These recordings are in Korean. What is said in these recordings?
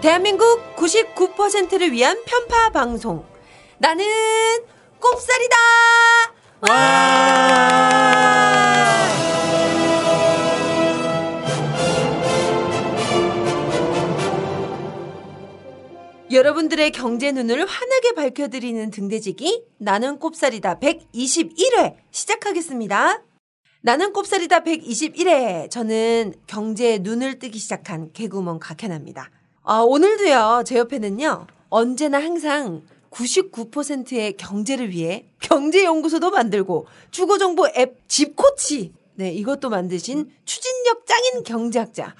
대한민국 99%를 위한 편파 방송. 나는 꼽살이다! 와! 여러분들의 경제 눈을 환하게 밝혀드리는 등대지기 나는 꼽살이다 121회 시작하겠습니다. 나는 꼽살이다 121회 저는 경제의 눈을 뜨기 시작한 개구먼 각현합니다. 아, 오늘도요 제 옆에는요 언제나 항상 99%의 경제를 위해 경제연구소도 만들고 주거정보 앱 집코치 네 이것도 만드신 추진력 짱인 경제학자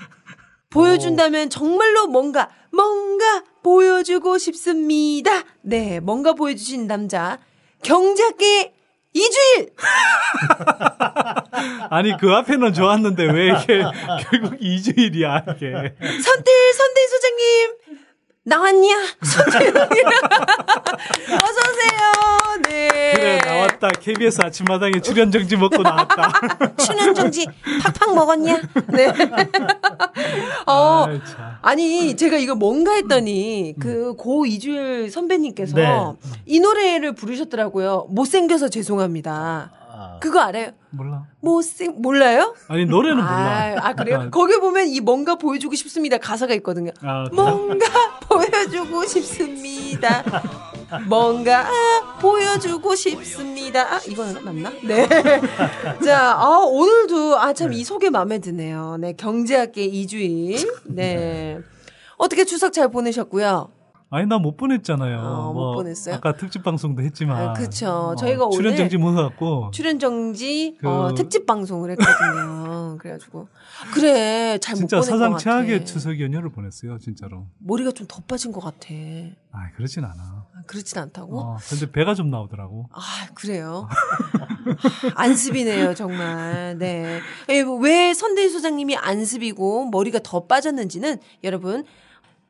보여준다면 정말로 뭔가 뭔가 보여주고 싶습니다. 네, 뭔가 보여주신 남자 경제학계 이주일. 아니 그 앞에는 좋았는데 왜 이게 결국 이주일이야 이게. 선들 선대 소장님 나왔냐? 어서 오세요. 네. 그래 나왔다. KBS 아침마당에 출연 정지 먹고 나왔다. 출연 정지 팍팍 먹었냐? 네. 어. 아니 제가 이거 뭔가 했더니 그 고 이주일 선배님께서 네. 이 노래를 부르셨더라고요. 못생겨서 죄송합니다. 그거 알아요? 몰라. 못생 몰라요? 아니 노래는 몰라. 아, 아 그래요? 거기 보면 이 뭔가 보여주고 싶습니다 가사가 있거든요. 아? 뭔가 보여주고 싶습니다. 뭔가 보여주고 싶습니다. 아, 이거는 맞나? 네. 자, 아, 오늘도 아 참 이 소개 마음에 드네요. 네, 경제학계 이주일. 네. 어떻게 추석 잘 보내셨고요? 아니 나 못 보냈잖아요. 어, 못 보냈어요? 아까 특집 방송도 했지만. 아, 그쵸. 어, 저희가 출연 오늘 정지 못해갖고. 출연 정지 그- 어, 특집 방송을 했거든요. 그래가지고 그래 잘못 진짜 보낸 것 사상 같아. 최악의 추석 연휴를 보냈어요, 진짜로. 머리가 좀더 빠진 것 같아. 아, 그렇진 않아. 아, 그렇진 않다고? 어, 근데 배가 좀 나오더라고. 아, 그래요? 안습이네요, 정말. 네. 에, 왜 선대인 소장님이 안습이고 머리가 더 빠졌는지는 여러분,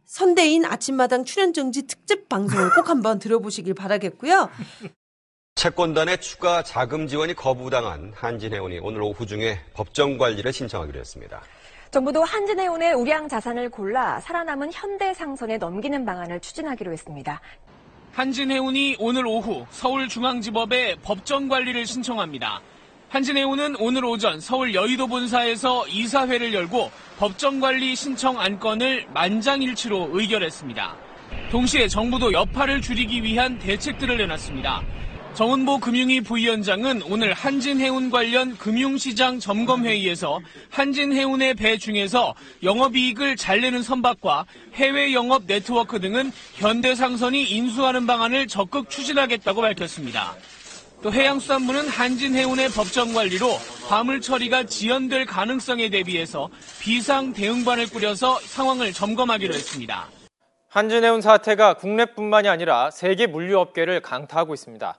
선대인 아침마당 출연정지 특집 방송을 꼭 한번 들어보시길 바라겠고요. 채권단의 추가 자금 지원이 거부당한 한진해운이 오늘 오후 중에 법정 관리를 신청하기로 했습니다. 정부도 한진해운의 우량 자산을 골라 살아남은 현대상선에 넘기는 방안을 추진하기로 했습니다. 한진해운이 오늘 오후 서울중앙지법에 법정 관리를 신청합니다. 한진해운은 오늘 오전 서울 여의도 본사에서 이사회를 열고 법정 관리 신청 안건을 만장일치로 의결했습니다. 동시에 정부도 여파를 줄이기 위한 대책들을 내놨습니다. 정은보 금융위 부위원장은 오늘 한진해운 관련 금융시장 점검회의에서 한진해운의 배 중에서 영업이익을 잘 내는 선박과 해외 영업 네트워크 등은 현대상선이 인수하는 방안을 적극 추진하겠다고 밝혔습니다. 또 해양수산부는 한진해운의 법정 관리로 화물 처리가 지연될 가능성에 대비해서 비상 대응반을 꾸려서 상황을 점검하기로 했습니다. 한진해운 사태가 국내뿐만이 아니라 세계 물류업계를 강타하고 있습니다.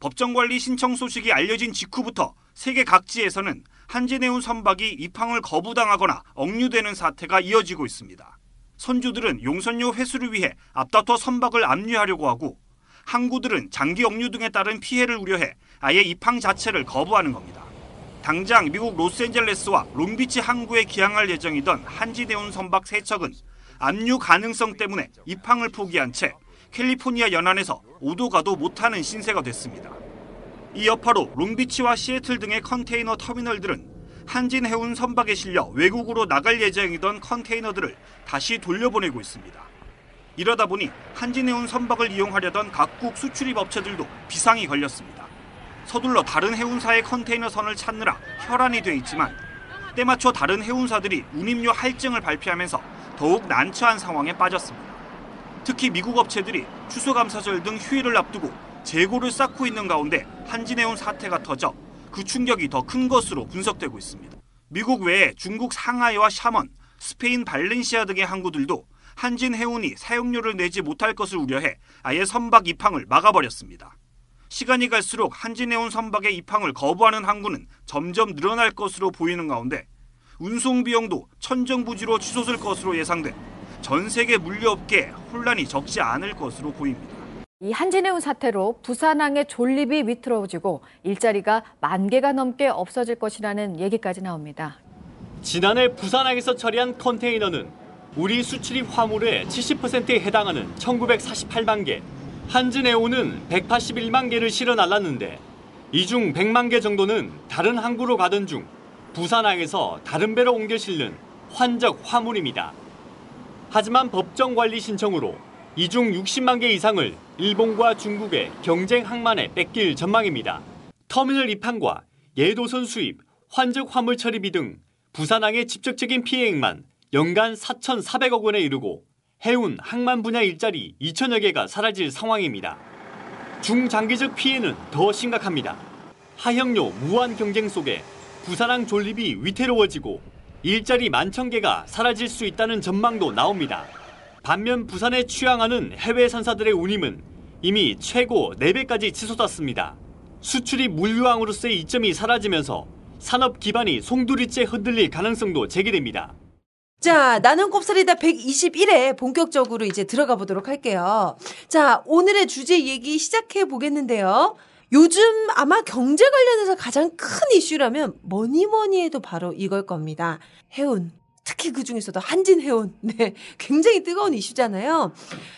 법정 관리 신청 소식이 알려진 직후부터 세계 각지에서는 한진해운 선박이 입항을 거부당하거나 억류되는 사태가 이어지고 있습니다. 선주들은 용선료 회수를 위해 앞다퉈 선박을 압류하려고 하고 항구들은 장기 억류 등에 따른 피해를 우려해 아예 입항 자체를 거부하는 겁니다. 당장 미국 로스앤젤레스와 롱비치 항구에 기항할 예정이던 한진해운 선박 세척은 압류 가능성 때문에 입항을 포기한 채 캘리포니아 연안에서 오도 가도 못하는 신세가 됐습니다. 이 여파로 롱비치와 시애틀 등의 컨테이너 터미널들은 한진해운 선박에 실려 외국으로 나갈 예정이던 컨테이너들을 다시 돌려보내고 있습니다. 이러다 보니 한진해운 선박을 이용하려던 각국 수출입 업체들도 비상이 걸렸습니다. 서둘러 다른 해운사의 컨테이너 선을 찾느라 혈안이 돼 있지만 때맞춰 다른 해운사들이 운임료 할증을 발표하면서 더욱 난처한 상황에 빠졌습니다. 특히 미국 업체들이 추수감사절 등 휴일을 앞두고 재고를 쌓고 있는 가운데 한진해운 사태가 터져 그 충격이 더 큰 것으로 분석되고 있습니다. 미국 외에 중국 상하이와 샤먼, 스페인 발렌시아 등의 항구들도 한진해운이 사용료를 내지 못할 것을 우려해 아예 선박 입항을 막아버렸습니다. 시간이 갈수록 한진해운 선박의 입항을 거부하는 항구는 점점 늘어날 것으로 보이는 가운데 운송 비용도 천정부지로 치솟을 것으로 예상돼 전 세계 물류업계에 혼란이 적지 않을 것으로 보입니다. 이 한진해운 사태로 부산항의 존립이 위태로워지고 일자리가 만 개가 넘게 없어질 것이라는 얘기까지 나옵니다. 지난해 부산항에서 처리한 컨테이너는 우리 수출입 화물의 70%에 해당하는 1948만 개, 한진해운은 181만 개를 실어 날랐는데 이 중 100만 개 정도는 다른 항구로 가던 중 부산항에서 다른 배로 옮겨 실는 환적 화물입니다. 하지만 법정 관리 신청으로 이 중 60만 개 이상을 일본과 중국의 경쟁 항만에 뺏길 전망입니다. 터미널 입항과 예도선 수입, 환적 화물 처리비 등 부산항의 직접적인 피해액만 연간 4,400억 원에 이르고 해운, 항만 분야 일자리 2천여 개가 사라질 상황입니다. 중장기적 피해는 더 심각합니다. 하형료 무한 경쟁 속에 부산항 존립이 위태로워지고 일자리 만천 개가 사라질 수 있다는 전망도 나옵니다. 반면 부산에 취항하는 해외 선사들의 운임은 이미 최고 4배까지 치솟았습니다. 수출입 물류항으로서의 이점이 사라지면서 산업 기반이 송두리째 흔들릴 가능성도 제기됩니다. 자, 나는 곱살이다 121회 본격적으로 이제 들어가 보도록 할게요. 자, 오늘의 주제 얘기 시작해 보겠는데요. 요즘 아마 경제 관련해서 가장 큰 이슈라면 뭐니 뭐니 해도 바로 이걸 겁니다. 해운. 특히 그 중에서도 한진 해운. 네. 굉장히 뜨거운 이슈잖아요.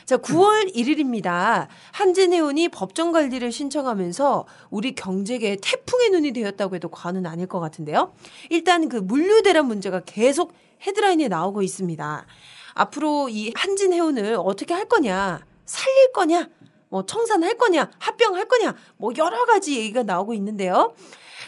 자, 9월 1일입니다. 한진 해운이 법정 관리를 신청하면서 우리 경제계에 태풍의 눈이 되었다고 해도 과언은 아닐 것 같은데요. 일단 그 물류 대란 문제가 계속 헤드라인에 나오고 있습니다. 앞으로 이 한진 해운을 어떻게 할 거냐, 살릴 거냐, 뭐 청산할 거냐, 합병할 거냐, 뭐 여러 가지 얘기가 나오고 있는데요.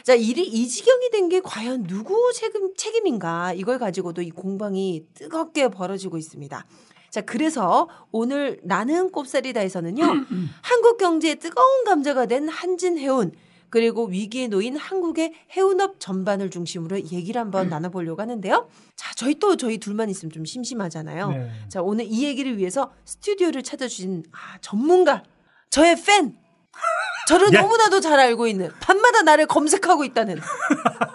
자, 일이 이 지경이 된 게 과연 누구 책임, 책임인가, 이걸 가지고도 이 공방이 뜨겁게 벌어지고 있습니다. 자, 그래서 오늘 나는 꼽살이다에서는요, 한국 경제의 뜨거운 감자가 된 한진해운, 그리고 위기에 놓인 한국의 해운업 전반을 중심으로 얘기를 한번 나눠보려고 하는데요. 자, 저희 또 저희 둘만 있으면 좀 심심하잖아요. 네. 자, 오늘 이 얘기를 위해서 스튜디오를 찾아주신 아, 전문가, 저의 팬, 저를 예. 너무나도 잘 알고 있는 밤마다 나를 검색하고 있다는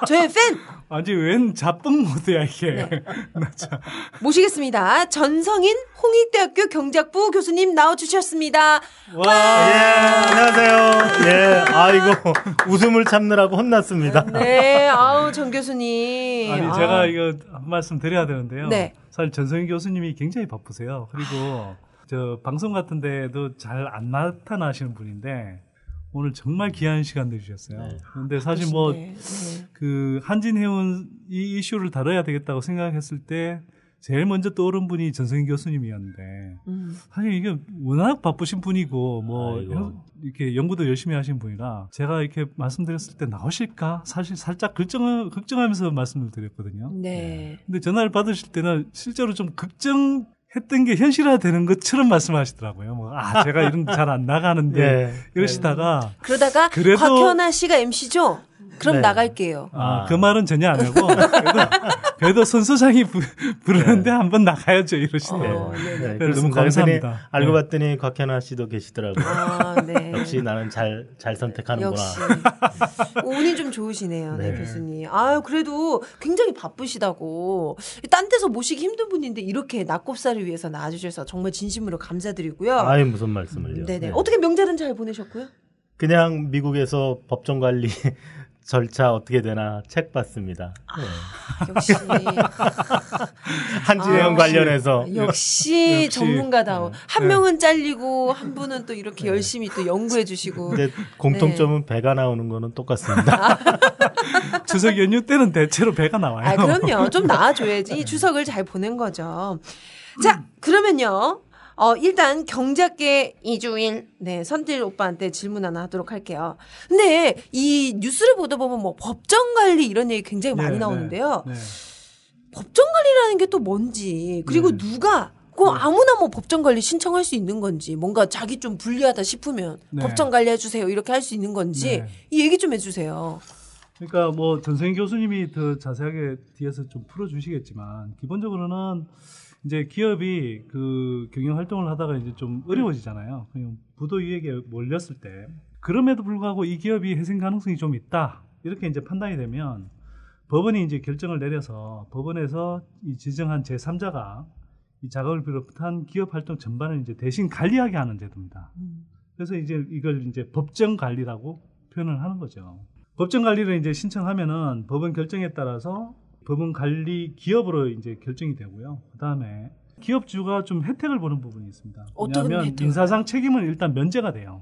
저의 팬 아니 웬 자뻑 모드야 이게. 네. 모시겠습니다. 전성인 홍익대학교 경제학부 교수님 나와주셨습니다. 와. 예, 안녕하세요. 예, 아이고, 웃음을 참느라고 혼났습니다. 네, 아우 전 교수님. 아니 아, 제가 이거 한 말씀 드려야 되는데요. 네. 사실 전성희 교수님이 굉장히 바쁘세요. 그리고 저 방송 같은 데도 잘 안 나타나시는 분인데 오늘 정말 귀한 시간 내주셨어요. 네. 근데 사실 뭐 네, 네. 그 한진해운 이 이슈를 다뤄야 되겠다고 생각했을 때 제일 먼저 떠오른 분이 전성희 교수님이었는데 음. 사실 이게 워낙 바쁘신 분이고 뭐 아이고. 현- 이렇게 연구도 열심히 하신 분이라 제가 이렇게 말씀드렸을 때 나오실까 사실 살짝 걱정 걱정하면서 말씀을 드렸거든요. 네. 근데 전화를 받으실 때는 실제로 좀 걱정 했던 게 현실화되는 것처럼 말씀하시더라고요. 뭐 아 제가 이런 거잘안 나가는데 예. 이러시다가 그러다가 그래도- 곽현아 씨가 MC죠? 그럼 네. 나갈게요. 아, 아. 그 말은 전혀 안 하고 그래도, 그래도 선수장이 부, 부르는데 한번 나가야죠 이러시네요. 어, 네, 네. 네, 너무 그렇습니다. 감사합니다. 알고 네. 봤더니 곽현아 씨도 계시더라고요. 아, 네. 역시 나는 잘, 잘 선택하는구나. 역시. 운이 좀 좋으시네요, 네, 네. 교수님. 아유, 그래도 굉장히 바쁘시다고. 딴 데서 모시기 힘든 분인데 이렇게 낙곱살을 위해서 나와주셔서 정말 진심으로 감사드리고요. 아이, 무슨 말씀을요. 네네. 네. 어떻게 명절은 잘 보내셨고요? 그냥 미국에서 법정 관리 절차 어떻게 되나 책 봤습니다. 네. 역시. 한진해운 아, 관련해서. 역시 역시. 전문가다워. 네. 한 명은 잘리고 한 분은 또 이렇게 열심히 또 연구해 주시고. 근데 공통점은 배가 나오는 거는 아, 똑같습니다. 추석 연휴 때는 대체로 배가 나와요. 아, 그럼요. 좀 나아줘야지 추석을 잘 보낸 거죠. 자, 그러면요. 어, 일단 경제학계 이주일, 네, 선딜 오빠한테 질문 하나 하도록 할게요. 근데 이 뉴스를 보다 보면 뭐 법정 관리 이런 얘기 굉장히 많이 네, 나오는데요. 네, 네. 법정 관리라는 게 또 뭔지, 그리고 네. 누가 그 아무나 뭐 법정 관리 신청할 수 있는 건지, 뭔가 자기 좀 불리하다 싶으면 네. 법정 관리 해주세요 이렇게 할 수 있는 건지 네. 이 얘기 좀 해주세요. 그러니까 뭐 전성희 교수님이 더 자세하게 뒤에서 좀 풀어주시겠지만 기본적으로는 이제 기업이 그 경영 활동을 하다가 이제 좀 어려워지잖아요. 그냥 부도 이익에 몰렸을 때 그럼에도 불구하고 이 기업이 회생 가능성이 좀 있다 이렇게 이제 판단이 되면 법원이 이제 결정을 내려서 법원에서 이 지정한 제 3자가 이 자금을 비롯한 기업 활동 전반을 이제 대신 관리하게 하는 제도입니다. 그래서 이제 이걸 이제 법정 관리라고 표현을 하는 거죠. 법정 관리를 이제 신청하면은 법원 결정에 따라서 법원 관리 기업으로 이제 결정이 되고요. 그다음에 기업주가 좀 혜택을 보는 부분이 있습니다. 왜냐하면? 민사상 책임은 일단 면제가 돼요.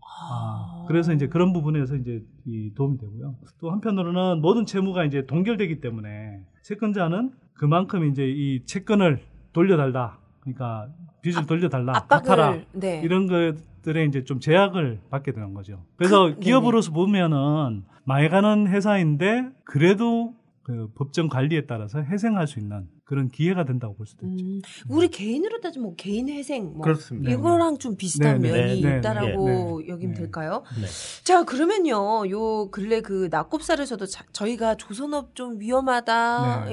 아, 그래서 이제 그런 부분에서 이제 이 도움이 되고요. 또 한편으로는 모든 채무가 이제 동결되기 때문에 채권자는 그만큼 이제 이 채권을 돌려달라. 그러니까 빚을 돌려달라. 갚아라. 네. 이런 것들에 이제 좀 제약을 받게 되는 거죠. 그래서 그- 기업으로서 보면은 망해가는 회사인데 그래도 그 법정 관리에 따라서 회생할 수 있는 그런 기회가 된다고 볼 수도 있죠. 음, 우리 개인으로 따지면 뭐 개인 회생 뭐 그렇습니다. 이거랑 좀 비슷한 네, 네, 면이 네, 네, 있다라고 네, 여기면 네. 될까요? 네. 자 그러면요 요 근래 그 낙곱살에서도 자- 저희가 조선업 좀 위험하다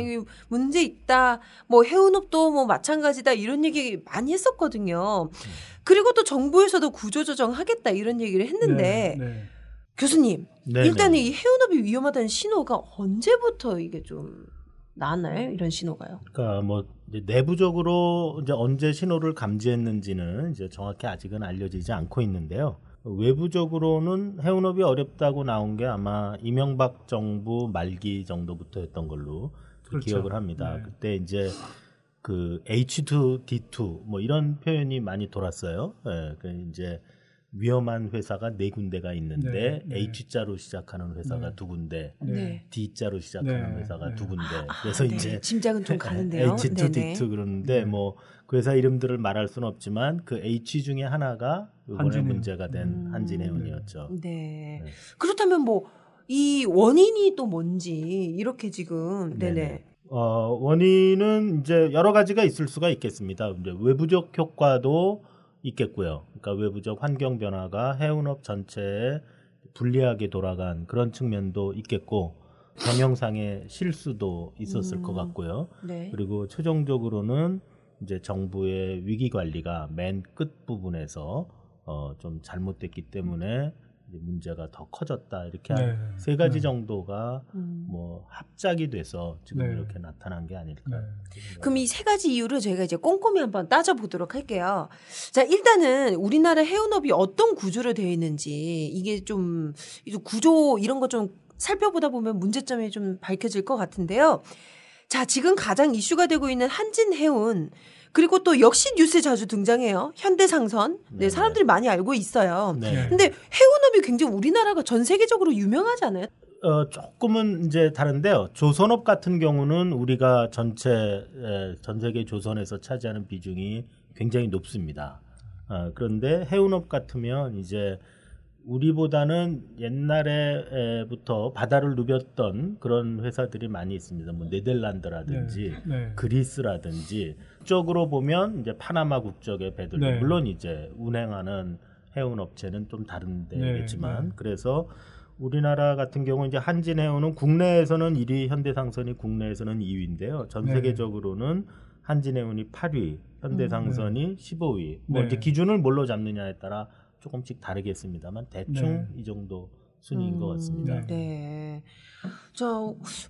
문제 있다 뭐 해운업도 뭐 마찬가지다 이런 얘기 많이 했었거든요 그리고 또 정부에서도 구조조정 하겠다 이런 얘기를 했는데. 교수님 네, 일단 네. 이 해운업이 위험하다는 신호가 언제부터 이게 좀 나나요 이런 신호가요? 그러니까 뭐 이제 내부적으로 이제 언제 신호를 감지했는지는 이제 정확히 아직은 알려지지 않고 있는데요. 외부적으로는 해운업이 어렵다고 나온 게 아마 이명박 정부 말기 정도부터였던 걸로 그렇죠. 기억을 합니다. 네. 그때 이제 그 H2D2 뭐 이런 표현이 많이 돌았어요. 예, 그 이제 위험한 회사가 네 군데가 있는데 네, 네. H자로 시작하는 회사가 네. 두 군데, 네. D자로 시작하는 네, 회사가 네. 두 군데. 아, 그래서 네. 이제 짐작은 좀 가는데요. H2, 네네. D2 그러는데 뭐 그 회사 이름들을 말할 수는 없지만 그 H 중에 하나가 이번에 한진해운. 문제가 된 음. 한진해운이었죠. 네. 네. 그렇다면 뭐 이 원인이 또 뭔지 이렇게 지금 네네. 네네. 어, 원인은 이제 여러 가지가 있을 수가 있겠습니다. 이제 외부적 효과도 있겠고요. 그러니까 외부적 환경 변화가 해운업 전체에 불리하게 돌아간 그런 측면도 있겠고 경영상의 실수도 있었을 음. 것 같고요. 네. 그리고 최종적으로는 이제 정부의 위기 관리가 맨 끝 부분에서 어, 좀 잘못됐기 때문에 문제가 더 커졌다 이렇게 한 네. 세 가지 네. 정도가 음. 뭐 합작이 돼서 지금 네. 이렇게 나타난 게 아닐까. 네. 그럼 이 세 가지 이유를 저희가 이제 꼼꼼히 한번 따져 보도록 할게요. 자, 일단은 우리나라 해운업이 어떤 구조로 되어 있는지 이게 좀 구조 이런 거 좀 살펴보다 보면 문제점이 좀 밝혀질 것 같은데요. 자, 지금 가장 이슈가 되고 있는 한진해운 그리고 또 역시 뉴스에 자주 등장해요. 현대상선. 네, 네. 사람들이 많이 알고 있어요. 네. 근데 해운업이 굉장히 우리나라가 전 세계적으로 유명하잖아요. 어, 조금은 이제 다른데요. 조선업 같은 경우는 우리가 전체 에, 전 세계 조선에서 차지하는 비중이 굉장히 높습니다. 어, 그런데 해운업 같으면 이제 우리보다는 옛날에부터 바다를 누볐던 그런 회사들이 많이 있습니다. 뭐 네덜란드라든지 네. 네. 그리스라든지 쪽으로 보면 이제 파나마 국적의 배들 네. 물론 이제 운행하는 해운 업체는 좀 다른 데겠지만 네. 그래서 우리나라 같은 경우 이제 한진해운은 국내에서는 1위, 현대상선이 국내에서는 2위인데요. 전 네. 세계적으로는 한진해운이 8위, 현대상선이 15위. 뭐 네. 이제 기준을 뭘로 잡느냐에 따라 조금씩 다르겠습니다.만 대충 네. 이 정도 순위인 것 같습니다. 네. 네. 자,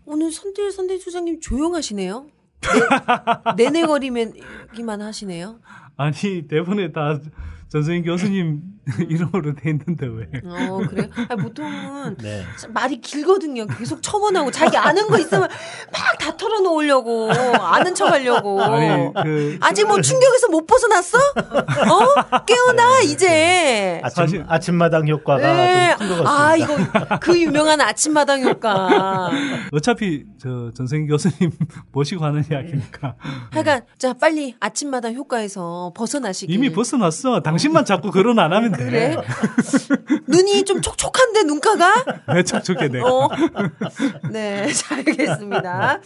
오늘 선대 선대 소장님 조용하시네요. 내, 내내거리면기만 하시네요. 아니 대본에 다 전성인 교수님 이름으로 돼 있는데 왜? 어, 그래요? 아니, 보통은 네. 말이 길거든요. 계속 첨언하고 자기 아는 거 있으면 막 다 털어놓으려고 아는 척 하려고. 아니 그 아직 뭐 충격에서 못 벗어났어? 어? 깨어나 이제. 아침, 사실- 아침마당 효과가 네. 좀큰것 같습니다. 아 이거 그 유명한 아침마당 효과. 어차피 저 전성인 교수님 모시고 하는 이야기니까 하여간 자 빨리 아침마당 효과에서 벗어나시길. 이미 벗어났어. 당신만 자꾸 그런 안 하면 돼. 그래? 눈이 좀 촉촉한데 눈가가? 내 척척해 내가. 어. 네, 잘 알겠습니다.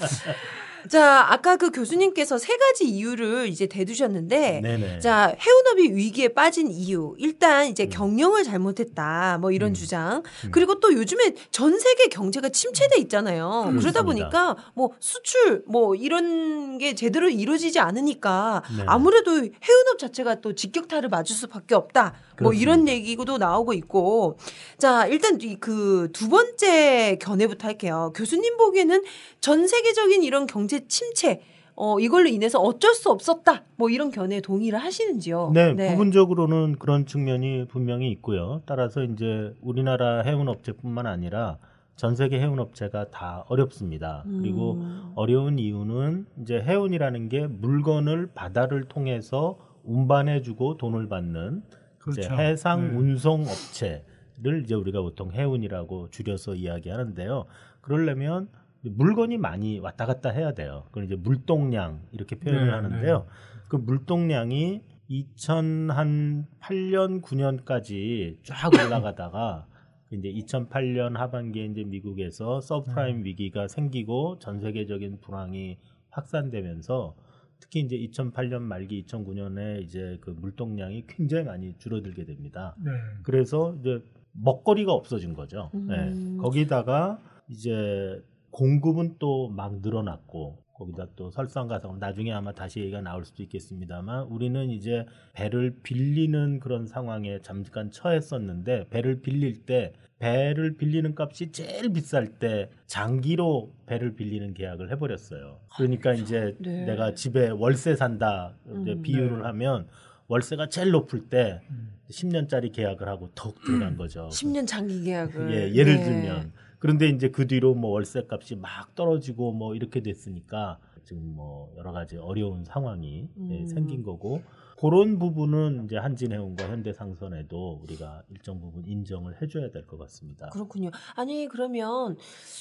자, 아까 그 교수님께서 세 가지 이유를 이제 대두셨는데, 네네. 자, 해운업이 위기에 빠진 이유. 일단 음. 이제 경영을 잘못했다. 뭐 이런 주장. 그리고 또 요즘에 전 세계 경제가 침체돼 있잖아요. 그러다 그렇습니다. 보니까 뭐 수출 뭐 이런 게 제대로 이루어지지 않으니까 네. 아무래도 해운업 자체가 또 직격탄을 맞을 수밖에 없다. 뭐 그렇습니다. 이런 얘기도 나오고 있고. 자, 일단 그 두 번째 견해부터 할게요. 교수님 보기에는 전 세계적인 이런 경제 침체 어, 이걸로 인해서 어쩔 수 없었다. 뭐 이런 견해에 동의를 하시는지요? 네, 부분적으로는 그런 측면이 분명히 있고요. 따라서 이제 우리나라 해운 업체뿐만 아니라 전 세계 해운 업체가 다 어렵습니다. 그리고 음. 어려운 이유는 이제 해운이라는 게 물건을 바다를 통해서 운반해주고 돈을 받는 이제 그렇죠. 해상 네. 운송 업체를 이제 우리가 보통 해운이라고 줄여서 이야기하는데요. 그러려면 물건이 많이 왔다 갔다 해야 돼요. 그걸 이제 물동량 이렇게 표현을 네, 하는데요. 그 물동량이 2008년 9년까지 쫙 올라가다가 이제 2008년 하반기에 이제 미국에서 서브프라임 위기가 생기고 전 세계적인 불황이 확산되면서 특히 이제 2008년 말기 2009년에 이제 그 물동량이 굉장히 많이 줄어들게 됩니다. 네. 그래서 이제 먹거리가 없어진 거죠. 음. 네. 거기다가 이제 공급은 또 막 늘어났고 거기다 또 설상가상 나중에 아마 다시 얘기가 나올 수도 있겠습니다만 우리는 이제 배를 빌리는 그런 상황에 잠깐 처했었는데 배를 빌릴 때 배를 빌리는 값이 제일 비쌀 때 장기로 배를 빌리는 계약을 해버렸어요. 그러니까 이제 네. 내가 집에 월세 산다 이제 음. 비유를 네. 하면 월세가 제일 높을 때 음. 10년짜리 계약을 하고 턱 들어간 거죠. 10년 장기 계약을. 예, 예를 네. 들면 그런데 이제 그 뒤로 뭐 월세 값이 막 떨어지고 뭐 이렇게 됐으니까 지금 뭐 여러 가지 어려운 상황이 예, 음. 생긴 거고 그런 부분은 이제 한진해운과 현대상선에도 우리가 일정 부분 인정을 해줘야 될 것 같습니다. 그렇군요. 아니 그러면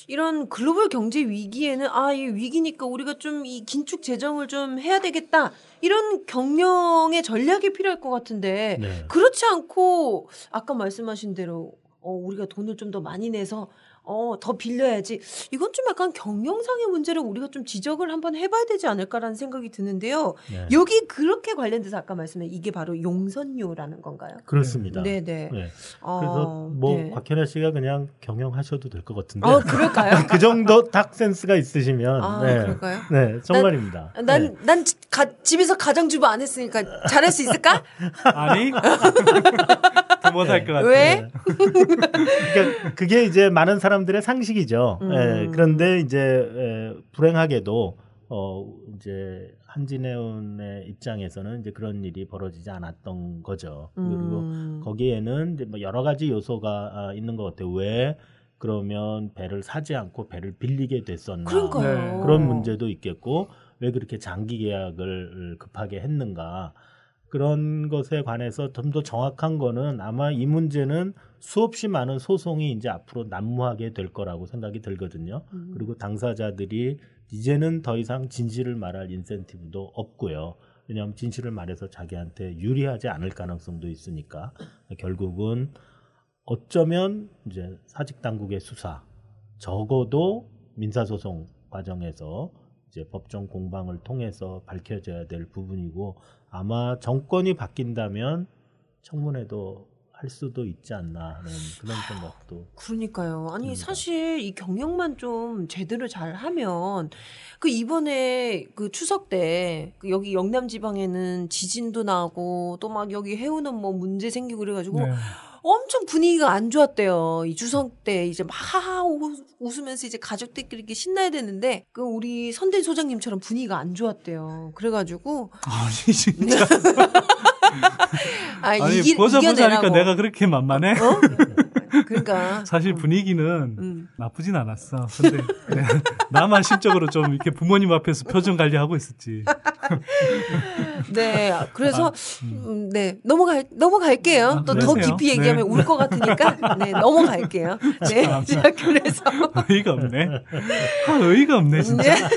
이런 글로벌 경제 위기에는 아 이 위기니까 우리가 좀 이 긴축 재정을 좀 해야 되겠다 이런 경영의 전략이 필요할 것 같은데 네. 그렇지 않고 아까 말씀하신 대로 어 우리가 돈을 좀 더 많이 내서 어 더 빌려야지 이건 좀 약간 경영상의 문제를 우리가 좀 지적을 한번 해봐야 되지 않을까라는 생각이 드는데요. 네. 여기 그렇게 관련돼서 아까 말씀해 이게 바로 용선료라는 건가요? 그렇습니다. 네네. 네. 어, 그래서 뭐 네. 곽현아 씨가 그냥 경영하셔도 될 것 같은데 어 그럴까요? 그 정도 딱 센스가 있으시면 아, 네. 그럴까요? 네, 정말입니다. 네. 난, 난 가- 집에서 가정주부 안 했으니까 잘할 수 있을까? 아니 더 못할 것 같아요. 왜? 그러니까 그게 이제 많은 사람들의 상식이죠. 음. 예, 그런데 이제 에, 불행하게도 어 이제 한진해운의 입장에서는 이제 그런 일이 벌어지지 않았던 거죠. 그리고 음. 거기에는 이제 뭐 여러 가지 요소가 아, 있는 것 같아요. 왜 그러면 배를 사지 않고 배를 빌리게 됐었나? 그러니까요. 네. 그런 문제도 있겠고 왜 그렇게 장기 계약을 급하게 했는가? 그런 것에 관해서 좀 더 정확한 거는 아마 이 문제는 수없이 많은 소송이 이제 앞으로 난무하게 될 거라고 생각이 들거든요. 음. 그리고 당사자들이 이제는 더 이상 진실을 말할 인센티브도 없고요. 왜냐하면 진실을 말해서 자기한테 유리하지 않을 가능성도 있으니까 결국은 어쩌면 이제 사직 당국의 수사 적어도 민사소송 과정에서 이제 법정 공방을 통해서 밝혀져야 될 부분이고 아마 정권이 바뀐다면 청문회도 할 수도 있지 않나 하는 그런 생각도 그러니까요. 아니, 듭니다. 사실 이 경영만 좀 제대로 잘 하면, 그 이번에 그 추석 때그 여기 영남 지방에는 지진도 나고, 또 막 여기 해우는 뭐 문제 생기고 그래가지고, 네. 엄청 분위기가 안 좋았대요. 이 추석 때 이제 막 하하 웃- 웃으면서 이제 가족들끼리 이렇게 신나야 되는데 그 우리 선대 소장님처럼 분위기가 안 좋았대요. 그래가지고 아니 진짜 아 아니 이기, 보자 하니까 이겨내라고. 내가 그렇게 만만해? 어? 그러니까 사실 분위기는 음. 나쁘진 않았어. 근데 네, 나만 심적으로 좀 이렇게 부모님 앞에서 표정 관리하고 있었지. 네 그래서 음, 네 넘어갈 넘어갈게요. 아, 또더 그러세요? 깊이 얘기하면 네. 울것 같으니까 네 넘어갈게요. 네 자, 그래서 어이가 없네. 아, 어이가 없네 진짜. 네.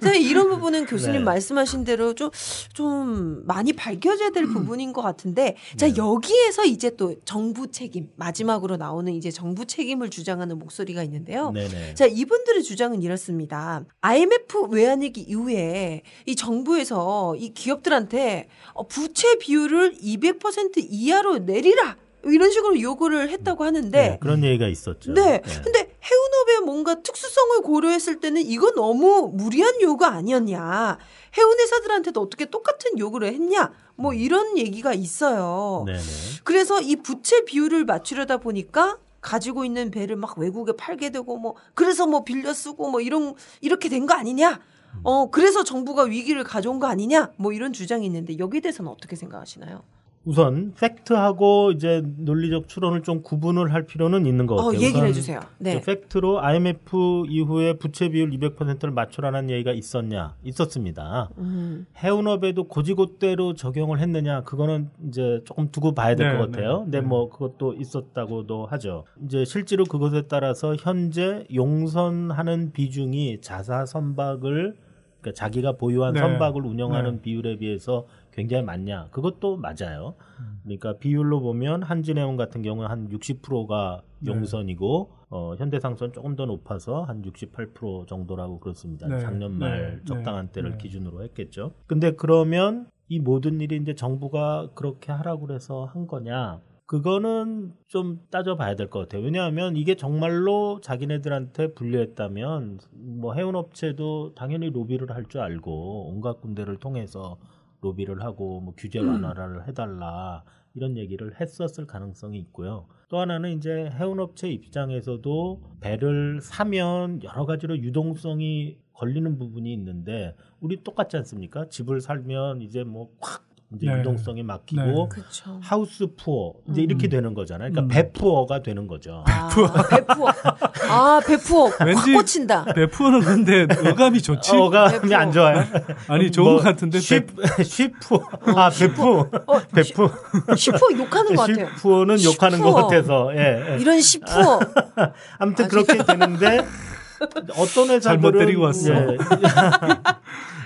자, 이런 부분은 교수님 네. 말씀하신 대로 좀, 좀 많이 밝혀져야 음. 될 부분인 것 같은데, 자, 네. 여기에서 이제 또 정부 책임, 마지막으로 나오는 이제 정부 책임을 주장하는 목소리가 있는데요. 네네. 자, 이분들의 주장은 이렇습니다. IMF 외환위기 이후에 이 정부에서 이 기업들한테 어, 부채 비율을 200% 이하로 내리라! 이런 식으로 요구를 했다고 하는데, 네, 그런 얘기가 있었죠. 네. 근데 해운업의 뭔가 특수성을 고려했을 때는 이거 너무 무리한 요구 아니었냐. 해운회사들한테도 어떻게 똑같은 요구를 했냐. 뭐 이런 얘기가 있어요. 네네. 그래서 이 부채 비율을 맞추려다 보니까 가지고 있는 배를 막 외국에 팔게 되고 뭐 그래서 뭐 빌려 쓰고 뭐 이런 이렇게 된 거 아니냐. 어 그래서 정부가 위기를 가져온 거 아니냐? 뭐 이런 주장이 있는데 여기에 대해서는 어떻게 생각하시나요? 우선 팩트하고 이제 논리적 추론을 좀 구분을 할 필요는 있는 것 같아요. 어, 얘기를 해주세요. 네. 팩트로 IMF 이후에 부채 비율 200%를 맞추라는 얘기가 있었냐? 있었습니다. 음. 해운업에도 고지고대로 적용을 했느냐? 그거는 이제 조금 두고 봐야 될것 네, 같아요. 네, 근데 네. 뭐 그것도 있었다고도 하죠. 이제 실제로 그것에 따라서 현재 용선하는 비중이 자사 선박을 그러니까 자기가 보유한 네. 선박을 운영하는 네. 비율에 비해서 굉장히 많냐? 그것도 맞아요. 그러니까 비율로 보면 한진해운 같은 경우는 한 60%가 네. 용선이고 어, 현대상선 조금 더 높아서 한 68% 정도라고 그렇습니다. 네. 작년 말 네. 적당한 네. 때를 네. 기준으로 했겠죠. 근데 그러면 이 모든 일이 이제 정부가 그렇게 하라고 그래서 한 거냐? 그거는 좀 따져봐야 될 것 같아요. 왜냐하면 이게 정말로 자기네들한테 불리했다면 뭐 해운업체도 당연히 로비를 할 줄 알고 온갖 군데를 통해서 로비를 하고 뭐 규제 완화를 해달라 이런 얘기를 했었을 가능성이 있고요. 또 하나는 이제 해운업체 입장에서도 배를 사면 여러 가지로 유동성이 걸리는 부분이 있는데 우리 똑같지 않습니까? 집을 살면 이제 뭐콱 이제 네. 유동성이 막히고 네. 하우스 푸어 이제 이렇게 되는 거잖아요. 그러니까 음. 배푸어가 되는 거죠. 아, 배푸어. 아, 배푸어. 확 왠지 꽂힌다. 배푸어는 근데 어감이 좋지. 어, 어감이. 안 좋아요. 아니 좋은 뭐, 것 같은데 쉬, 쉬푸어. 아, 배푸. 어, 배푸. 시푸어 욕하는 것 같아요. 쉬푸어는 욕하는 것 쉬푸어. 같아서. 예, 예. 이런 시푸어. 아무튼 아, 그렇게 되는데 어떤 회사들은 잘못 데리고 왔어. 예.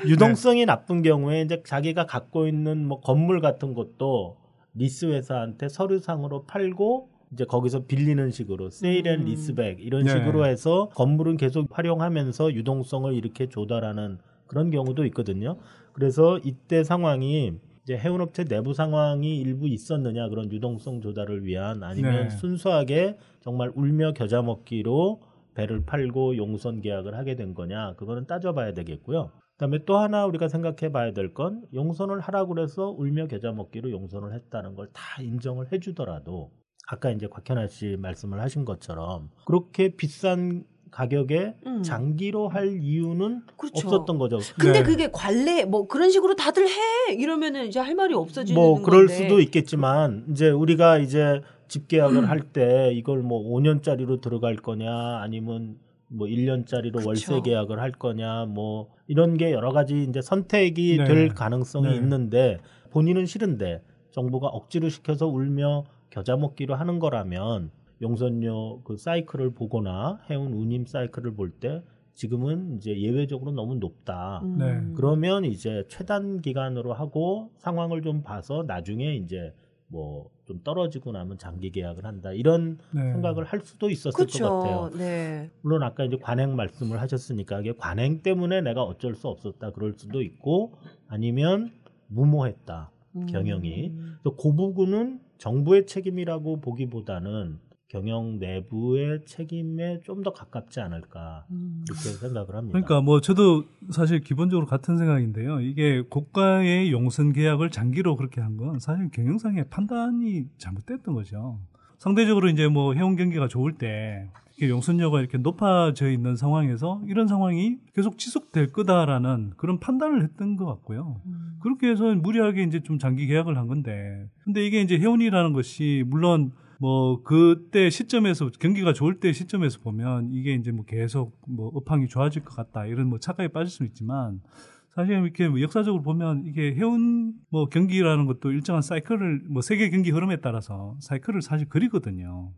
유동성이 나쁜 경우에 이제 자기가 갖고 있는 뭐 건물 같은 것도 리스 회사한테 서류상으로 팔고 이제 거기서 빌리는 식으로 sale and 음. leaseback 이런 네. 식으로 해서 건물은 계속 활용하면서 유동성을 이렇게 조달하는 그런 경우도 있거든요. 그래서 이때 상황이 이제 해운업체 내부 상황이 일부 있었느냐 그런 유동성 조달을 위한 아니면 네. 순수하게 정말 울며 겨자 먹기로 배를 팔고 용선 계약을 하게 된 거냐 그거는 따져봐야 되겠고요. 그다음에 또 하나 우리가 생각해 봐야 될 건 용선을 하라고 그래서 울며 겨자 먹기로 용선을 했다는 걸 다 인정을 해 주더라도 아까 이제 곽현아 씨 말씀을 하신 것처럼 그렇게 비싼 가격에 음. 장기로 할 이유는 그렇죠. 없었던 거죠. 근데 네. 그게 관례 뭐 그런 식으로 다들 해 이러면은 이제 할 말이 없어지는 뭐 그럴 건데. 수도 있겠지만 이제 우리가 이제 집 계약을 음. 할때 이걸 뭐 5년짜리로 들어갈 거냐 아니면 뭐 1년짜리로 그쵸. 월세 계약을 할 거냐 뭐 이런 게 여러 가지 이제 선택이 네. 될 가능성이 네. 있는데 본인은 싫은데 정부가 억지로 시켜서 울며 겨자 먹기로 하는 거라면 용선료 그 사이클을 보거나 해운 운임 사이클을 볼 때 지금은 이제 예외적으로 너무 높다. 음. 네. 그러면 이제 최단 기간으로 하고 상황을 좀 봐서 나중에 이제 뭐 좀 떨어지고 나면 장기 계약을 한다 이런 네. 생각을 할 수도 있었을 것 같아요. 그렇죠. 네. 물론 아까 이제 관행 말씀을 하셨으니까 이게 관행 때문에 내가 어쩔 수 없었다 그럴 수도 있고 아니면 무모했다 경영이 음. 그래서 그 부분은 정부의 책임이라고 보기보다는 경영 내부의 책임에 좀 더 가깝지 않을까 음. 이렇게 생각을 합니다. 그러니까 뭐 저도 사실 기본적으로 같은 생각인데요. 이게 고가의 용선 계약을 장기로 그렇게 한 건 사실 경영상의 판단이 잘못됐던 거죠. 상대적으로 이제 뭐 해운 경기가 좋을 때 이렇게 용선료가 이렇게 높아져 있는 상황에서 이런 상황이 계속 지속될 거다라는 그런 판단을 했던 것 같고요. 음. 그렇게 해서 무리하게 이제 좀 장기 계약을 한 건데, 근데 이게 이제 해운이라는 것이 물론 뭐 그때 시점에서 경기가 좋을 때 시점에서 보면 이게 이제 뭐 계속 뭐 업황이 좋아질 것 같다 이런 뭐 착각에 빠질 수는 있지만 사실 이렇게 뭐 역사적으로 보면 이게 해운 뭐 경기라는 것도 일정한 사이클을 뭐 세계 경기 흐름에 따라서 사이클을 사실 그리거든요.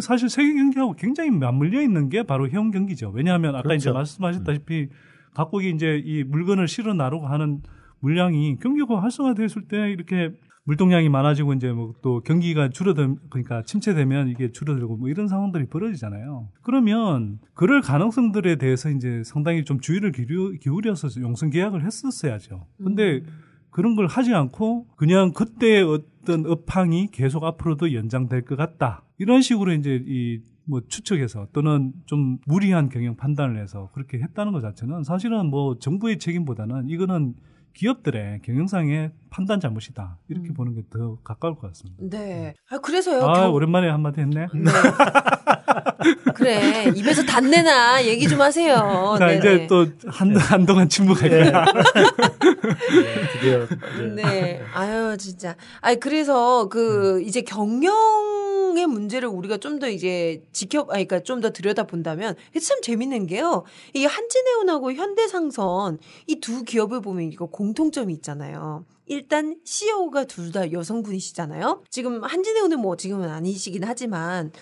사실 세계 경기하고 굉장히 맞물려 있는 게 바로 해운 경기죠. 왜냐하면 아까 이제 그렇죠. 말씀하셨다시피 각국이 이제 이 물건을 실어 나르고 하는 물량이 경기가 활성화됐을 때 이렇게 물동량이 많아지고 이제 뭐 또 경기가 줄어들 그러니까 침체되면 이게 줄어들고 뭐 이런 상황들이 벌어지잖아요. 그러면 그럴 가능성들에 대해서 이제 상당히 좀 주의를 기울여, 기울여서 용선 계약을 했었어야죠. 근데 그런 걸 하지 않고 그냥 그때 어떤 업황이 계속 앞으로도 연장될 것 같다. 이런 식으로 이제 이 뭐 추측해서 또는 좀 무리한 경영 판단을 해서 그렇게 했다는 것 자체는 사실은 뭐 정부의 책임보다는 이거는 기업들의 경영상의 판단 잘못이다 이렇게 음. 보는 게 더 가까울 것 같습니다. 네. 아, 그래서요. 아 경- 오랜만에 한마디 했네. 네. 그래. 입에서 단내나 얘기 좀 하세요. 자 네네. 이제 또 한, 한동안 침묵할 거야. 드디어 네. 아유, 진짜. 아니, 그래서 그, 음. 이제 경영의 문제를 우리가 좀 더 이제 지켜, 아니, 그러니까 좀 더 들여다 본다면, 참 재밌는 게요. 이 한진해운하고 현대상선 이 두 기업을 보면 이거 공통점이 있잖아요. 일단 CEO가 둘 다 여성분이시잖아요. 지금 한진해운은 뭐 지금은 아니시긴 하지만,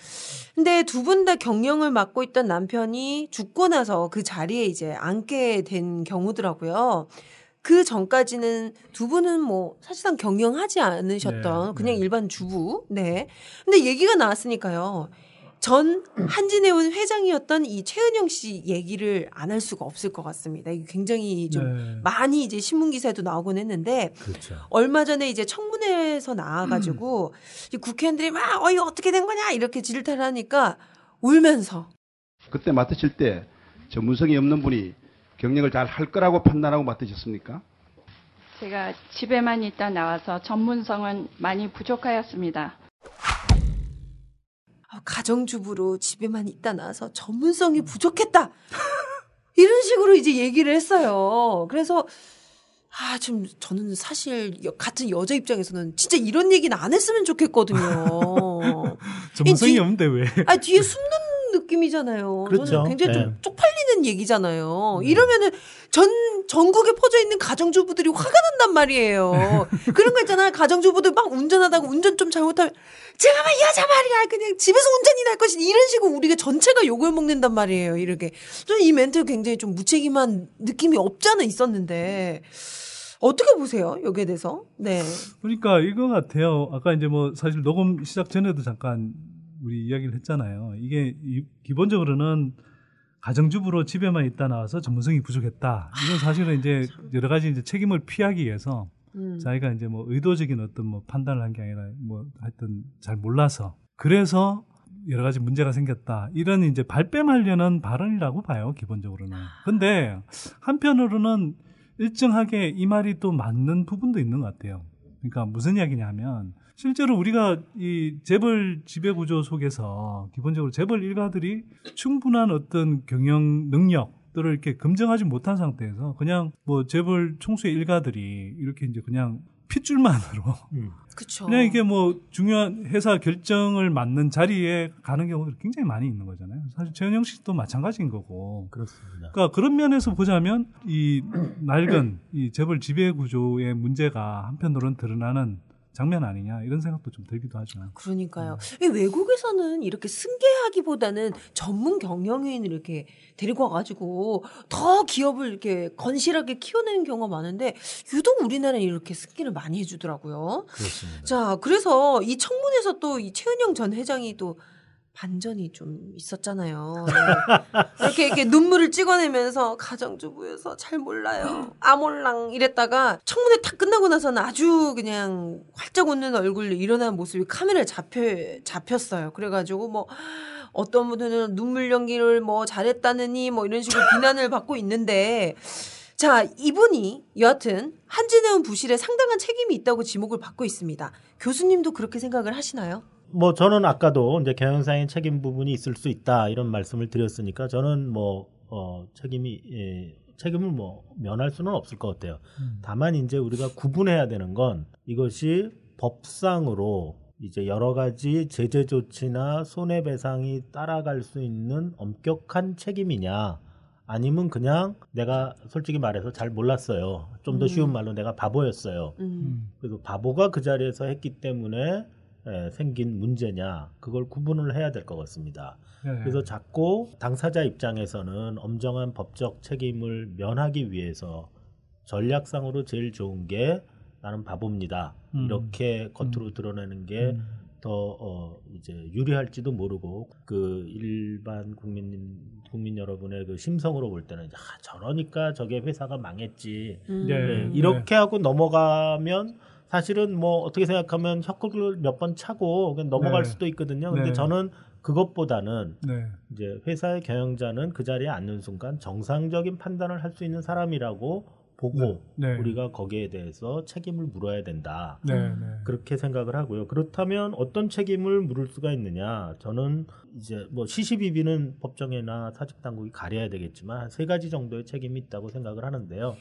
근데 두 분 다 경영을 맡고 있던 남편이 죽고 나서 그 자리에 이제 앉게 된 경우더라고요. 그 전까지는 두 분은 뭐 사실상 경영하지 않으셨던 네, 그냥 네. 일반 주부. 네. 근데 얘기가 나왔으니까요. 전 한진해운 회장이었던 이 최은영 씨 얘기를 안 할 수가 없을 것 같습니다. 이게 굉장히 좀 네. 많이 이제 신문 기사에도 나오곤 했는데 그렇죠. 얼마 전에 이제 청문회에서 나와가지고 이 국회의원들이 막 어이 어떻게 된 거냐 이렇게 질타를 하니까 울면서 그때 맡으실 때 전문성이 없는 분이 경영을 잘 할 거라고 판단하고 맡으셨습니까? 제가 집에만 있다 나와서 전문성은 많이 부족하였습니다. 아, 가정주부로 집에만 있다 나와서 전문성이 부족했다. 이런 식으로 이제 얘기를 했어요. 그래서 아, 좀 저는 사실 여- 같은 여자 입장에서는 진짜 이런 얘기는 안 했으면 좋겠거든요. 전문성이 뒤- 없는데 왜? 아, 뒤에 숨는 느낌이잖아요. 그렇죠. 저는 굉장히 좀 네. 쪽팔리는 얘기잖아요. 이러면은 전 전국에 퍼져 있는 가정주부들이 화가 난단 말이에요. 그런 거 있잖아요. 가정주부들 막 운전하다가 운전 좀 잘못하면 제가 막 여자 말이야. 그냥 집에서 운전이 날 것이 이런 식으로 우리가 전체가 욕을 먹는단 말이에요. 이렇게. 저는 이 멘트 굉장히 좀 무책임한 느낌이 없잖아 있었는데 어떻게 보세요? 여기에 대해서? 네. 그러니까 이거 같아요. 아까 이제 뭐 사실 녹음 시작 전에도 잠깐 우리 이야기를 했잖아요. 이게 이- 기본적으로는 가정주부로 집에만 있다 나와서 전문성이 부족했다. 이건 사실은 이제 여러 가지 이제 책임을 피하기 위해서 음. 자기가 이제 뭐 의도적인 어떤 뭐 판단을 한 게 아니라 뭐 하여튼 잘 몰라서 그래서 여러 가지 문제가 생겼다. 이런 이제 발뺌하려는 발언이라고 봐요, 기본적으로는. 근데 한편으로는 일정하게 이 말이 또 맞는 부분도 있는 것 같아요. 그러니까 무슨 이야기냐면 실제로 우리가 이 재벌 지배 구조 속에서 기본적으로 재벌 일가들이 충분한 어떤 경영 능력들을 이렇게 검증하지 못한 상태에서 그냥 뭐 재벌 총수의 일가들이 이렇게 이제 그냥 핏줄만으로 그쵸. 그냥 이게 뭐 중요한 회사 결정을 맡는 자리에 가는 경우가 굉장히 많이 있는 거잖아요. 사실 최은영 씨도 마찬가지인 거고. 그렇습니다. 그러니까 그런 면에서 보자면 이 낡은 이 재벌 지배 구조의 문제가 한편으로는 드러나는 장면 아니냐 이런 생각도 좀 들기도 하죠. 그러니까요. 이 외국에서는 이렇게 승계하기보다는 전문 경영인을 이렇게 데리고 와가지고 더 기업을 이렇게 건실하게 키워내는 경우가 많은데 유독 우리나라는 이렇게 승계를 많이 해주더라고요. 그렇습니다. 자, 그래서 이 청문회에서 또 이 최은영 전 회장이 또 반전이 좀 있었잖아요. 네. 이렇게 이렇게 눈물을 찍어내면서 가정주부여서 잘 몰라요. 아몰랑 이랬다가 청문회 탁 끝나고 나서는 아주 그냥 활짝 웃는 얼굴로 일어난 모습이 카메라에 잡혀 잡혔어요. 그래가지고 뭐 어떤 분들은 눈물 연기를 뭐 잘했다느니 뭐 이런 식으로 비난을 받고 있는데 자, 이분이 여하튼 한진해운 부실에 상당한 책임이 있다고 지목을 받고 있습니다. 교수님도 그렇게 생각을 하시나요? 뭐 저는 아까도 이제 경영상의 책임 부분이 있을 수 있다 이런 말씀을 드렸으니까 저는 뭐 어, 책임이 예, 책임을 뭐 면할 수는 없을 것 같아요. 다만 이제 우리가 구분해야 되는 건 이것이 법상으로 이제 여러 가지 제재 조치나 손해배상이 따라갈 수 있는 엄격한 책임이냐 아니면 그냥 내가 솔직히 말해서 잘 몰랐어요. 좀더 음. 쉬운 말로 내가 바보였어요. 음. 그래서 바보가 그 자리에서 했기 때문에 에, 생긴 문제냐 그걸 구분을 해야 될 것 같습니다. 네. 그래서 자꾸 당사자 입장에서는 엄정한 법적 책임을 면하기 위해서 전략상으로 제일 좋은 게 나는 바보입니다. 음. 이렇게 겉으로 드러내는 게더 어, 이제 유리할지도 모르고 그 일반 국민 국민 여러분의 그 심성으로 볼 때는 아, 저러니까 저게 회사가 망했지. 음. 네. 네, 이렇게 하고 넘어가면 사실은 뭐 어떻게 생각하면 혀끌을 몇 번 차고 그냥 넘어갈 네. 수도 있거든요. 근데 네. 저는 그것보다는 네. 이제 회사의 경영자는 그 자리에 앉는 순간 정상적인 판단을 할 수 있는 사람이라고 보고 네. 네. 우리가 거기에 대해서 책임을 물어야 된다. 네, 네. 그렇게 생각을 하고요. 그렇다면 어떤 책임을 물을 수가 있느냐? 저는 이제 뭐 시시비비는 법정이나 사직 당국이 가려야 되겠지만 세 가지 정도의 책임이 있다고 생각을 하는데요.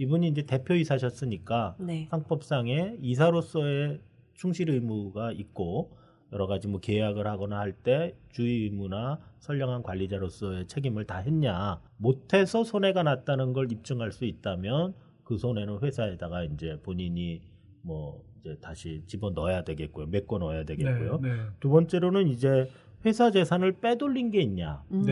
이분이 이제 대표이사셨으니까 네. 상법상의 이사로서의 충실 의무가 있고 여러 가지 뭐 계약을 하거나 할 때 주의 의무나 선량한 관리자로서의 책임을 다 했냐 못해서 손해가 났다는 걸 입증할 수 있다면 그 손해는 회사에다가 이제 본인이 뭐 이제 다시 집어 넣어야 되겠고요 메꿔 넣어야 되겠고요 네, 네. 두 번째로는 이제 회사 재산을 빼돌린 게 있냐 음.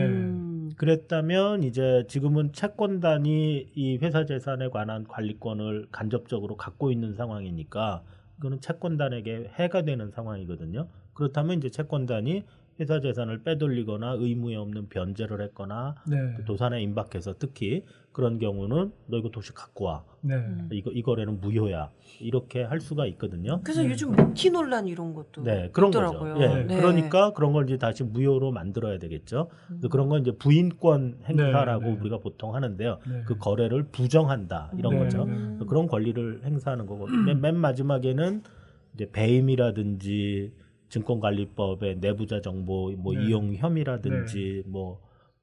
그랬다면 이제 지금은 채권단이 이 회사 재산에 관한 관리권을 간접적으로 갖고 있는 상황이니까 이거는 채권단에게 해가 되는 상황이거든요. 그렇다면 이제 채권단이 회사 재산을 빼돌리거나 의무에 없는 변제를 했거나 네. 그 도산에 임박해서 특히 그런 경우는 너 이거 도시 갖고 와. 네. 이거 이 거래는 무효야. 이렇게 할 수가 있거든요. 그래서 요즘 모키 논란 이런 것도 네, 그런 있더라고요. 거죠. 예, 네. 그러니까 그런 걸 이제 다시 무효로 만들어야 되겠죠. 그래서 그런 건 이제 부인권 행사라고 네, 네. 우리가 보통 하는데요. 네. 그 거래를 부정한다 이런 네, 거죠. 네. 그런 권리를 행사하는 거고 맨, 맨 마지막에는 이제 배임이라든지 증권관리법의 내부자 정보 뭐 네. 이용 혐의라든지 뭐,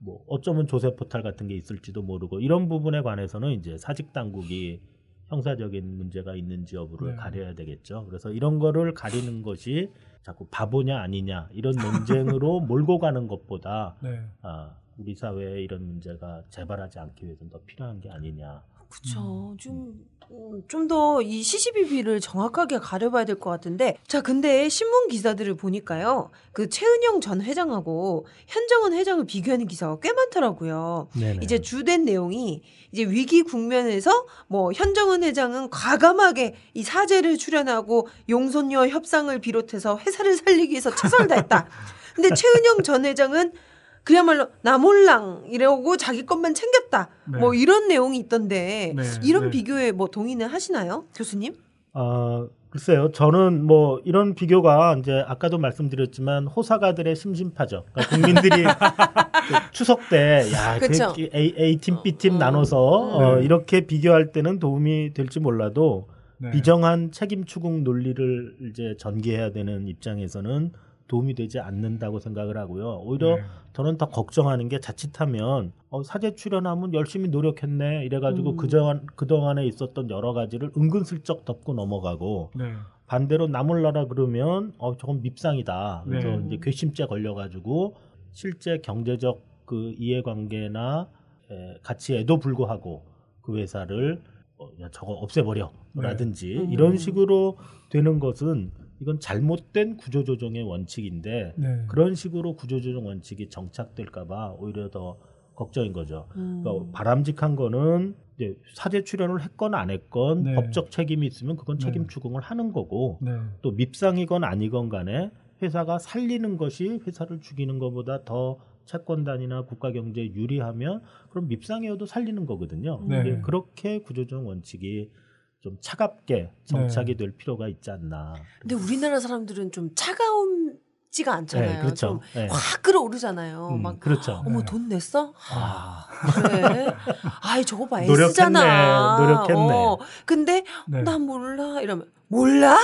뭐 어쩌면 조세 포탈 같은 게 있을지도 모르고 이런 부분에 관해서는 이제 사직 당국이 형사적인 문제가 있는지 여부를 네. 가려야 되겠죠. 그래서 이런 거를 가리는 것이 자꾸 바보냐 아니냐 이런 논쟁으로 몰고 가는 것보다 네. 아, 우리 사회에 이런 문제가 재발하지 않기 위해서는 더 필요한 게 아니냐. 그쵸. 좀, 좀 더 이 CCBB를 정확하게 가려봐야 될 것 같은데. 자, 근데 신문 기사들을 보니까요. 그 최은영 전 회장하고 현정은 회장을 비교하는 기사가 꽤 많더라고요. 네네. 이제 주된 내용이 이제 위기 국면에서 뭐 현정은 회장은 과감하게 이 사제를 출연하고 용선녀 협상을 비롯해서 회사를 살리기 위해서 최선을 다했다. 근데 최은영 전 회장은 그야말로 나 몰랑 이러고 자기 것만 챙겼다. 네. 뭐 이런 내용이 있던데 네, 이런 네. 비교에 뭐 동의는 하시나요, 교수님? 아, 글쎄요. 저는 뭐 이런 비교가 이제 아까도 말씀드렸지만 호사가들의 심심파죠. 그러니까 국민들이 그 추석 때 야, 그쵸. 그 A, A 팀, B 팀 어, 나눠서 어, 이렇게 비교할 때는 도움이 될지 몰라도 네. 비정한 책임 추궁 논리를 이제 전개해야 되는 입장에서는 도움이 되지 않는다고 생각을 하고요. 오히려 네. 저는 더 걱정하는 게 자칫하면 어, 사제 출연하면 열심히 노력했네 이래가지고 음. 그전 그동안에 있었던 여러 가지를 은근슬쩍 덮고 넘어가고 네. 반대로 나몰라라 그러면 어 저건 밉상이다. 그래서 네. 이제 괘씸죄 걸려가지고 실제 경제적 그 이해관계나 에, 가치에도 불구하고 그 회사를 어, 야, 저거 없애버려라든지 네. 이런 음. 식으로 되는 것은 이건 잘못된 구조조정의 원칙인데 네. 그런 식으로 구조조정 원칙이 정착될까봐 오히려 더 걱정인 거죠. 음. 그러니까 바람직한 거는 이제 사제 출연을 했건 안 했건 네. 법적 책임이 있으면 그건 책임 네. 추궁을 하는 거고 네. 또 밉상이건 아니건 간에 회사가 살리는 것이 회사를 죽이는 것보다 더 채권단이나 국가 경제에 유리하면 그럼 밉상이어도 살리는 거거든요. 네. 근데 그렇게 구조조정 원칙이 좀 차갑게 정착이 될 필요가 있지 않나. 근데 우리나라 사람들은 좀 차가움지가 않잖아요. 네, 그렇죠. 좀 네. 확 끌어오르잖아요. 음, 막 그렇죠. 어머 돈 냈어? 아, 그래. 아이 저거 봐 노력했네, 애쓰잖아. 노력했네. 어, 근데 네. 나 몰라 이러면 몰라?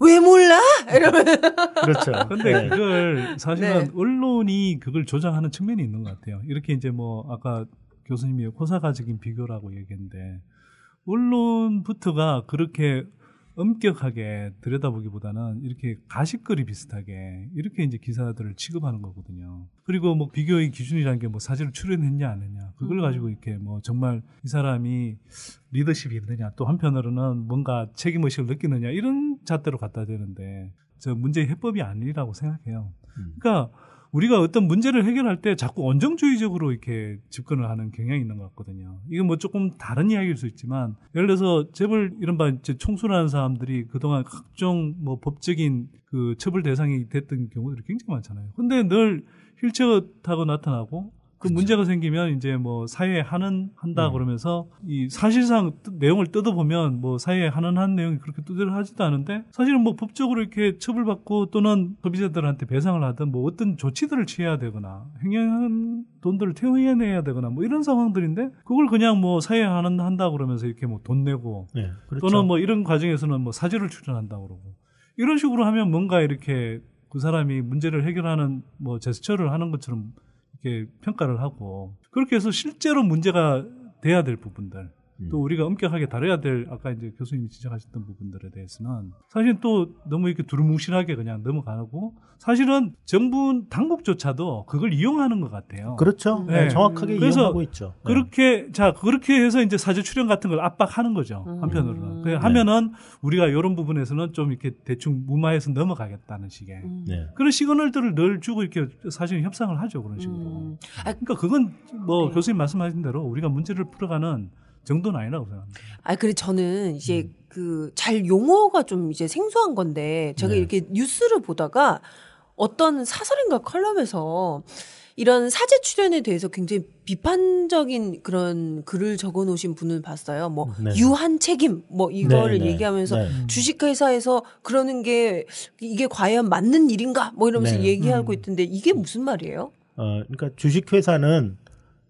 왜 몰라? 이러면 그렇죠. 근데 네. 그걸 사실은 네. 언론이 그걸 조장하는 측면이 있는 것 같아요. 이렇게 이제 뭐 아까 교수님이 호사가적인 비교라고 얘기했는데 언론부터가 그렇게 엄격하게 들여다보기보다는 이렇게 가십거리 비슷하게 이렇게 이제 기사들을 취급하는 거거든요. 그리고 뭐 비교의 기준이라는 게 뭐 사실을 출연했냐 안 했냐 그걸 음. 가지고 이렇게 뭐 정말 이 사람이 리더십이 있느냐 또 한편으로는 뭔가 책임 의식을 느끼느냐 이런 잣대로 갖다 대는데 저 문제의 해법이 아니라고 생각해요. 음. 그러니까 우리가 어떤 문제를 해결할 때 자꾸 원정주의적으로 이렇게 집권을 하는 경향이 있는 것 같거든요. 이건 뭐 조금 다른 이야기일 수 있지만, 예를 들어서 재벌 이른바 이제 총수라는 사람들이 그동안 각종 뭐 법적인 그 처벌 대상이 됐던 경우들이 굉장히 많잖아요. 근데 늘 휠체어 타고 나타나고 그 문제가 생기면 이제 뭐 사회에 하는 한다 음. 그러면서 이 사실상 뜨- 내용을 뜯어보면 뭐 사회에 하는 한 내용이 그렇게 두드러하지도 않은데 사실은 뭐 법적으로 이렇게 처벌받고 또는 소비자들한테 배상을 하든 뭐 어떤 조치들을 취해야 되거나 횡령한 돈들을 퇴원해내야 되거나 뭐 이런 상황들인데 그걸 그냥 뭐 사회에 하는 한다 그러면서 이렇게 뭐 돈 내고 네, 그렇죠. 또는 뭐 이런 과정에서는 뭐 사죄를 출연한다 그러고 이런 식으로 하면 뭔가 이렇게 그 사람이 문제를 해결하는 뭐 제스처를 하는 것처럼 이렇게 평가를 하고 그렇게 해서 실제로 문제가 돼야 될 부분들 음. 또 우리가 엄격하게 다뤄야 될 아까 이제 교수님이 지적하셨던 부분들에 대해서는 사실 또 너무 이렇게 두루뭉실하게 그냥 넘어가고 사실은 정부 당국조차도 그걸 이용하는 것 같아요. 그렇죠. 네, 정확하게 그래서 이용하고 있죠. 네. 그렇게 자 그렇게 해서 이제 사죄 출연 같은 걸 압박하는 거죠 음. 한편으로는. 네. 그 하면은 우리가 이런 부분에서는 좀 이렇게 대충 무마해서 넘어가겠다는 식의 네. 그런 시그널들을 늘 주고 이렇게 사실 협상을 하죠 그런 식으로. 그러니까 그건 뭐 교수님 말씀하신 대로 우리가 문제를 풀어가는 정도는 아니라고 생각합니다. 아, 그래 저는 음. 이제 그잘 용어가 좀 이제 생소한 건데 제가 네. 이렇게 뉴스를 보다가 어떤 사설인가 컬럼에서 이런 사제 출연에 대해서 굉장히 비판적인 그런 글을 적어 놓으신 분을 봤어요. 뭐 네. 유한 책임 뭐 이거를 네, 네. 얘기하면서 네. 주식회사에서 그러는 게 이게 과연 맞는 일인가 뭐 이러면서 네. 얘기하고 있던데 이게 무슨 말이에요? 어, 그러니까 주식회사는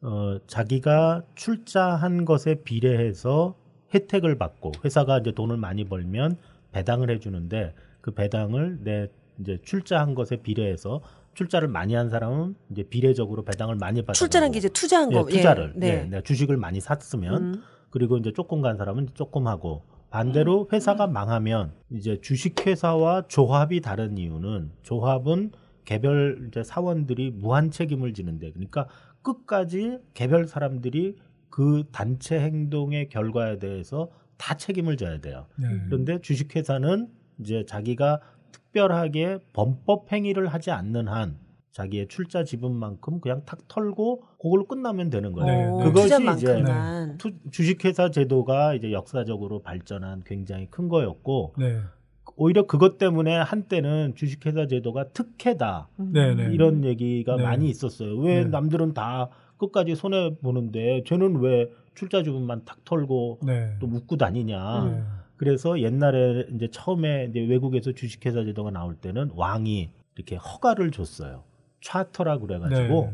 어, 자기가 출자한 것에 비례해서 혜택을 받고 회사가 이제 돈을 많이 벌면 배당을 해주는데 그 배당을 내 이제 출자한 것에 비례해서 출자를 많이 한 사람은 이제 비례적으로 배당을 많이 받아. 출자란 게 이제 투자한 거. 예, 투자를. 예, 네. 네. 내가 주식을 많이 샀으면 음. 그리고 이제 조금 간 사람은 조금 하고 반대로 회사가 망하면 이제 주식회사와 조합이 다른 이유는 조합은 개별 이제 사원들이 무한 책임을 지는데 그러니까 끝까지 개별 사람들이 그 단체 행동의 결과에 대해서 다 책임을 져야 돼요. 네. 그런데 주식회사는 이제 자기가 특별하게 범법 행위를 하지 않는 한 자기의 출자 지분만큼 그냥 탁 털고 그걸로 끝나면 되는 거예요. 네, 네. 그것이 이제. 투- 주식회사 제도가 이제 역사적으로 발전한 굉장히 큰 거였고 네. 오히려 그것 때문에 한때는 주식회사 제도가 특혜다 네, 네. 이런 얘기가 네. 많이 있었어요. 왜 네. 남들은 다 끝까지 손해 보는데 쟤는 왜 출자 지분만 탁 털고 네. 또 묶고 다니냐. 네. 그래서 옛날에 이제 처음에 이제 외국에서 주식회사 제도가 나올 때는 왕이 이렇게 허가를 줬어요. 차터라 그래가지고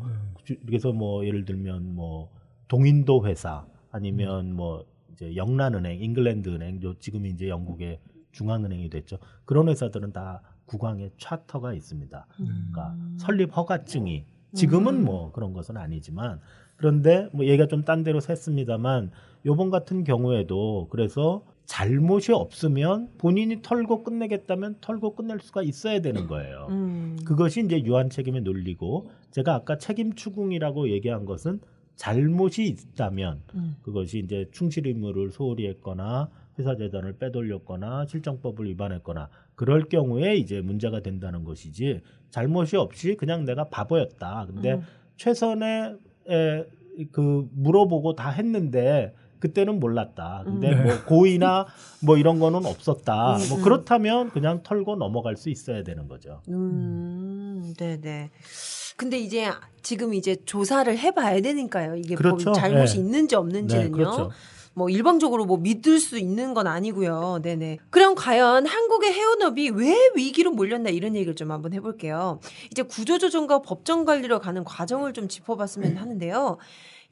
그래서 뭐 예를 들면 뭐 동인도 회사 아니면 음. 뭐 이제 영란은행, 잉글랜드 은행, 요 지금 이제 영국의 중앙은행이 됐죠. 그런 회사들은 다 국왕의 차터가 있습니다. 그러니까 설립 허가증이 지금은 음. 뭐 그런 것은 아니지만 그런데 뭐 얘기가 좀 딴 데로 샜습니다만 요번 같은 경우에도 그래서 잘못이 없으면 본인이 털고 끝내겠다면 털고 끝낼 수가 있어야 되는 거예요. 음. 그것이 이제 유한 책임의 논리고 제가 아까 책임 추궁이라고 얘기한 것은 잘못이 있다면 음. 그것이 이제 충실 의무를 소홀히 했거나 회사 재단을 빼돌렸거나 실정법을 위반했거나 그럴 경우에 이제 문제가 된다는 것이지 잘못이 없이 그냥 내가 바보였다. 근데 음. 최선의 에, 그 물어보고 다 했는데 그때는 몰랐다. 근데 음. 뭐 고의나 뭐 이런 거는 없었다. 음, 뭐 음. 그렇다면 그냥 털고 넘어갈 수 있어야 되는 거죠. 음, 네네. 근데 이제 지금 이제 조사를 해봐야 되니까요. 이게 그렇죠. 뭐 잘못이 네. 있는지 없는지는요. 네, 그렇죠. 뭐 일방적으로 뭐 믿을 수 있는 건 아니고요. 네네. 그럼 과연 한국의 해운업이 왜 위기로 몰렸나 이런 얘기를 좀 한번 해볼게요. 이제 구조조정과 법정 관리로 가는 과정을 좀 짚어봤으면 하는데요.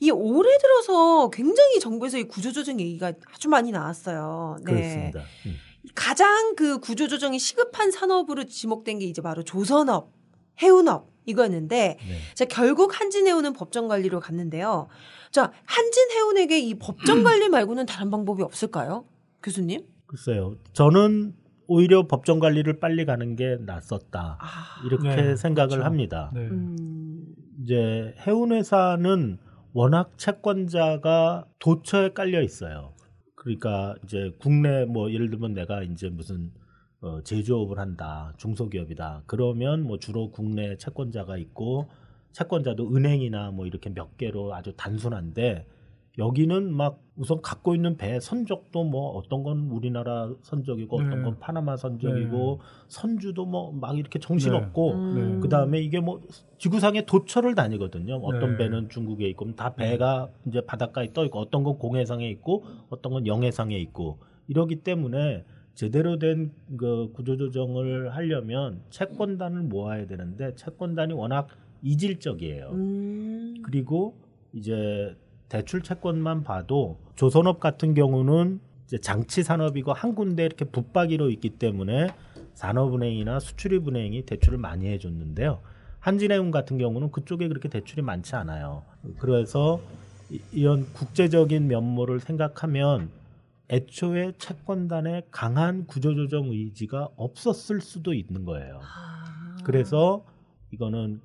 이 올해 들어서 굉장히 정부에서 이 구조조정 얘기가 아주 많이 나왔어요. 네. 그렇습니다. 음. 가장 그 구조조정이 시급한 산업으로 지목된 게 이제 바로 조선업, 해운업 이거였는데 네. 자 결국 한진해운은 법정 관리로 갔는데요. 자 한진 해운에게 이 법정 관리 말고는 다른 방법이 없을까요, 교수님? 글쎄요. 저는 오히려 법정 관리를 빨리 가는 게 낫었다. 이렇게 네, 생각을 그렇죠. 합니다. 네. 음, 이제 해운회사는 워낙 채권자가 도처에 깔려 있어요. 그러니까 이제 국내 뭐 예를 들면 내가 이제 무슨 어, 제조업을 한다, 중소기업이다. 그러면 뭐 주로 국내 채권자가 있고 채권자도 은행이나 뭐 이렇게 몇 개로 아주 단순한데 여기는 막 우선 갖고 있는 배 선적도 뭐 어떤 건 우리나라 선적이고 어떤 네. 건 파나마 선적이고 선주도 뭐 막 이렇게 정신 네. 없고 음. 그 다음에 이게 뭐 지구상에 도처를 다니거든요. 어떤 네. 배는 중국에 있고 다 배가 이제 바닷가에 떠 있고 어떤 건 공해상에 있고 어떤 건 영해상에 있고 이러기 때문에 제대로 된 그 구조조정을 하려면 채권단을 모아야 되는데 채권단이 워낙 이질적이에요. 음. 그리고 이제 대출 채권만 봐도 조선업 같은 경우는 이제 장치 산업이고 한 군데 이렇게 붙박이로 있기 때문에 산업은행이나 수출입은행이 대출을 많이 해줬는데요. 한진해운 같은 경우는 그쪽에 그렇게 대출이 많지 않아요. 그래서 이- 이런 국제적인 면모를 생각하면 애초에 채권단의 강한 구조조정 의지가 없었을 수도 있는 거예요. 그래서 이거는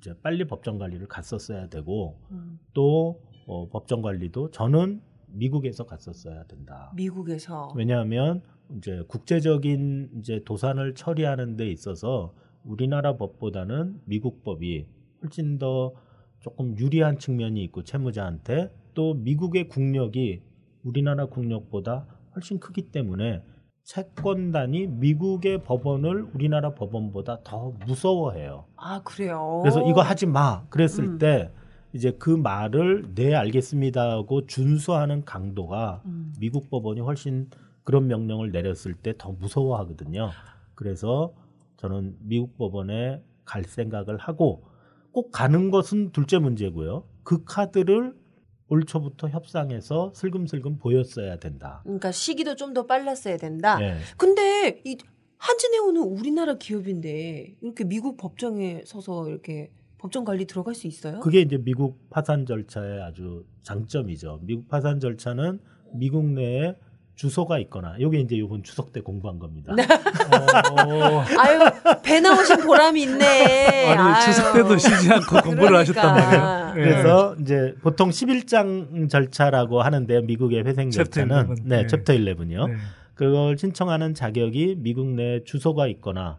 이제 빨리 법정 관리를 갔었어야 되고 음. 또 어, 법정 관리도 저는 미국에서 갔었어야 된다. 미국에서 왜냐하면 이제 국제적인 이제 도산을 처리하는 데 있어서 우리나라 법보다는 미국 법이 훨씬 더 조금 유리한 측면이 있고 채무자한테 또 미국의 국력이 우리나라 국력보다 훨씬 크기 때문에 채권단이 미국의 법원을 우리나라 법원보다 더 무서워해요. 아 그래요. 그래서 이거 하지 마. 그랬을 음. 때 이제 그 말을 네 알겠습니다 하고 준수하는 강도가 음. 미국 법원이 훨씬 그런 명령을 내렸을 때 더 무서워하거든요. 그래서 저는 미국 법원에 갈 생각을 하고 꼭 가는 것은 둘째 문제고요. 그 카드를 올 초부터 협상해서 슬금슬금 보였어야 된다. 그러니까 시기도 좀 더 빨랐어야 된다. 네. 근데 이 한진해운은 우리나라 기업인데 이렇게 미국 법정에 서서 이렇게 법정 관리 들어갈 수 있어요? 그게 이제 미국 파산 절차의 아주 장점이죠. 미국 파산 절차는 미국 내에 주소가 있거나 여기 이제 이번 추석 때 공부한 겁니다. 어, 아유 배 나오신 보람이 있네. 아니, 아유. 추석 때도 쉬지 않고 공부를 하셨단 말이에요. 예. 그래서 이제 보통 11장 절차라고 하는데요. 미국의 회생 절차는 11. 네, 네. 챕터 11이요. 네. 그걸 신청하는 자격이 미국 내 주소가 있거나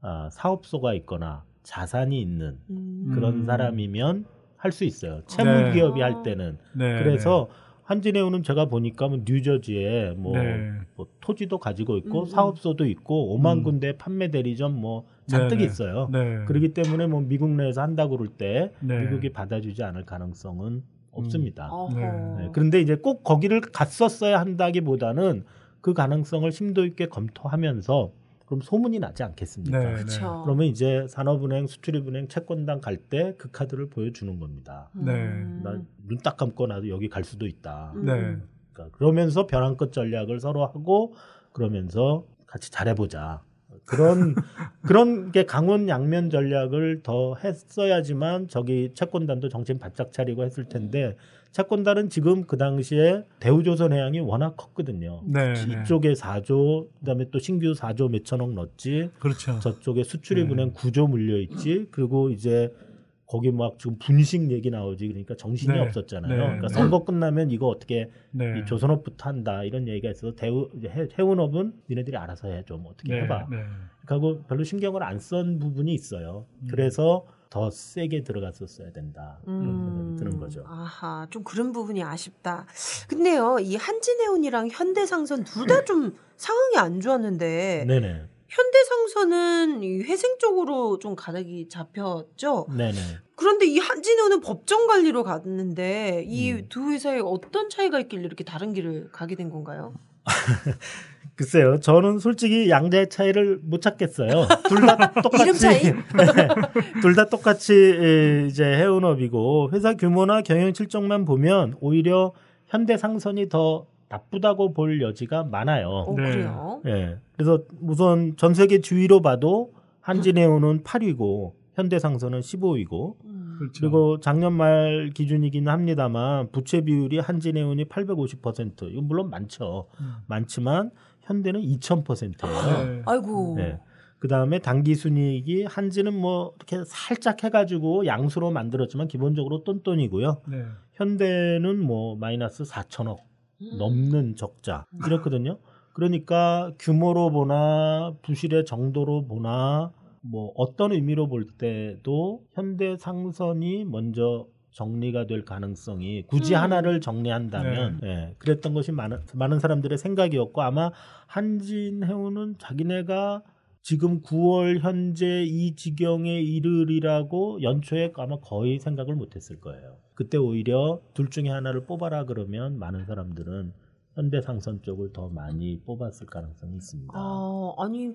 아, 사업소가 있거나 자산이 있는 그런 음. 사람이면 할 수 있어요. 채무 네. 기업이 할 때는. 네, 그래서 한진해운은 제가 보니까 뭐 뉴저지에 뭐, 네. 뭐 토지도 가지고 있고 음. 사업소도 있고 5만 음. 군데 판매 대리점 뭐 잔뜩 네, 네. 있어요. 네. 그렇기 때문에 뭐 미국 내에서 한다 그럴 때 네. 미국이 받아주지 않을 가능성은 없습니다. 어허. 네, 그런데 이제 꼭 거기를 갔었어야 한다기보다는 그 가능성을 심도 있게 검토하면서 그럼 소문이 나지 않겠습니까? 네, 네. 그렇죠. 그러면 이제 산업은행, 수출입은행, 채권단 갈때 그 카드를 보여주는 겁니다. 네. 나눈딱 감고 나도 여기 갈 수도 있다. 음. 네. 그러니까 그러면서 벼랑 끝 전략을 서로 하고 그러면서 같이 잘해보자. 그런 그런 게 강원 양면 전략을 더 했어야지만 저기 채권단도 정신 바짝 차리고 했을 텐데 채권단은 지금 그 당시에 대우조선 해양이 워낙 컸거든요. 네, 네. 이쪽에 4조 그다음에 또 신규 4조 몇천억 넣었지. 그렇죠. 저쪽에 수출입은행 9조 물려 있지. 그리고 이제 거기 막 지금 분식 얘기 나오지. 그러니까 정신이 네. 없었잖아요. 네. 그러니까 네. 선거 끝나면 이거 어떻게 네. 이 조선업부터 한다 이런 얘기가 있어서 대우 해, 해운업은 니네들이 알아서 해좀 어떻게 네, 해봐. 네. 그리고 별로 신경을 안 쓴 부분이 있어요. 음. 그래서 더 세게 들어갔었어야 된다. 그런 음. 드는 거죠. 아하, 좀 그런 부분이 아쉽다. 근데요, 이 한진해운이랑 현대상선 둘 다 좀 상황이 안 좋았는데 네네. 현대상선은 이 회생 쪽으로 좀 가닥이 잡혔죠. 네네. 그런데 이 한진해운은 법정 관리로 갔는데 이 음. 두 회사에 어떤 차이가 있길래 이렇게 다른 길을 가게 된 건가요? 글쎄요, 저는 솔직히 양자의 차이를 못 찾겠어요. 둘 다 똑같이 이름 차이? 둘다 똑같이 에, 이제 해운업이고 회사 규모나 경영 실적만 보면 오히려 현대 상선이 더 나쁘다고 볼 여지가 많아요. 어, 네. 그래요? 예. 그래서 우선 전 세계 주위로 봐도 한진해운은 8위고 현대상선은 15위고 음. 그렇죠. 그리고 작년 말 기준이긴 합니다만 부채 비율이 한진해운이 850% 이건 물론 많죠. 음. 많지만 현대는 2000%예요. 네. 아이고. 네. 그 다음에 단기 순이익이 한지는 뭐 이렇게 살짝 해가지고 양수로 만들었지만 기본적으로 똔똔이고요. 네. 현대는 뭐 마이너스 4천억 음. 넘는 적자 이렇거든요. 그러니까 규모로 보나 부실의 정도로 보나 뭐 어떤 의미로 볼 때도 현대 상선이 먼저 정리가 될 가능성이 굳이 음. 하나를 정리한다면 예, 그랬던 것이 많은 많은 사람들의 생각이었고 아마 한진해운은 자기네가 지금 9월 현재 이 지경에 이르리라고 연초에 아마 거의 생각을 못했을 거예요. 그때 오히려 둘 중에 하나를 뽑아라 그러면 많은 사람들은 현대상선 쪽을 더 많이 뽑았을 가능성이 있습니다. 아, 아니,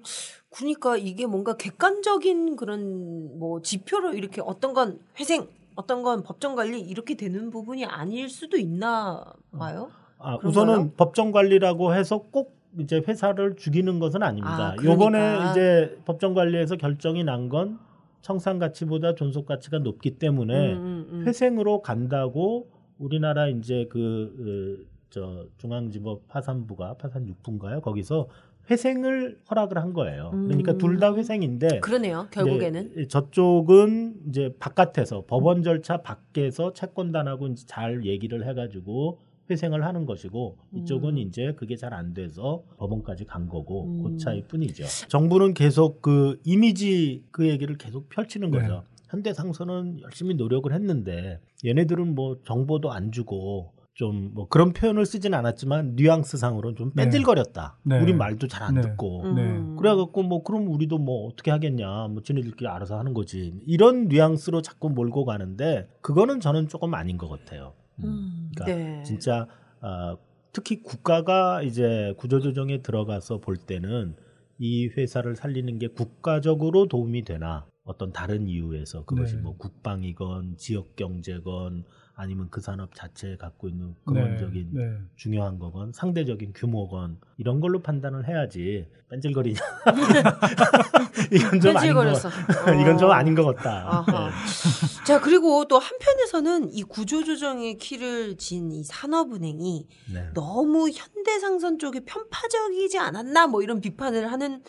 그러니까 이게 뭔가 객관적인 그런 뭐 지표로 이렇게 어떤 건 회생, 어떤 건 법정 관리 이렇게 되는 부분이 아닐 수도 있나 봐요. 아, 그런가요? 우선은 법정 관리라고 해서 꼭 이제 회사를 죽이는 것은 아닙니다. 아, 그러니까. 요번에 이제 법정 관리에서 결정이 난 건 청산 가치보다 존속 가치가 높기 때문에 음, 음, 음. 회생으로 간다고 우리나라 이제 그, 어, 저 중앙지법 파산부가 파산 6부인가요? 거기서 회생을 허락을 한 거예요. 그러니까 음. 둘다 회생인데 그러네요. 결국에는. 저쪽은 이제 바깥에서 법원 절차 밖에서 채권단하고 이제 잘 얘기를 해가지고 회생을 하는 것이고 이쪽은 음. 이제 그게 잘 안 돼서 법원까지 간 거고 음. 그 차이뿐이죠. 정부는 계속 그 이미지 그 얘기를 계속 펼치는 네. 거죠. 현대상선은 열심히 노력을 했는데 얘네들은 뭐 정보도 안 주고 좀 뭐 그런 표현을 쓰진 않았지만 뉘앙스상으로는 좀 네. 뺀질거렸다. 네. 우리 말도 잘안 네. 듣고 음. 네. 그래갖고 뭐 그럼 우리도 뭐 어떻게 하겠냐 뭐 지네들끼리 알아서 하는 거지 이런 뉘앙스로 자꾸 몰고 가는데 그거는 저는 조금 아닌 것 같아요. 음, 그러니까 네. 진짜 아, 특히 국가가 이제 구조조정에 들어가서 볼 때는 이 회사를 살리는 게 국가적으로 도움이 되나 어떤 다른 이유에서 그것이 네. 뭐 국방이건 지역 경제건 아니면 그 산업 자체에 갖고 있는 근원적인 네, 네. 중요한 거건 상대적인 규모건 이런 걸로 판단을 해야지 뺀질거리냐 이건 좀 아닌 것 뺀질거렸어. 이건 좀 어. 아닌 것 같다. 아하. 네. 자, 그리고 또 한편에서는 이 구조조정의 키를 진 이 산업은행이 네. 너무 현대상선 쪽에 편파적이지 않았나 뭐 이런 비판을 하는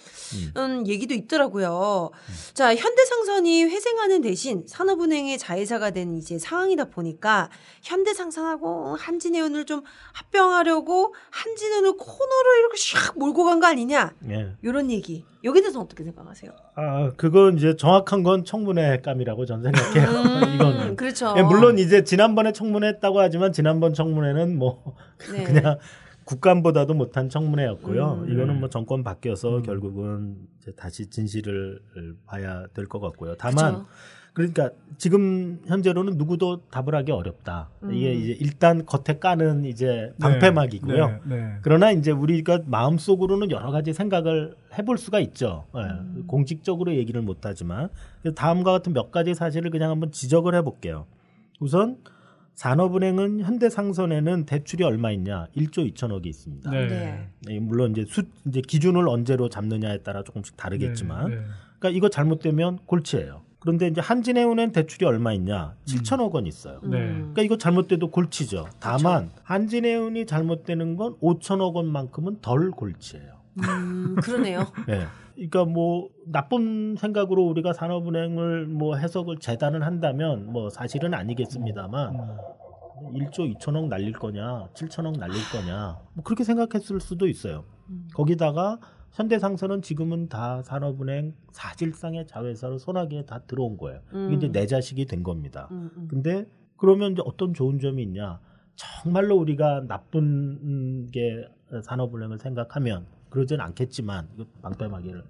음, 얘기도 있더라고요. 자, 현대상선이 회생하는 대신 산업은행의 자회사가 된 이제 상황이다 보니까 현대상선하고 한진해운을 좀 합병하려고 한진해운을 코너로 이렇게 샥 몰고 간 거 아니냐 예. 이런 얘기. 여기에 대해서 어떻게 생각하세요? 아, 그건 이제 정확한 건 청문회 감이라고 전 생각해요. 음, 이거는. 그렇죠. 예, 물론 이제 지난번에 청문회 했다고 하지만 지난번 청문회는 뭐 네. 그냥 국감보다도 못한 청문회였고요. 음. 이거는 뭐 정권 바뀌어서 결국은 이제 다시 진실을 봐야 될 것 같고요. 다만 그쵸. 그러니까 지금 현재로는 누구도 답을 하기 어렵다. 음. 이게 이제 일단 겉에 까는 이제 방패막이고요. 네, 네. 그러나 이제 우리가 마음속으로는 여러 가지 생각을 해볼 수가 있죠. 예, 공식적으로 얘기를 못하지만 그래서 다음과 같은 몇 가지 사실을 그냥 한번 지적을 해볼게요. 우선 산업은행은 현대상선에는 대출이 얼마 있냐? 1조 2천억이 있습니다. 네. 네. 예, 물론 이제 수 이제 기준을 언제로 잡느냐에 따라 조금씩 다르겠지만 네, 네. 그러니까 이거 잘못되면 골치예요. 그런데 이제 한진해운엔 대출이 얼마 있냐? 7천억 원 있어요. 네. 그러니까 이거 잘못돼도 골치죠. 다만 한진해운이 잘못되는 건 5천억 원만큼은 덜 골치예요. 음, 그러네요. 네. 그러니까 뭐 나쁜 생각으로 우리가 산업은행을 뭐 해석을 재단을 한다면 뭐 사실은 아니겠습니다만 1조 2천억 날릴 거냐, 7천억 날릴 거냐, 뭐 그렇게 생각했을 수도 있어요. 거기다가 현대상선은 지금은 다 산업은행 사실상의 자회사로 손아귀에 다 들어온 거예요. 이게 이제 음. 내 자식이 된 겁니다. 음, 음. 근데 그러면 이제 어떤 좋은 점이 있냐? 정말로 우리가 나쁜 게 산업은행을 생각하면 그러진 않겠지만 이거 방패막이를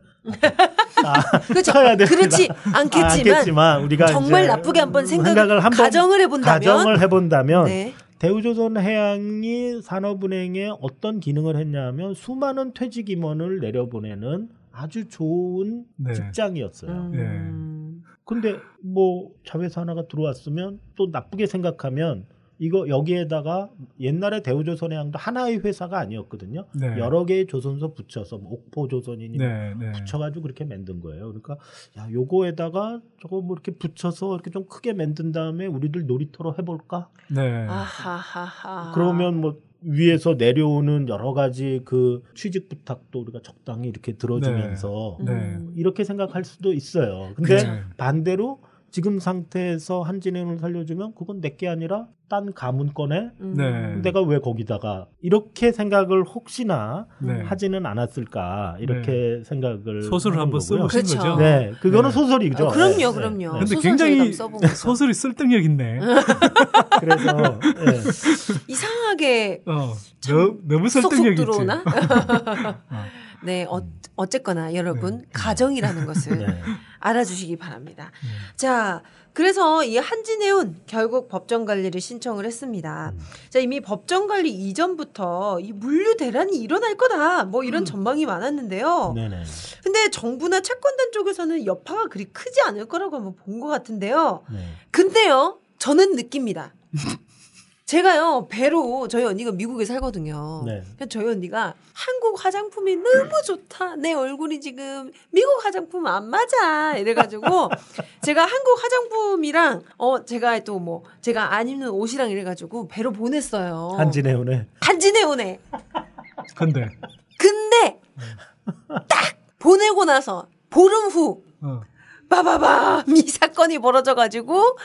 아, 그렇죠. 쳐야 됩니다. 그렇지 아, 않겠지만, 않겠지만 우리가 정말 나쁘게 한번 생각, 한번 가정을 해본다면 가정을 해본다면 네. 대우조선해양이 산업은행에 어떤 기능을 했냐면 수많은 퇴직 임원을 내려보내는 아주 좋은 네. 직장이었어요. 음. 근데 뭐 자회사 하나가 들어왔으면 또 나쁘게 생각하면 이거 여기에다가 옛날에 대우조선해양도 하나의 회사가 아니었거든요. 네. 여러 개의 조선소 붙여서 뭐 옥포조선이니 네, 네. 붙여가지고 그렇게 만든 거예요. 그러니까 야 요거에다가 저거 뭐 이렇게 붙여서 이렇게 좀 크게 만든 다음에 우리들 놀이터로 해볼까? 네. 아하하하. 그러면 뭐 위에서 내려오는 여러 가지 그 취직 부탁도 우리가 적당히 이렇게 들어주면서 네. 음. 이렇게 생각할 수도 있어요. 근데 네. 반대로 지금 상태에서 한진해운을 살려주면 그건 내게 아니라 딴 가문 꺼내 음. 네. 내가 왜 거기다가 이렇게 생각을 혹시나 네. 하지는 않았을까 이렇게 생각을 소설을 한번 거고요. 써보신 그렇죠. 거죠? 네, 그거는 네. 소설이죠. 아, 그럼요, 네, 그럼요. 네, 네. 근데 굉장히. 소설이 쓸데력 있네. 그래서 네. 이상하게 어, 너, 너무 쏙쏙 설득력 있지. 들어오나? 네, 어, 어쨌거나 여러분 가정이라는 것을 네. 알아주시기 바랍니다. 자, 그래서 이 한진해운 결국 법정 관리를 신청을 했습니다. 자, 이미 법정 관리 이전부터 이 물류 대란이 일어날 거다. 뭐 이런 전망이 많았는데요. 네네. 근데 정부나 채권단 쪽에서는 여파가 그리 크지 않을 거라고 한번 본 것 같은데요. 네. 근데요, 저는 느낍니다. 제가요, 배로 저희 언니가 미국에 살거든요. 네. 저희 언니가 한국 화장품이 너무 좋다. 내 얼굴이 지금 미국 화장품 안 맞아. 이래가지고 제가 한국 화장품이랑 어 제가 또 뭐 제가 안 입는 옷이랑 이래가지고 배로 보냈어요. 한진해운에 한진해 오네. 근데 근데 딱 보내고 나서 보름 후 어. 빠바밤 이 사건이 벌어져가지고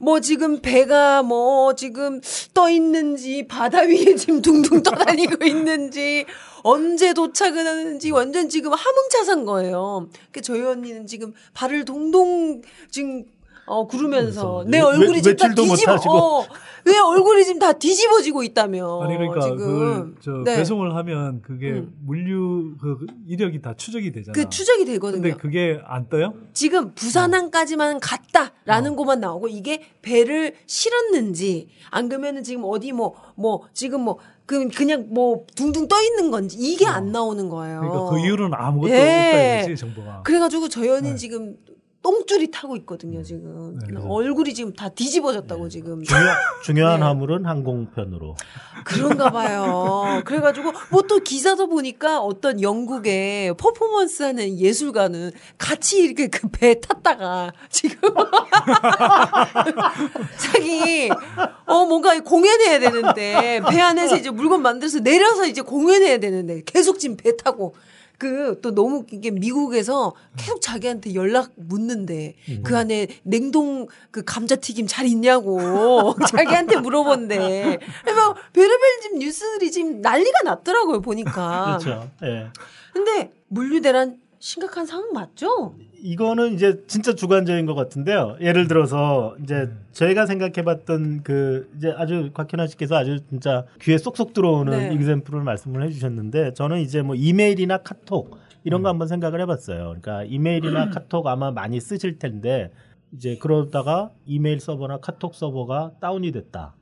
뭐 지금 배가 뭐 지금 떠 있는지 바다 위에 지금 둥둥 떠다니고 있는지 언제 도착을 하는지 완전 지금 함흥차사인 거예요. 그 저희 언니는 지금 발을 동동 지금 어 구르면서 내 외- 얼굴이 외- 지금 다 뒤집어. 어, 왜 얼굴이 지금 다 뒤집어지고 있다며 아니 그러니까 지금 저 네. 배송을 하면 그게 음. 물류 그 이력이 다 추적이 되잖아. 그 추적이 되거든요. 근데 그게 안 떠요? 지금 부산항까지만 갔다라는 것만 나오고 이게 배를 실었는지 안 그러면은 지금 어디 뭐뭐 지금 뭐 그 그냥 뭐 둥둥 떠 있는 건지 이게 안 나오는 거예요. 그러니까 그 이유는 아무것도 예. 없다 이거지 정보가. 그래가지고 저희 언니는 네. 지금 똥줄이 타고 있거든요 지금 얼굴이 지금 다 뒤집어졌다고 지금 중요, 중요한 네. 화물은 항공편으로. 그런가 봐요. 그래가지고 뭐 또 기사도 보니까 어떤 영국의 퍼포먼스 하는 예술가는 같이 이렇게 그 배 탔다가 지금 자기 어 뭔가 공연해야 되는데 배 안에서 이제 물건 만들어서 내려서 이제 공연해야 되는데 계속 지금 배 타고 그 또 너무 이게 미국에서 계속 자기한테 연락 묻는데 그 안에 냉동 그 감자튀김 잘 있냐고 자기한테 물어본대. 막 별의별 지금 뉴스들이 지금 난리가 났더라고요 보니까. 그렇죠. 예. 근데 물류 대란 심각한 상황 맞죠? 이거는 이제 진짜 주관적인 것 같은데요. 예를 들어서 이제 저희가 생각해봤던 그 이제 아주 곽현아 씨께서 아주 진짜 귀에 쏙쏙 들어오는 네. example을 말씀을 해주셨는데 저는 이제 뭐 이메일이나 카톡 이런 거 한번 생각을 해봤어요. 그러니까 이메일이나 카톡 아마 많이 쓰실 텐데 이제 그러다가 이메일 서버나 카톡 서버가 다운이 됐다.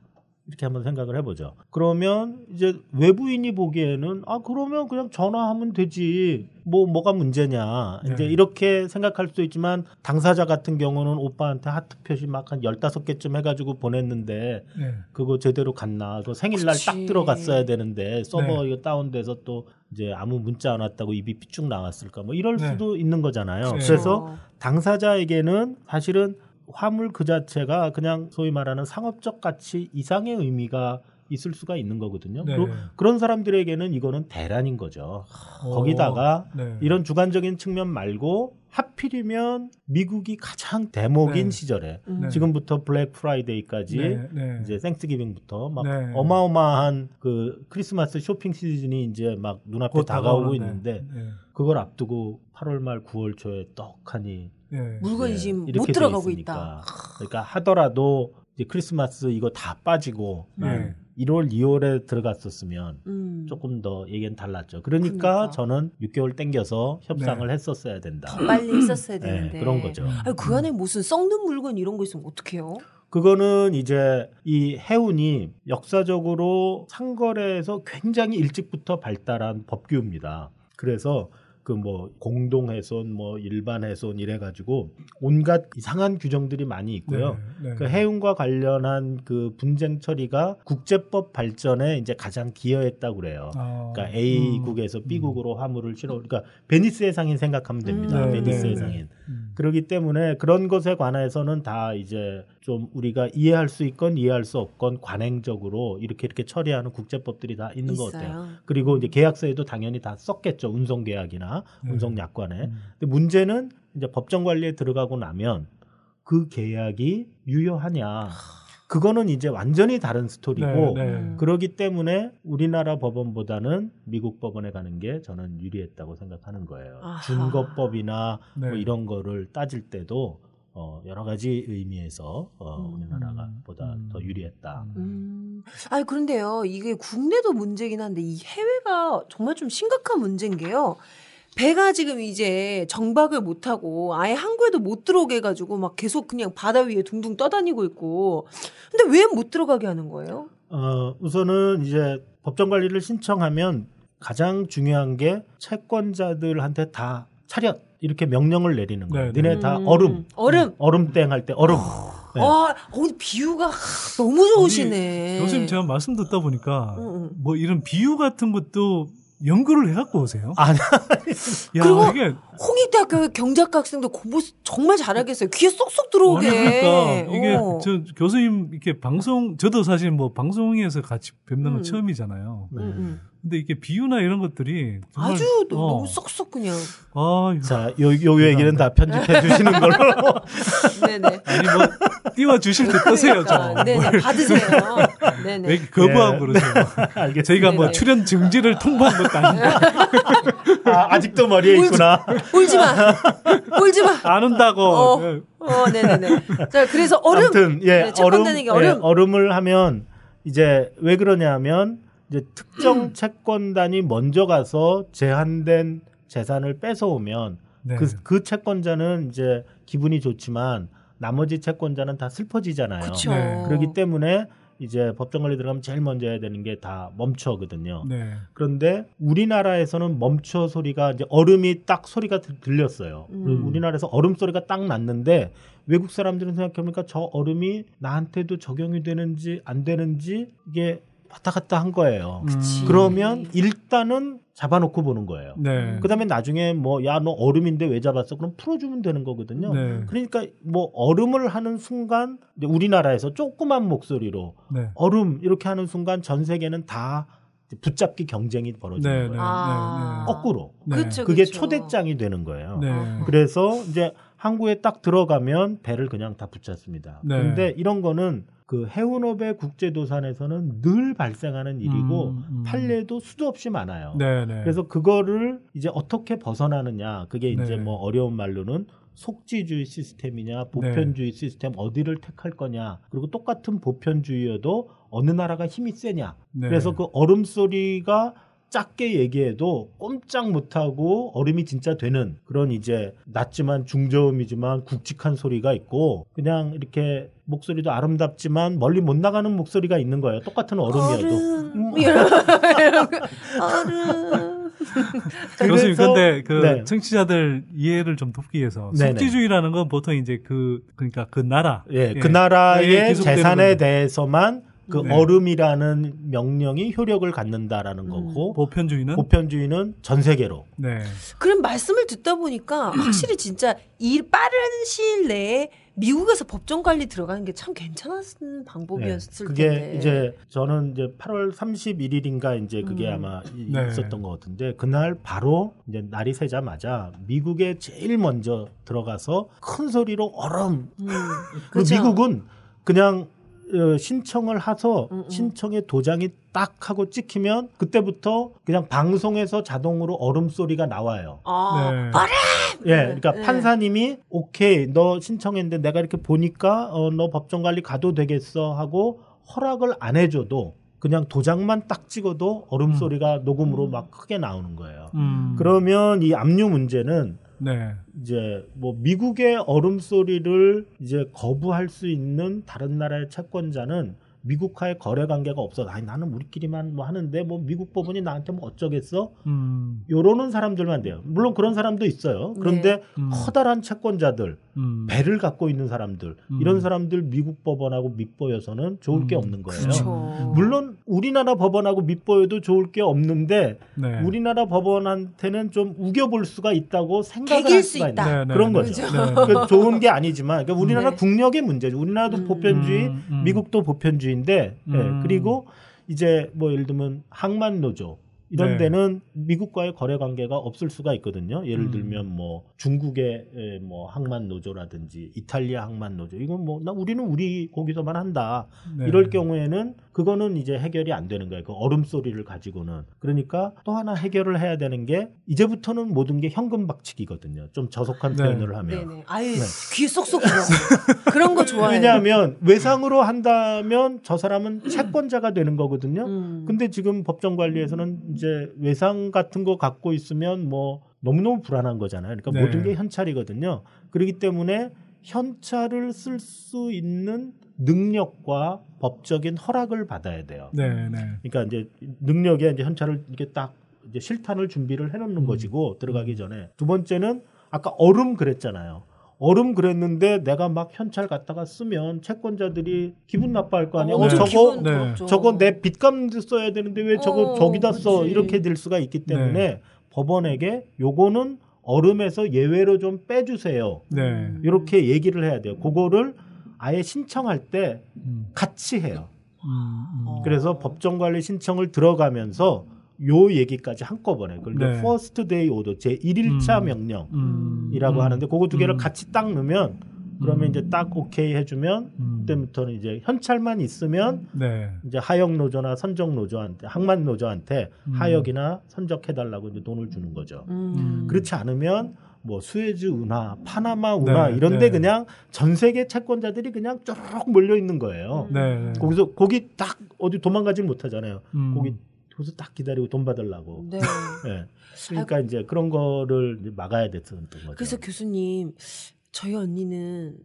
이렇게 한번 생각을 해보죠. 그러면 이제 외부인이 보기에는 아 그러면 그냥 전화하면 되지 뭐 뭐가 문제냐 이제 네. 이렇게 생각할 수도 있지만 당사자 같은 경우는 오빠한테 하트 표시 막 한 열다섯 개쯤 해가지고 보냈는데 네. 그거 제대로 갔나 그 생일날 그치. 딱 들어갔어야 되는데 서버 네. 이거 다운돼서 또 이제 아무 문자 안 왔다고 입이 삐쭉 나왔을까 뭐 이럴 네. 수도 있는 거잖아요. 네. 그래서 당사자에게는 사실은 화물 그 자체가 그냥 소위 말하는 상업적 가치 이상의 의미가 있을 수가 있는 거거든요. 네. 그리고 그런 사람들에게는 이거는 대란인 거죠. 어, 거기다가 네. 이런 주관적인 측면 말고 하필이면 미국이 가장 대목인 네. 시절에 음. 지금부터 블랙 프라이데이까지 네, 네. 이제 Thanksgiving부터 막 네. 어마어마한 그 크리스마스 쇼핑 시즌이 이제 막 눈앞에 곧 다가오고 다가오는데. 있는데 네. 그걸 앞두고 8월 말 9월 초에 떡하니 네. 물건이 네, 지금 못 들어가고. 있다. 그러니까 하더라도 이제 크리스마스 이거 다 빠지고 네. 1월 2월에 들어갔었으면 음. 조금 더 얘기는 달랐죠. 그러니까, 그러니까. 저는 6개월 땡겨서 협상을 했었어야 된다. 더 빨리 했었어야 네, 되는데. 그런 거죠. 아니, 그 안에 무슨 썩는 물건 이런 거 있으면 어떡해요? 그거는 이제 이 해운이 역사적으로 상거래에서 굉장히 일찍부터 발달한 법규입니다. 그래서 그 뭐 공동해손, 뭐 일반해손 이래 가지고 온갖 이상한 규정들이 많이 있고요. 네, 네. 그 해운과 관련한 그 분쟁 처리가 국제법 발전에 이제 가장 기여했다고 그래요. 아, 그러니까 A 음. 국에서 B 국으로 화물을 실어, 그러니까 베니스의 상인 생각하면 됩니다. 음. 네, 베니스의 네, 네. 상인. 음. 그렇기 때문에 그런 것에 관해서는 다 이제 좀 우리가 이해할 수 있건 이해할 수 없건 관행적으로 이렇게 이렇게 처리하는 국제법들이 다 있는 것 같아요. 있어요. 그리고 이제 계약서에도 당연히 다 썼겠죠. 운송 계약이나 네. 운송 약관에. 음. 근데 문제는 이제 법정 관리에 들어가고 나면 그 계약이 유효하냐. 그거는 이제 완전히 다른 스토리고 네, 네. 그러기 때문에 우리나라 법원보다는 미국 법원에 가는 게 저는 유리했다고 생각하는 거예요. 아하. 준거법이나 뭐 네. 이런 거를 따질 때도 어, 여러 가지 의미에서 어, 음. 우리나라가 보다 더 유리했다. 음. 아니 그런데요 이게 국내도 문제긴 한데 이 해외가 정말 좀 심각한 문제인 게요. 배가 지금 이제 정박을 못하고 아예 항구에도 못 들어오게 해가지고 막 계속 그냥 바다 위에 둥둥 떠다니고 있고. 근데 왜 못 들어가게 하는 거예요? 어, 우선은 이제 법정 관리를 신청하면 가장 중요한 게 채권자들한테 다 차렷 이렇게 명령을 내리는 거예요. 네, 네. 니네 다 음. 얼음, 얼음. 얼음땡 할 때 얼음. 네. 아, 어, 비유가 너무 좋으시네. 교수님 제가 말씀 듣다 보니까 응, 응. 뭐 이런 비유 같은 것도 연구를 해갖고 오세요. 아니, 야 그리고 이게 홍익대학교 경제학과 학생도 공부 정말 잘하겠어요. 귀에 쏙쏙 들어오게. 아니, 그러니까 이게 어. 저 교수님 이렇게 방송 저도 사실 뭐 방송에서 같이 뵙는 건 음. 처음이잖아요. 네. 음, 음. 근데 이게 비유나 이런 것들이 정말, 아주 어. 너무 쏙쏙 그냥. 아, 자, 요, 요 얘기는 다 편집해 주시는 걸로. 네네. 아니 뭐 띄워 주실 때 뜨세요 그러니까. 좀. 네네, 뭘. 받으세요. 왜 네네. 이렇게 거부하고 예. 그러세요? 알겠습니다. 저희가 뭐 네네. 출연 증지를 통보한 것도 아닌데 아, 아직도 머리에 울지- 있구나. 울지 마. 울지 마. 안 온다고. 어. 예. 어, 네네네. 자, 그래서 얼음. 아무튼 예, 네, 얼음. 예, 얼음을 하면 이제 왜 그러냐면 이제 음. 특정 채권단이 먼저 가서 제한된 재산을 뺏어오면 네. 그, 그 채권자는 이제 기분이 좋지만 나머지 채권자는 다 슬퍼지잖아요. 그쵸. 네. 그렇기 때문에 이제 법정 관리 들어가면 제일 먼저 해야 되는 게 다 멈춰거든요. 네. 그런데 우리나라에서는 멈춰 소리가 이제 얼음이 딱 소리가 들- 들렸어요. 음. 우리나라에서 얼음 소리가 딱 났는데 외국 사람들은 생각해보니까 저 얼음이 나한테도 적용이 되는지 안 되는지 이게 왔다 갔다 한 거예요. 그치. 그러면 일단은 잡아놓고 보는 거예요. 네. 그다음에 나중에 뭐 야 너 얼음인데 왜 잡았어? 그럼 풀어주면 되는 거거든요. 네. 그러니까 뭐 얼음을 하는 순간 우리나라에서 조그만 목소리로 네. 얼음 이렇게 하는 순간 전 세계는 다 붙잡기 경쟁이 벌어지는 네, 네, 거예요. 아. 거꾸로. 네. 그쵸, 그게 그쵸. 초대장이 되는 거예요. 네. 그래서 이제 항구에 딱 들어가면 배를 그냥 다 붙잡습니다. 네. 그런데 이런 거는 그 해운업의 국제도산에서는 늘 발생하는 일이고 음, 음. 판례도 수도 없이 많아요. 네, 네. 그래서 그거를 이제 어떻게 벗어나느냐 그게 이제 네. 뭐 어려운 말로는 속지주의 시스템이냐 보편주의 시스템 어디를 택할 거냐 그리고 똑같은 보편주의여도 어느 나라가 힘이 세냐 네. 그래서 그 얼음 소리가 작게 얘기해도 꼼짝 못하고 얼음이 진짜 되는 그런 이제 낮지만 중저음이지만 굵직한 소리가 있고 그냥 이렇게 목소리도 아름답지만 멀리 못 나가는 목소리가 있는 거예요. 똑같은 얼음이어도. 얼음. 얼음. 교수님 근데 그 네. 청취자들 이해를 좀 돕기 위해서 네네. 숙지주의라는 건 보통 이제 그 그러니까 그 나라 예, 그 예. 예, 나라의 계속되는 재산에 거죠. 대해서만 그 네. 얼음이라는 명령이 효력을 갖는다라는 음. 거고 보편주의는 보편주의는 전 세계로. 네. 그럼 말씀을 듣다 보니까 확실히 진짜 이 빠른 시일 내에 미국에서 법정 관리 들어가는 게 참 괜찮았는 방법이었을 네. 그게 텐데. 이제 저는 이제 8월 31일인가 이제 그게 음. 아마 이- 네. 있었던 것 같은데 그날 바로 이제 날이 새자마자 미국에 제일 먼저 들어가서 큰 소리로 얼음. 음. 그 그죠. 미국은 그냥 어, 신청을 해서 음, 음. 신청에 도장이 딱 하고 찍히면 그때부터 그냥 방송에서 자동으로 얼음 소리가 나와요. 아, 네. 얼음! 예, 그러니까 네. 판사님이 오케이 너 신청했는데 내가 이렇게 보니까 어, 너 법정 관리 가도 되겠어 하고 허락을 안 해줘도 그냥 도장만 딱 찍어도 얼음 음. 소리가 녹음으로 음. 막 크게 나오는 거예요. 음. 그러면 이 압류 문제는 네. 이제 뭐 미국의 얼음 소리를 이제 거부할 수 있는 다른 나라의 채권자는 미국과의 거래 관계가 없어. 아니 나는 우리끼리만 뭐 하는데 뭐 미국 법원이 나한테 뭐 어쩌겠어? 음. 요러는 사람들만 돼요. 물론 그런 사람도 있어요. 그런데 음. 커다란 채권자들, 음. 배를 갖고 있는 사람들, 음. 이런 사람들 미국 법원하고 밑보여서는 좋을 게 음. 없는 거예요. 그쵸. 물론 우리나라 법원하고 밑보여도 좋을 게 없는데 네. 우리나라 법원한테는 좀 우겨볼 수가 있다고 생각을 개길 할수 수가 있다. 있는 네, 네, 그런 네. 거죠. 네. 그 좋은 게 아니지만 그러니까 우리나라 네. 국력의 문제죠. 우리나라도 음. 보편주의, 음, 음. 미국도 보편주의인데 예, 음. 그리고 이제 뭐 예를 들면 항만 노조 이런 네. 데는 미국과의 거래 관계가 없을 수가 있거든요. 예를 음. 들면 뭐 중국의 에, 뭐 항만 노조라든지 이탈리아 항만 노조 이건 뭐 나 우리는 우리 거기서만 한다. 네. 이럴 경우에는 그거는 이제 해결이 안 되는 거예요. 그 얼음 소리를 가지고는. 그러니까 또 하나 해결을 해야 되는 게 이제부터는 모든 게 현금 박치기거든요. 좀 저속한 네. 표현을 하면. 네네. 아유 네. 귀에 쏙쏙 들어. 그런 거 좋아해요. 왜냐하면 외상으로 한다면 저 사람은 채권자가 되는 거거든요. 음. 근데 지금 법정 관리에서는 이제 외상 같은 거 갖고 있으면 뭐 너무너무 불안한 거잖아요. 그러니까 네. 모든 게 현찰이거든요. 그렇기 때문에 현찰을 쓸 수 있는 능력과 법적인 허락을 받아야 돼요. 네, 네. 그러니까 이제 능력에 이제 현찰을 이렇게 딱 이제 실탄을 준비를 해놓는 것이고 들어가기 전에 두 번째는 아까 얼음 그랬잖아요. 얼음 그랬는데 내가 막 현찰 갖다가 쓰면 채권자들이 기분 나빠할 거 아니에요. 어, 어, 네. 저거 네. 저거 내 빚감 써야 되는데 왜 저거 어, 저기다 써 그치. 이렇게 될 수가 있기 때문에 법원에게 요거는 얼음에서 예외로 좀 빼주세요. 네. 이렇게 얘기를 해야 돼요. 그거를 아예 신청할 때 음. 같이 해요. 음, 음. 그래서 법정 관리 신청을 들어가면서 요 얘기까지 한꺼번에 그걸 네. first day order 제 1일차 음. 명령이라고 음. 하는데 그거 두 개를 음. 같이 딱 넣으면 그러면 음. 이제 딱 오케이 해주면 음. 그때부터는 이제 현찰만 있으면 네. 이제 하역 노조나 선적 노조한테 항만 노조한테 음. 하역이나 선적해달라고 이제 돈을 주는 거죠. 음. 그렇지 않으면 뭐 수에즈 운하, 파나마 운하 네, 이런데 네. 그냥 전 세계 채권자들이 그냥 쪼르륵 몰려 있는 거예요. 네. 네. 거기서 거기 딱 어디 도망가질 못하잖아요. 음. 거기 거기서 딱 기다리고 돈 받으려고. 네. 예. 그러니까 이제 그런 거를 이제 막아야 됐던 거죠. 그래서 교수님 저희 언니는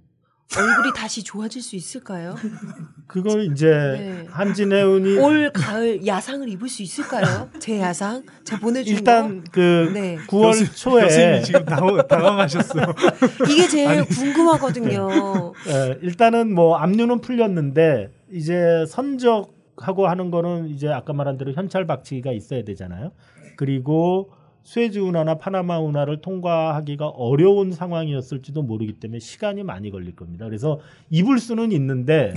얼굴이 다시 좋아질 수 있을까요? 그걸 이제 네. 한진해운이 올 가을 야상을 입을 수 있을까요? 제 야상 제가 보내준 일단 거? 그 네. 9월 초에 교수님이 지금 당황, 당황하셨어요. 이게 제일 아니. 궁금하거든요. 예, 일단은 뭐 압류는 풀렸는데 이제 선적하고 하는 거는 이제 아까 말한 대로 현찰 박치기가 있어야 되잖아요. 그리고 스웨즈 운하나 파나마 운하를 통과하기가 어려운 상황이었을지도 모르기 때문에 시간이 많이 걸릴 겁니다. 그래서 입을 수는 있는데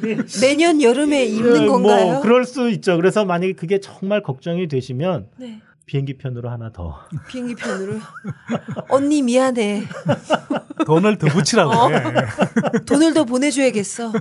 내년 여름에 입는 그, 건가요? 뭐 그럴 수 있죠. 그래서 만약에 그게 정말 걱정이 되시면 네. 비행기 편으로 하나 더. 비행기 편으로 언니 미안해. 돈을 더 붙이라고 어. 해. 돈을 더 보내줘야겠어.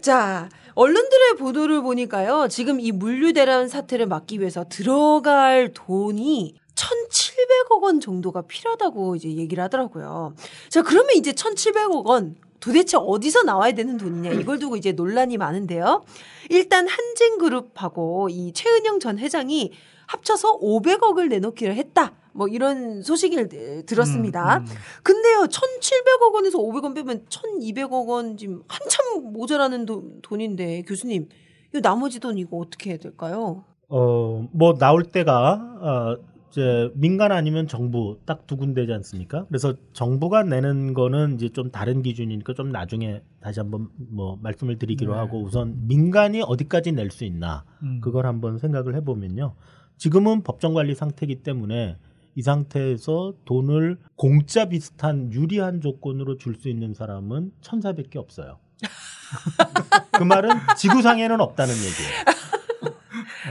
자, 언론들의 보도를 보니까요. 지금 이 물류 대란 사태를 막기 위해서 들어갈 돈이 1,700억 원 정도가 필요하다고 이제 얘기를 하더라고요. 자, 그러면 이제 1,700억 원 도대체 어디서 나와야 되는 돈이냐 이걸 두고 이제 논란이 많은데요. 일단 한진그룹하고 이 최은영 전 회장이 합쳐서 500억을 내놓기로 했다. 뭐 이런 소식을 에, 들었습니다. 음, 음. 근데요, 1,700억 원에서 500원 빼면 1,200억 원 지금 한참 모자라는 돈, 돈인데 교수님, 이 나머지 돈 이거 어떻게 해야 될까요? 어, 뭐 나올 때가 어, 이제 민간 아니면 정부 딱 두 군데지 않습니까? 그래서 정부가 내는 거는 이제 좀 다른 기준이니까 좀 나중에 다시 한번 뭐 말씀을 드리기로 네. 하고 우선 민간이 어디까지 낼 수 있나 음. 그걸 한번 생각을 해보면요. 지금은 법정 관리 상태이기 때문에 이 상태에서 돈을 공짜 비슷한 유리한 조건으로 줄 수 있는 사람은 1,400개 없어요. 그 말은 지구상에는 없다는 얘기예요.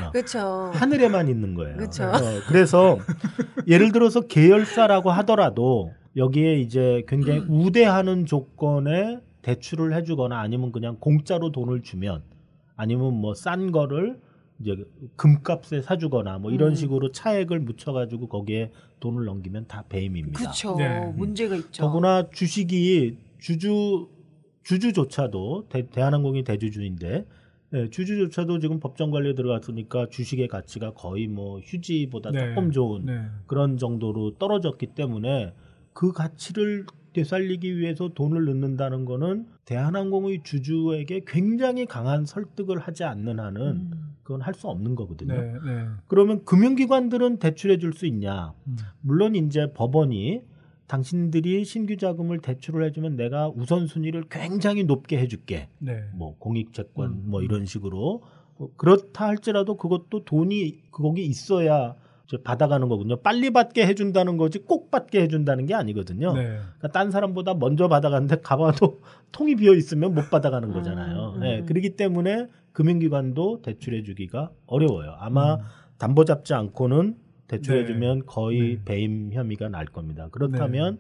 어. 그렇죠. 하늘에만 있는 거예요. 그쵸. 어, 그래서 예를 들어서 계열사라고 하더라도 여기에 이제 굉장히 우대하는 조건에 대출을 해주거나 아니면 그냥 공짜로 돈을 주면 아니면 뭐 싼 거를 이제 금값에 사주거나 뭐 이런 음. 식으로 차액을 묻혀가지고 거기에 돈을 넘기면 다 배임입니다. 그렇죠. 네. 문제가 있죠. 더구나 주식이 주주 주주조차도 대, 대한항공이 대주주인데 예, 주주조차도 지금 법정 관리에 들어갔으니까 주식의 가치가 거의 뭐 휴지보다 네. 조금 좋은 네. 그런 정도로 떨어졌기 때문에 그 가치를 되살리기 위해서 돈을 넣는다는 거는 대한항공의 주주에게 굉장히 강한 설득을 하지 않는 한은 음. 그건 할 수 없는 거거든요. 네. 네. 그러면 금융기관들은 대출해 줄 수 있냐? 음. 물론 이제 법원이 당신들이 신규 자금을 대출을 해주면 내가 우선순위를 굉장히 높게 해줄게. 네. 뭐 공익채권 음. 뭐 이런 식으로 어, 그렇다 할지라도 그것도 돈이 거기 있어야 받아가는 거군요. 빨리 받게 해준다는 거지 꼭 받게 해준다는 게 아니거든요. 네. 그러니까 딴 사람보다 먼저 받아가는데 가봐도 통이 비어 있으면 못 받아가는 거잖아요. 음, 네, 음. 그렇기 때문에 금융기관도 대출해주기가 어려워요. 아마 음. 담보 잡지 않고는 네. 대출해주면 거의 네. 배임 혐의가 날 겁니다. 그렇다면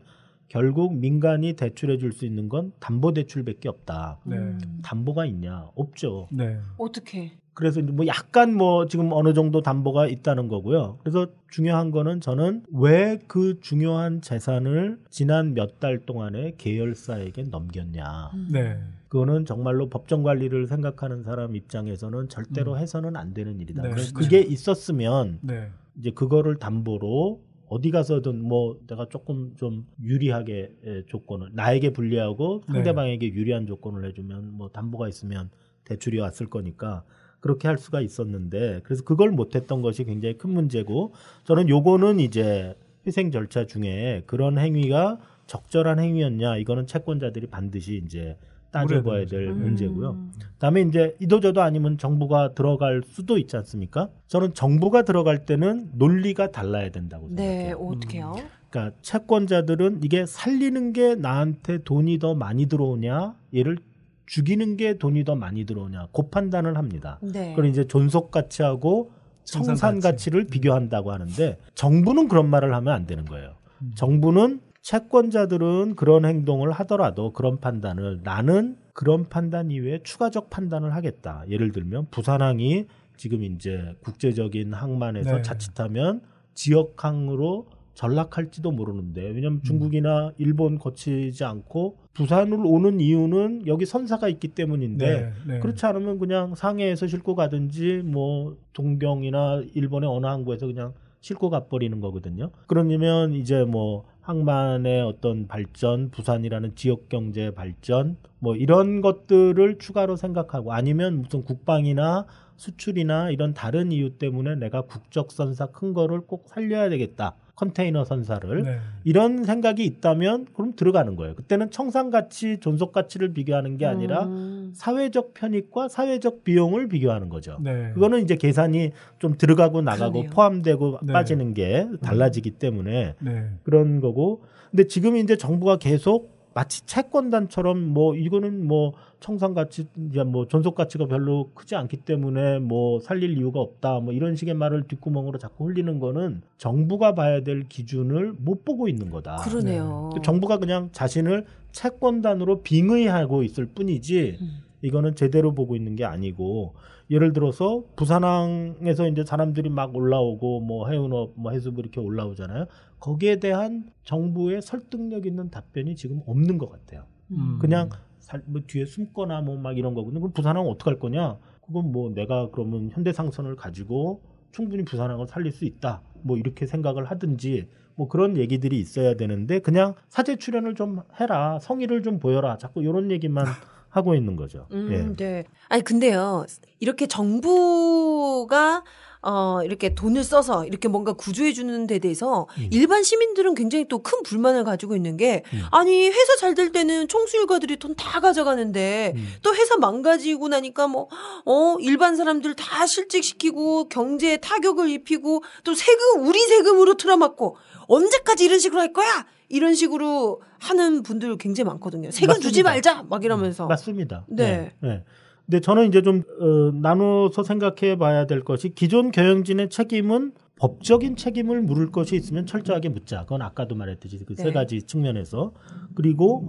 결국 민간이 대출해 줄 수 있는 건 담보 대출밖에 없다. 네. 담보가 있냐? 없죠. 네. 어떻게? 그래서 이제 뭐 약간 뭐 지금 어느 정도 담보가 있다는 거고요. 그래서 중요한 거는 저는 왜 그 중요한 재산을 지난 몇 달 동안에 계열사에게 넘겼냐. 네. 그거는 정말로 법정 관리를 생각하는 사람 입장에서는 절대로 음. 해서는 안 되는 일이다. 네, 그래서 네. 그게 있었으면 네. 이제 그거를 담보로 어디 가서든 뭐 내가 조금 좀 유리하게 예, 조건을 나에게 불리하고 네. 상대방에게 유리한 조건을 해주면 뭐 담보가 있으면 대출이 왔을 거니까 그렇게 할 수가 있었는데 그래서 그걸 못했던 것이 굉장히 큰 문제고 저는 요거는 이제 회생 절차 중에 그런 행위가 적절한 행위였냐 이거는 채권자들이 반드시 이제 따져봐야 될 음. 문제고요. 그다음에 이제 이도저도 아니면 정부가 들어갈 수도 있지 않습니까? 저는 정부가 들어갈 때는 논리가 달라야 된다고 네, 생각해요. 어떻게요? 그러니까 채권자들은 이게 살리는 게 나한테 돈이 더 많이 들어오냐, 얘를 죽이는 게 돈이 더 많이 들어오냐, 그 판단을 합니다. 네. 그걸 이제 존속 가치하고 청산 청산 가치. 가치 를 비교한다고 하는데 정부는 그런 말을 하면 안 되는 거예요. 음. 정부는 채권자들은 그런 행동을 하더라도 그런 판단을 나는 그런 판단 이외에 추가적 판단을 하겠다. 예를 들면 부산항이 지금 이제 국제적인 항만에서 네. 자칫하면 지역항으로 전락할지도 모르는데 왜냐하면 음. 중국이나 일본 거치지 않고 부산을 오는 이유는 여기 선사가 있기 때문인데 네, 네. 그렇지 않으면 그냥 상해에서 싣고 가든지 뭐 동경이나 일본의 어느 항구에서 그냥 싣고 가버리는 거거든요. 그러면 이제 뭐 항만의 어떤 발전, 부산이라는 지역 경제 발전, 뭐 이런 것들을 추가로 생각하고 아니면 무슨 국방이나 수출이나 이런 다른 이유 때문에 내가 국적 선사 큰 거를 꼭 살려야 되겠다. 컨테이너 선사를 네. 이런 생각이 있다면 그럼 들어가는 거예요. 그때는 청산 가치, 존속 가치를 비교하는 게 아니라 음. 사회적 편익과 사회적 비용을 비교하는 거죠. 네. 그거는 이제 계산이 좀 들어가고 나가고 그러네요. 포함되고 네. 빠지는 게 달라지기 때문에 네. 그런 거고. 근데 지금 이제 정부가 계속 마치 채권단처럼 뭐 이거는 뭐 청산 가치, 뭐 존속 가치가 별로 크지 않기 때문에 뭐 살릴 이유가 없다. 뭐 이런 식의 말을 뒷구멍으로 자꾸 흘리는 거는 정부가 봐야 될 기준을 못 보고 있는 거다. 그러네요. 정부가 그냥 자신을 채권단으로 빙의하고 있을 뿐이지 음. 이거는 제대로 보고 있는 게 아니고 예를 들어서 부산항에서 이제 사람들이 막 올라오고 뭐 해운업 뭐 해수부 이렇게 올라오잖아요. 거기에 대한 정부의 설득력 있는 답변이 지금 없는 것 같아요. 음. 그냥 살, 뭐 뒤에 숨거나 뭐 막 이런 거거든요. 그럼 부산항 어떡할 거냐? 그건 뭐 내가 그러면 현대상선을 가지고 충분히 부산항을 살릴 수 있다. 뭐 이렇게 생각을 하든지 뭐 그런 얘기들이 있어야 되는데 그냥 사제 출연을 좀 해라. 성의를 좀 보여라. 자꾸 이런 얘기만 하고 있는 거죠. 음, 예. 네. 아니 근데요. 이렇게 정부가 어 이렇게 돈을 써서 이렇게 뭔가 구조해 주는 데 대해서 음. 일반 시민들은 굉장히 또 큰 불만을 가지고 있는 게 음. 아니 회사 잘 될 때는 총수 일가들이 돈 다 가져가는데 음. 또 회사 망가지고 나니까 뭐 어 일반 사람들 다 실직시키고 경제에 타격을 입히고 또 세금 우리 세금으로 틀어막고 언제까지 이런 식으로 할 거야? 이런 식으로 하는 분들 굉장히 많거든요. 세금 주지 맞습니다. 말자 막 이러면서. 맞습니다. 네. 네. 근데 저는 이제 좀 어, 나눠서 생각해 봐야 될 것이 기존 경영진의 책임은 법적인 책임을 물을 것이 있으면 철저하게 묻자. 그건 아까도 말했듯이 그세 네. 가지 측면에서 그리고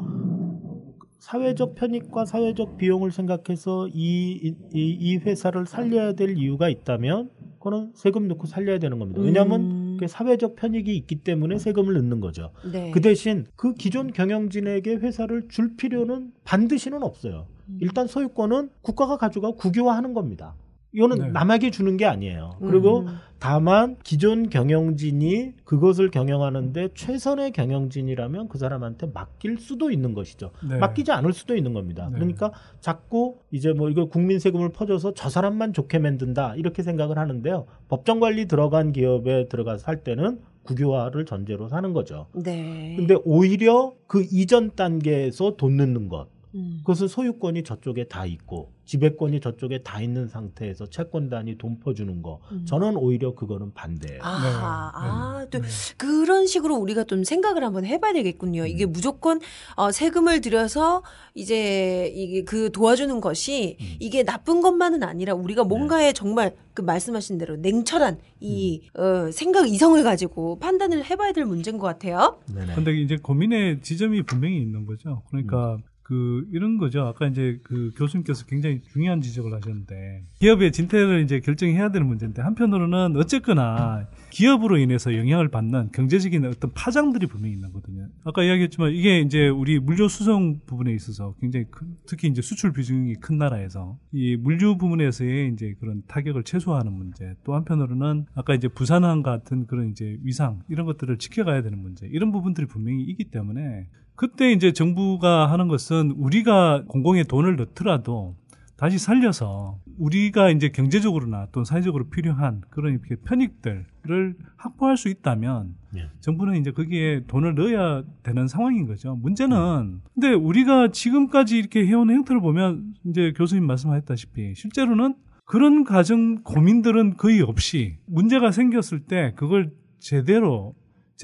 사회적 편익과 사회적 비용을 생각해서 이, 이, 이 회사를 살려야 될 이유가 있다면 그거는 세금 넣고 살려야 되는 겁니다. 왜냐하면 음. 그 사회적 편익이 있기 때문에 세금을 넣는 거죠. 네. 그 대신 그 기존 경영진에게 회사를 줄 필요는 반드시는 없어요. 음. 일단 소유권은 국가가 가져가 국유화하는 겁니다. 이거는 네. 남에게 주는 게 아니에요. 그리고 음. 다만 기존 경영진이 그것을 경영하는데 최선의 경영진이라면 그 사람한테 맡길 수도 있는 것이죠. 네. 맡기지 않을 수도 있는 겁니다. 네. 그러니까 자꾸 이제 뭐 이거 국민 세금을 퍼줘서 저 사람만 좋게 만든다 이렇게 생각을 하는데요. 법정 관리 들어간 기업에 들어가서 할 때는 국유화를 전제로 사는 거죠. 네. 근데 오히려 그 이전 단계에서 돈 넣는 것 음. 그것은 소유권이 저쪽에 다 있고 지배권이 저쪽에 다 있는 상태에서 채권단이 돈 퍼주는 거 음. 저는 오히려 그거는 반대예요. 아, 아, 또 그런 식으로 우리가 좀 생각을 한번 해봐야 되겠군요. 이게 무조건 어, 세금을 들여서 이제 이게 그 도와주는 것이 이게 나쁜 것만은 아니라 우리가 뭔가에 정말 그 말씀하신 대로 냉철한 이 어, 생각 이성을 가지고 판단을 해봐야 될 문제인 것 같아요. 근데 이제 고민의 지점이 분명히 있는 거죠. 그러니까 그 이런 거죠. 아까 이제 그 교수님께서 굉장히 중요한 지적을 하셨는데 기업의 진퇴를 이제 결정해야 되는 문제인데 한편으로는 어쨌거나 기업으로 인해서 영향을 받는 경제적인 어떤 파장들이 분명히 있는 거거든요. 아까 이야기했지만 이게 이제 우리 물류 수송 부분에 있어서 굉장히 큰, 특히 이제 수출 비중이 큰 나라에서 이 물류 부분에서의 이제 그런 타격을 최소화하는 문제 또 한편으로는 아까 이제 부산항 같은 그런 이제 위상 이런 것들을 지켜가야 되는 문제 이런 부분들이 분명히 있기 때문에 그때 이제 정부가 하는 것은 우리가 공공에 돈을 넣더라도 다시 살려서 우리가 이제 경제적으로나 또 사회적으로 필요한 그런 이렇게 편익들을 확보할 수 있다면 네. 정부는 이제 거기에 돈을 넣어야 되는 상황인 거죠. 문제는 근데 우리가 지금까지 이렇게 해온 행태를 보면 이제 교수님 말씀하셨다시피 실제로는 그런 가정 고민들은 거의 없이 문제가 생겼을 때 그걸 제대로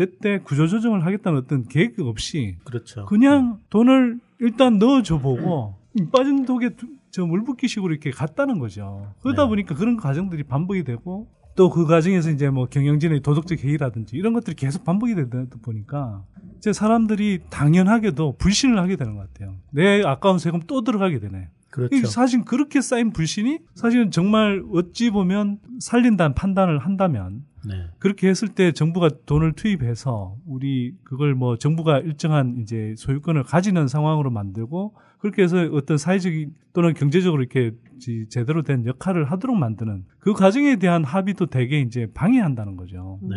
제때 구조조정을 하겠다는 어떤 계획 없이 그렇죠. 그냥 돈을 일단 넣어줘 보고 빠진 독에 두- 저 물붓기식으로 이렇게 갔다는 거죠. 그러다 보니까 그런 과정들이 반복이 되고 또 그 과정에서 이제 뭐 경영진의 도덕적 해이라든지 이런 것들이 계속 반복이 되다 보니까 이제 사람들이 당연하게도 불신을 하게 되는 것 같아요. 내 아까운 세금 또 들어가게 되네. 그렇죠. 사실 그렇게 쌓인 불신이 사실은 정말 어찌 보면 살린다는 판단을 한다면 네. 그렇게 했을 때 정부가 돈을 투입해서 우리 그걸 뭐 정부가 일정한 이제 소유권을 가지는 상황으로 만들고 그렇게 해서 어떤 사회적인 또는 경제적으로 이렇게 지- 제대로 된 역할을 하도록 만드는 그 과정에 대한 합의도 대개 이제 방해한다는 거죠. 네.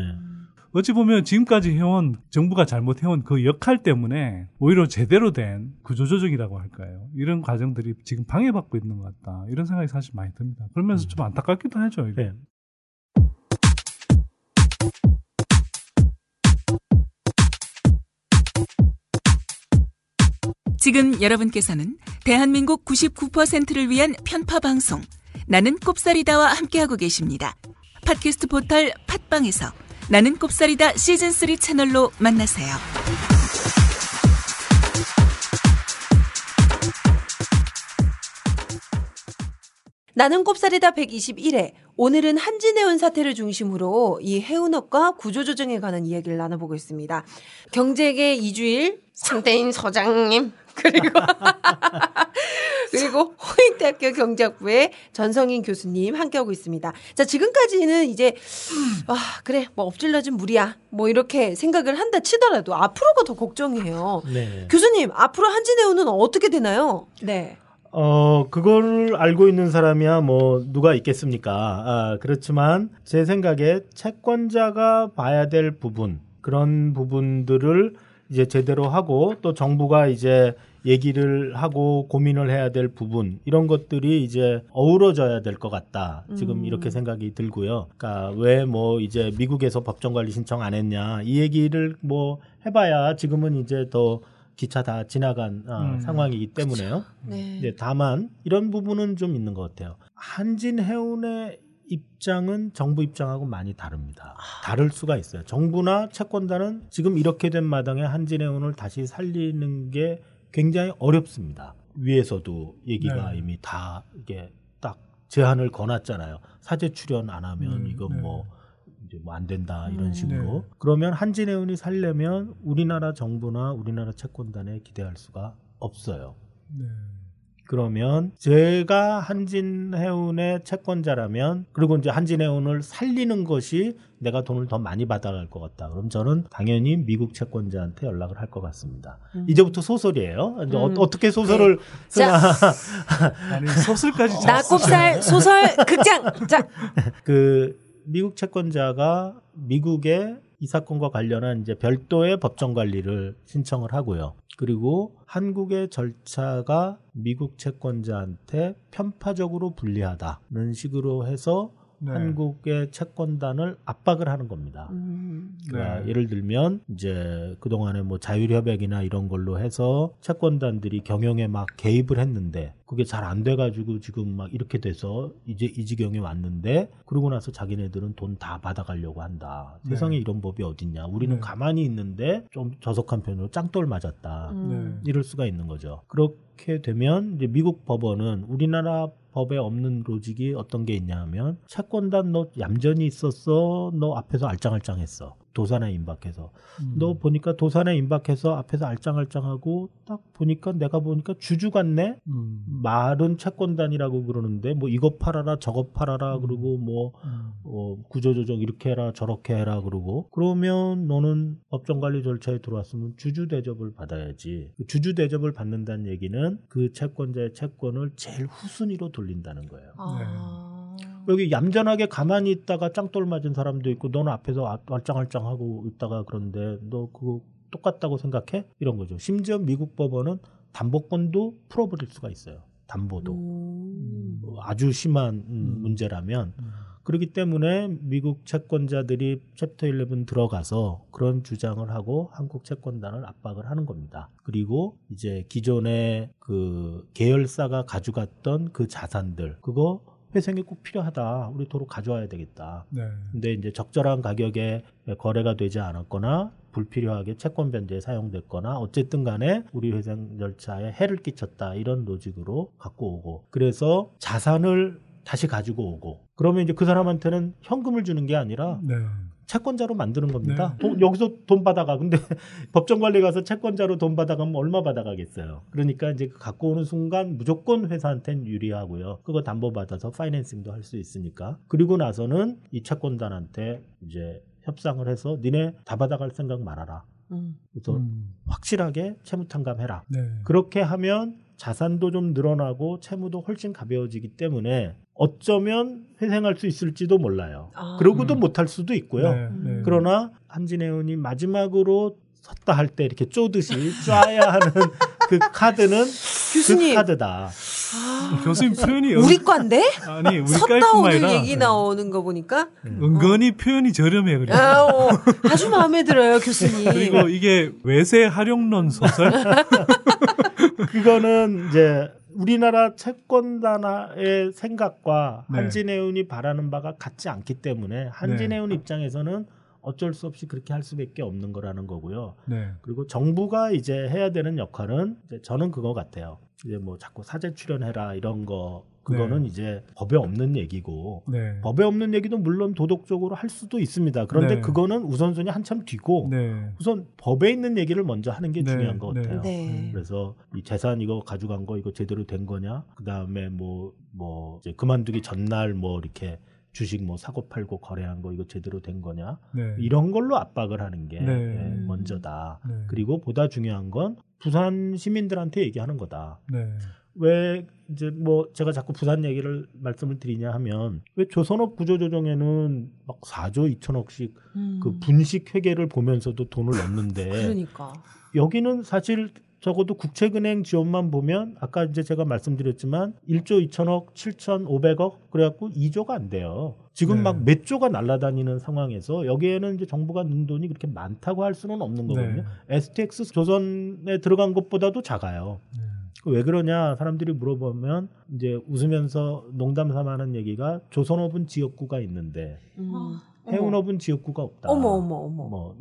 어찌 보면 지금까지 해온 정부가 잘못해온 그 역할 때문에 오히려 제대로 된 구조조정이라고 할까요? 이런 과정들이 지금 방해받고 있는 것 같다. 이런 생각이 사실 많이 듭니다. 그러면서 좀 안타깝기도 하죠. 네. 지금 여러분께서는 대한민국 99%를 위한 편파 방송 나는 꼽사리다와 함께하고 계십니다. 팟캐스트 포털 팟빵에서 나는 꼽사리다 시즌 3 채널로 만나세요. 나는 꼽사리다 121회. 오늘은 한진해운 사태를 중심으로 이 해운업과 구조조정에 관한 이야기를 나눠보고 있습니다. 경제계 이주일 상대인 서장님 그리고 그리고 호익대학교 경제학부의 전성인 교수님 함께하고 있습니다. 자 지금까지는 이제 아 그래 뭐 엎질러진 물이야 뭐 이렇게 생각을 한다 치더라도 앞으로가 더 걱정이에요. 네. 교수님 앞으로 한진해운은 어떻게 되나요? 네. 어, 그걸 알고 있는 사람이야 뭐 누가 있겠습니까? 아, 그렇지만 제 생각에 채권자가 봐야 될 부분, 그런 부분들을 이제 제대로 하고 또 정부가 이제 얘기를 하고 고민을 해야 될 부분 이런 것들이 이제 어우러져야 될 것 같다. 지금 음. 이렇게 생각이 들고요. 그러니까 왜 뭐 이제 미국에서 법정 관리 신청 안 했냐 이 얘기를 뭐 해봐야 지금은 이제 더 기차 다 지나간 어, 음. 상황이기 때문에요. 네. 네, 다만 이런 부분은 좀 있는 것 같아요. 한진 해운의 입장은 정부 입장하고 많이 다릅니다. 다를 수가 있어요. 정부나 채권단은 지금 이렇게 된 마당에 한진 해운을 다시 살리는 게 굉장히 어렵습니다. 위에서도 얘기가 네. 이미 다 이게 딱 제한을 거놨잖아요. 사제 출연 안 하면 네, 이건 네. 뭐 이제 뭐 안 된다 이런 음. 식으로 네. 그러면 한진해운이 살려면 우리나라 정부나 우리나라 채권단에 기대할 수가 없어요. 네. 그러면 제가 한진해운의 채권자라면 그리고 이제 한진해운을 살리는 것이 내가 돈을 더 많이 받아갈 것 같다. 그럼 저는 당연히 미국 채권자한테 연락을 할 것 같습니다. 음. 이제부터 소설이에요. 이제 어, 음. 어 떻게 소설을 네. 쓰나 아니 소설까지 나꼽살 소설 극장 자 그 미국 채권자가 미국의 이 사건과 관련한 이제 별도의 법정 관리를 신청을 하고요. 그리고 한국의 절차가 미국 채권자한테 편파적으로 불리하다는 식으로 해서 네. 한국의 채권단을 압박을 하는 겁니다. 음. 그러니까 네. 예를 들면 이제 그 동안에 뭐 자율협약이나 이런 걸로 해서 채권단들이 경영에 막 개입을 했는데 그게 잘 안 돼가지고 지금 막 이렇게 돼서 이제 이 지경에 왔는데 그러고 나서 자기네들은 돈 다 받아가려고 한다. 네. 세상에 이런 법이 어딨냐? 우리는 네. 가만히 있는데 좀 저속한 편으로 짱돌 맞았다. 음. 네. 이럴 수가 있는 거죠. 그렇게 되면 이제 미국 법원은 우리나라 법에 없는 로직이 어떤 게 있냐 하면 채권단 너 얌전히 있었어. 너 앞에서 알짱알짱했어. 도산에 임박해서. 음. 너 보니까 도산에 임박해서 앞에서 알짱알짱하고 딱 보니까 내가 보니까 주주 같네. 음. 말은 채권단이라고 그러는데 뭐 이거 팔아라 저거 팔아라 그러고 뭐 음. 어, 구조조정 이렇게 해라 저렇게 해라 그러고 그러면 너는 법정관리 절차에 들어왔으면 주주 대접을 받아야지 그 주주 대접을 받는다는 얘기는 그 채권자의 채권을 제일 후순위로 돌린다는 거예요. 아. 여기 얌전하게 가만히 있다가 짱돌 맞은 사람도 있고 너는 앞에서 아- 알짱알짱하고 있다가 그런데 너 그거 똑같다고 생각해? 이런 거죠. 심지어 미국 법원은 담보권도 풀어버릴 수가 있어요. 담보도 음. 뭐 아주 심한 음, 문제라면 그렇기 때문에 미국 채권자들이 챕터 11 들어가서 그런 주장을 하고 한국 채권단을 압박을 하는 겁니다. 그리고 이제 기존의 그 계열사가 가져갔던 그 자산들 그거 회생이 꼭 필요하다. 우리 도로 가져와야 되겠다. 네. 근데 이제 적절한 가격에 거래가 되지 않았거나 불필요하게 채권 변제에 사용됐거나 어쨌든 간에 우리 회생 절차에 해를 끼쳤다 이런 로직으로 갖고 오고 그래서 자산을 다시 가지고 오고 그러면 이제 그 사람한테는 현금을 주는 게 아니라 네. 채권자로 만드는 겁니다. 네. 돈- 여기서 돈 받아가. 근데 법정 관리 가서 채권자로 돈 받아가면 얼마 받아가겠어요. 그러니까 이제 그 갖고 오는 순간 무조건 회사한테는 유리하고요. 그거 담보 받아서 파이낸싱도 할 수 있으니까. 그리고 나서는 이 채권단한테 이제 협상을 해서 니네 다 받아갈 생각 말아라. 음. 그래서 음. 확실하게 채무 탕감해라. 네. 그렇게 하면 자산도 좀 늘어나고 채무도 훨씬 가벼워지기 때문에 어쩌면 회생할 수 있을지도 몰라요. 아. 그러고도 음. 못할 수도 있고요. 네, 네. 그러나 한진해운이 마지막으로 섰다 할 때 이렇게 쪼듯이 쏴야 하는 그 카드는 교수님. 그 카드다. 교수님 표현이 우리 은- 과인데? 아니 우리 섰다 오늘 얘기 나오는 거 보니까 은근히 표현이 저렴해 그래. 아, 어, 아주 마음에 들어요 교수님. 그리고 이게 외세 활용론 소설. 그거는 이제 우리나라 채권단의 생각과 네. 한진해운이 바라는 바가 같지 않기 때문에 한진해운 입장에서는 어쩔 수 없이 그렇게 할 수밖에 없는 거라는 거고요. 네. 그리고 정부가 이제 해야 되는 역할은 이제 저는 그거 같아요. 이제 뭐 자꾸 사제 출연해라 이런 거 그거는 네. 이제 법에 없는 얘기고 네. 법에 없는 얘기도 물론 도덕적으로 할 수도 있습니다. 그런데 네. 그거는 우선순위 한참 뒤고 네. 우선 법에 있는 얘기를 먼저 하는 게 네, 중요한 것 네. 같아요. 네. 그래서 이 재산 이거 가져간 거 이거 제대로 된 거냐? 그 다음에 뭐뭐 이제 그만두기 전날 뭐 이렇게 주식 뭐 사고 팔고 거래한 거 이거 제대로 된 거냐? 네. 이런 걸로 압박을 하는 게 네. 예, 먼저다. 네. 그리고 보다 중요한 건 부산 시민들한테 얘기하는 거다. 네. 왜 이제 뭐 제가 자꾸 부산 얘기를 말씀을 드리냐 하면 왜 조선업 구조조정에는 막 4조 2천억씩 음. 그 분식 회계를 보면서도 돈을 넣는데 그러니까. 여기는 사실 적어도 국채은행 지원만 보면 아까 이제 제가 말씀드렸지만 1조 2천억 7,500억 그래갖고 2조가 안 돼요. 지금 네. 막몇 조가 날아다니는 상황에서 여기에는 이제 정부가 넣은 돈이 그렇게 많다고 할 수는 없는 거거든요. 네. STX 조선에 들어간 것보다도 작아요. 왜 그러냐 사람들이 물어보면 이제 웃으면서 농담 삼아 하는 얘기가 조선업은 지역구가 있는데 음. 해운업은 지역구가 없다. 어머 어머 어머. 뭐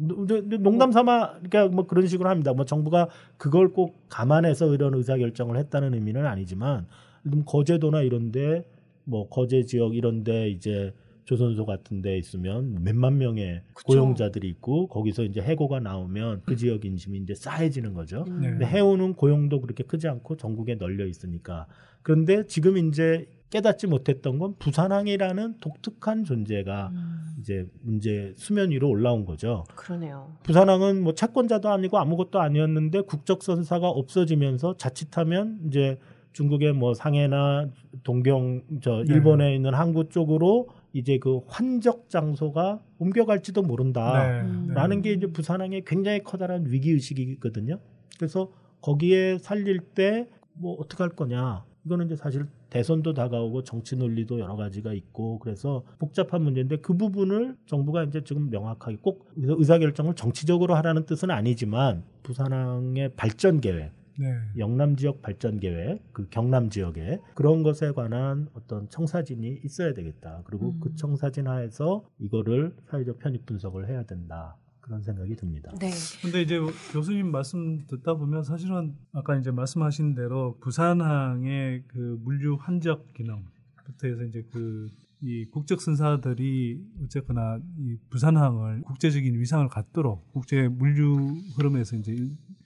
농담 삼아 그러니까 뭐 그런 식으로 합니다. 뭐 정부가 그걸 꼭 감안해서 이런 의사 결정을 했다는 의미는 아니지만 좀 거제도나 이런데 뭐 거제 지역 이런데 이제 조선소 같은 데 있으면 몇만 명의 고용자들이 있고 거기서 이제 해고가 나오면 그 지역 인심이 이제 싸해지는 거죠. 음. 네. 근데 해운은 고용도 그렇게 크지 않고 전국에 널려 있으니까. 그런데 지금 이제 깨닫지 못했던 건 부산항이라는 독특한 존재가 음. 이제 문제 수면 위로 올라온 거죠. 그러네요. 부산항은 뭐 채권자도 아니고 아무것도 아니었는데 국적선사가 없어지면서 자칫하면 이제 중국의 뭐 상해나 동경 저 네. 일본에 있는 항구 쪽으로 이제 그 환적 장소가 옮겨갈지도 모른다. 네. 라는 게 이제 부산항의 굉장히 커다란 위기 의식이거든요. 그래서 거기에 살릴 때 뭐 어떻게 할 거냐. 이거는 이제 사실 대선도 다가오고 정치 논리도 여러 가지가 있고 그래서 복잡한 문제인데 그 부분을 정부가 이제 지금 명확하게 꼭 의사 결정을 정치적으로 하라는 뜻은 아니지만 부산항의 발전 계획 네. 영남 지역 발전 계획, 그 경남 지역에 그런 것에 관한 어떤 청사진이 있어야 되겠다. 그리고 음. 그 청사진 하에서 이거를 사회적 편입 분석을 해야 된다. 그런 생각이 듭니다. 네. 근데 이제 교수님 말씀 듣다 보면 사실은 아까 이제 말씀하신 대로 부산항의 그 물류 환적 기능부터 해서 이제 그이 국적 선사들이 어쨌거나 이 부산항을 국제적인 위상을 갖도록 국제 물류 흐름에서 이제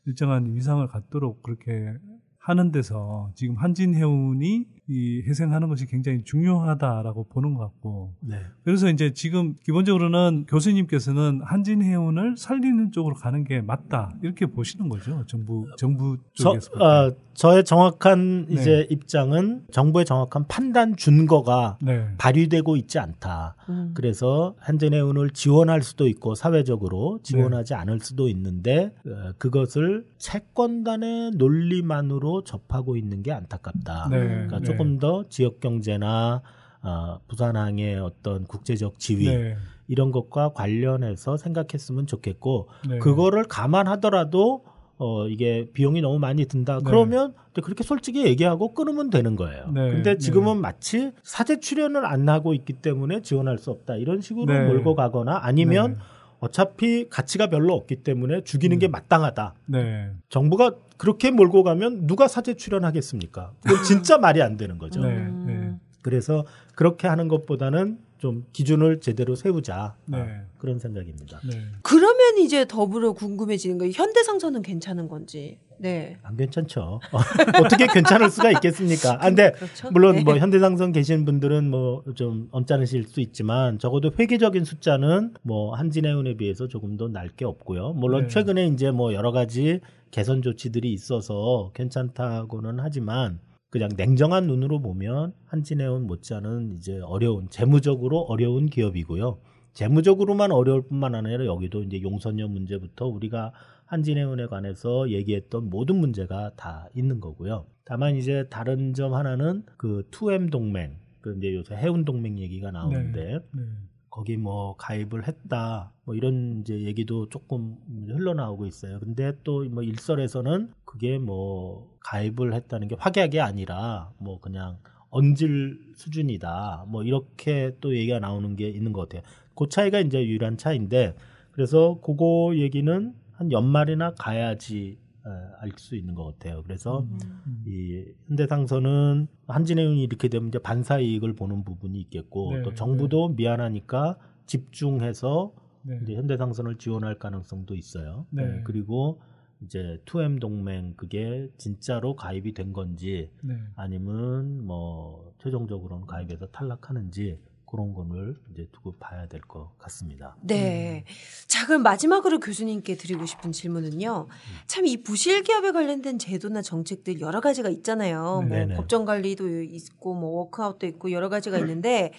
일- 일정한 위상을 갖도록 그렇게 하는 데서 지금 한진해운이 이 회생하는 것이 굉장히 중요하다라고 보는 것 같고 네. 그래서 이제 지금 기본적으로는 교수님께서는 한진해운을 살리는 쪽으로 가는 게 맞다 이렇게 보시는 거죠 정부 정부 저, 쪽에서 볼 때. 어, 저의 정확한 네. 이제 입장은 정부의 정확한 판단 준거가 네. 발휘되고 있지 않다. 음. 그래서 한전해운을 지원할 수도 있고 사회적으로 지원하지 네. 않을 수도 있는데 어, 그것을 채권단의 논리만으로 접하고 있는 게 안타깝다. 네. 그러니까 네. 조금 더 지역 경제나 어, 부산항의 어떤 국제적 지위 네. 이런 것과 관련해서 생각했으면 좋겠고 네. 그거를 감안하더라도 어 이게 비용이 너무 많이 든다. 네. 그러면 그렇게 솔직히 얘기하고 끊으면 되는 거예요. 네. 근데 지금은 네. 마치 사제 출연을 안 하고 있기 때문에 지원할 수 없다. 이런 식으로 네. 몰고 가거나 아니면 네. 어차피 가치가 별로 없기 때문에 죽이는 게 마땅하다. 네. 정부가 그렇게 몰고 가면 누가 사제 출연하겠습니까? 그건 진짜 말이 안 되는 거죠. 네. 음. 네. 그래서 그렇게 하는 것보다는 좀 기준을 제대로 세우자. 네. 아, 그런 생각입니다. 네. 그러면 이제 더불어 궁금해지는 거예요. 현대상선은 괜찮은 건지. 네. 안 괜찮죠. 어떻게 괜찮을 수가 있겠습니까? 아, 근데 그렇죠. 물론 네. 뭐 현대상선 계신 분들은 뭐 좀 언짢으실 수 있지만 적어도 회계적인 숫자는 뭐 한진해운에 비해서 조금 더 날 게 없고요. 물론 네. 최근에 이제 뭐 여러 가지 개선 조치들이 있어서 괜찮다고는 하지만 그냥 냉정한 눈으로 보면 한진해운 못지않은 이제 어려운 재무적으로 어려운 기업이고요. 재무적으로만 어려울 뿐만 아니라 여기도 이제 용선료 문제부터 우리가 한진해운에 관해서 얘기했던 모든 문제가 다 있는 거고요. 다만 이제 다른 점 하나는 그 2M 동맹, 그 이제 요새 해운 동맹 얘기가 나오는데 네. 거기 뭐 가입을 했다 뭐 이런 이제 얘기도 조금 흘러나오고 있어요. 근데 또 뭐 일설에서는 그게 뭐 가입을 했다는 게 확약이 아니라 뭐 그냥 언질 수준이다. 뭐 이렇게 또 얘기가 나오는 게 있는 것 같아요. 그 차이가 이제 유일한 차이인데 그래서 그거 얘기는 한 연말이나 가야지 알 수 있는 것 같아요. 그래서 음. 이 현대상선은 한진해운이 이렇게 되면 이제 반사 이익을 보는 부분이 있겠고 네, 또 정부도 미안하니까 집중해서 네. 이제 현대상선을 지원할 가능성도 있어요. 네. 네, 그리고 이제 2M 동맹 그게 진짜로 가입이 된 건지 네. 아니면 뭐 최종적으로는 가입해서 탈락하는지 그런 거를 이제 두고 봐야 될 것 같습니다. 네. 자, 그럼 마지막으로 교수님께 드리고 싶은 질문은요. 참이 부실 기업에 관련된 제도나 정책들 여러 가지가 있잖아요. 뭐 네네. 법정 관리도 있고 뭐 워크아웃도 있고 여러 가지가 있는데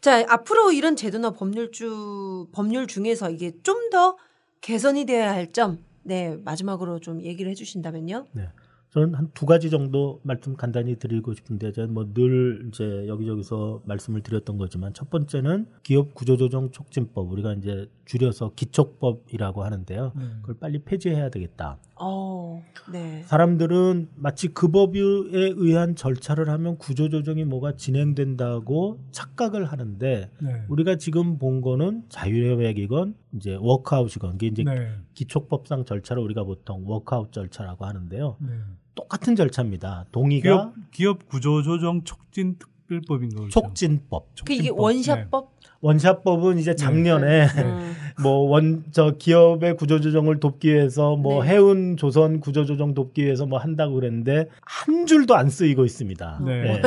자, 앞으로 이런 제도나 법률 주 법률 중에서 이게 좀 더 개선이 되어야 할 점. 네, 마지막으로 좀 얘기를 해 주신다면요. 네. 저는 한 두 가지 정도 말씀 간단히 드리고 싶은데 저는 뭐 늘 이제 여기저기서 말씀을 드렸던 거지만 첫 번째는 기업 구조조정 촉진법 우리가 이제 줄여서 기촉법이라고 하는데요. 네. 그걸 빨리 폐지해야 되겠다. 어, 네. 사람들은 마치 그 법에 의한 절차를 하면 구조조정이 뭐가 진행된다고 착각을 하는데 네. 우리가 지금 본 거는 자율협약이건 이제 워크아웃이건 이게 이제 네. 기촉법상 절차를 우리가 보통 워크아웃 절차라고 하는데요. 네. 똑같은 절차입니다. 동의가 기업 기업 구조 조정 촉진 특별법인 거죠. 촉진법. 그 이게 촉진법. 원샷법? 원샷법은 이제 작년에 네. 뭐 원 저 기업의 구조 조정을 돕기 위해서 뭐 네. 해운 조선 구조 조정 돕기 위해서 뭐 한다고 그랬는데 한 줄도 안 쓰이고 있습니다. 네.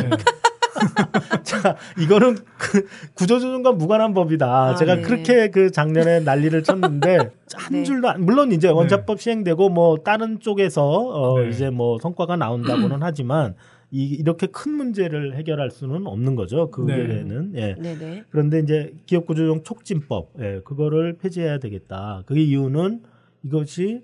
네. 자, 이거는 그 구조조정과 무관한 법이다. 아, 제가 네. 그렇게 그 작년에 난리를 쳤는데 한 네. 줄도 안, 물론 이제 원자법 시행되고 뭐 다른 쪽에서 어 네. 이제 뭐 성과가 나온다고는 하지만 이, 이렇게 큰 문제를 해결할 수는 없는 거죠. 그 네. 외에는. 예. 네네. 그런데 이제 기업구조조정 촉진법, 예, 그거를 폐지해야 되겠다. 그 이유는 이것이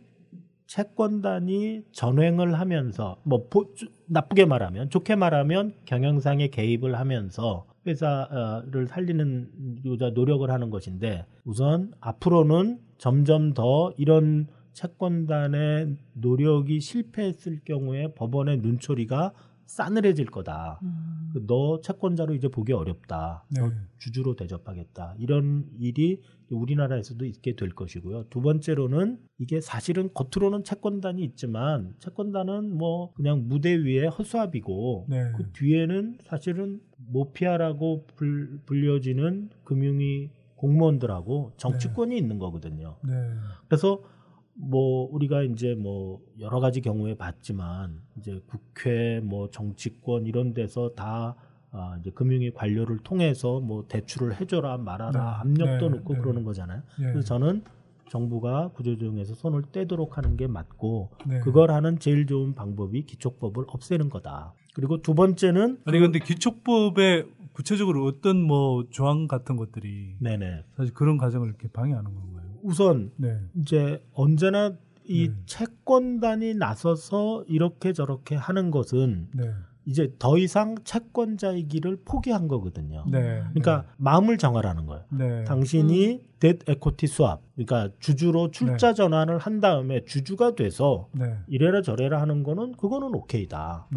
채권단이 전횡을 하면서 뭐 보, 나쁘게 말하면 좋게 말하면 경영상에 개입을 하면서 회사를 살리는 노력을 하는 것인데 우선 앞으로는 점점 더 이런 채권단의 노력이 실패했을 경우에 법원의 눈초리가 싸늘해질 거다. 음. 너 채권자로 이제 보기 어렵다. 네. 너 주주로 대접하겠다. 이런 일이 우리나라에서도 있게 될 것이고요. 두 번째로는 이게 사실은 겉으로는 채권단이 있지만 채권단은 뭐 그냥 무대 위에 허수아비고 네. 그 뒤에는 사실은 모피아라고 불, 불려지는 금융위 공무원들하고 정치권이 네. 있는 거거든요. 네. 그래서 뭐 우리가 이제 뭐 여러 가지 경우에 봤지만 이제 국회 뭐 정치권 이런 데서 다 아, 이제 금융위 관료를 통해서 뭐 대출을 해줘라 말아라 네. 압력도 네. 넣고 네. 그러는 거잖아요. 네. 그래서 저는 정부가 구조조정에서 손을 떼도록 하는 게 맞고 네. 그걸 하는 제일 좋은 방법이 기초법을 없애는 거다. 그리고 두 번째는 아니 근데 기초법에 구체적으로 어떤 뭐 조항 같은 것들이 네네. 사실 그런 과정을 이렇게 방해하는 건가요? 우선 네. 이제 언제나 이 네. 채권단이 나서서 이렇게 저렇게 하는 것은 네. 이제 더 이상 채권자이기를 포기한 거거든요. 네. 그러니까 네. 마음을 정하라는 거예요. 네. 당신이 음. 뎃 에코티 수합, 그러니까 주주로 출자 네. 전환을 한 다음에 주주가 돼서 이래라 저래라 하는 거는 그거는 오케이다.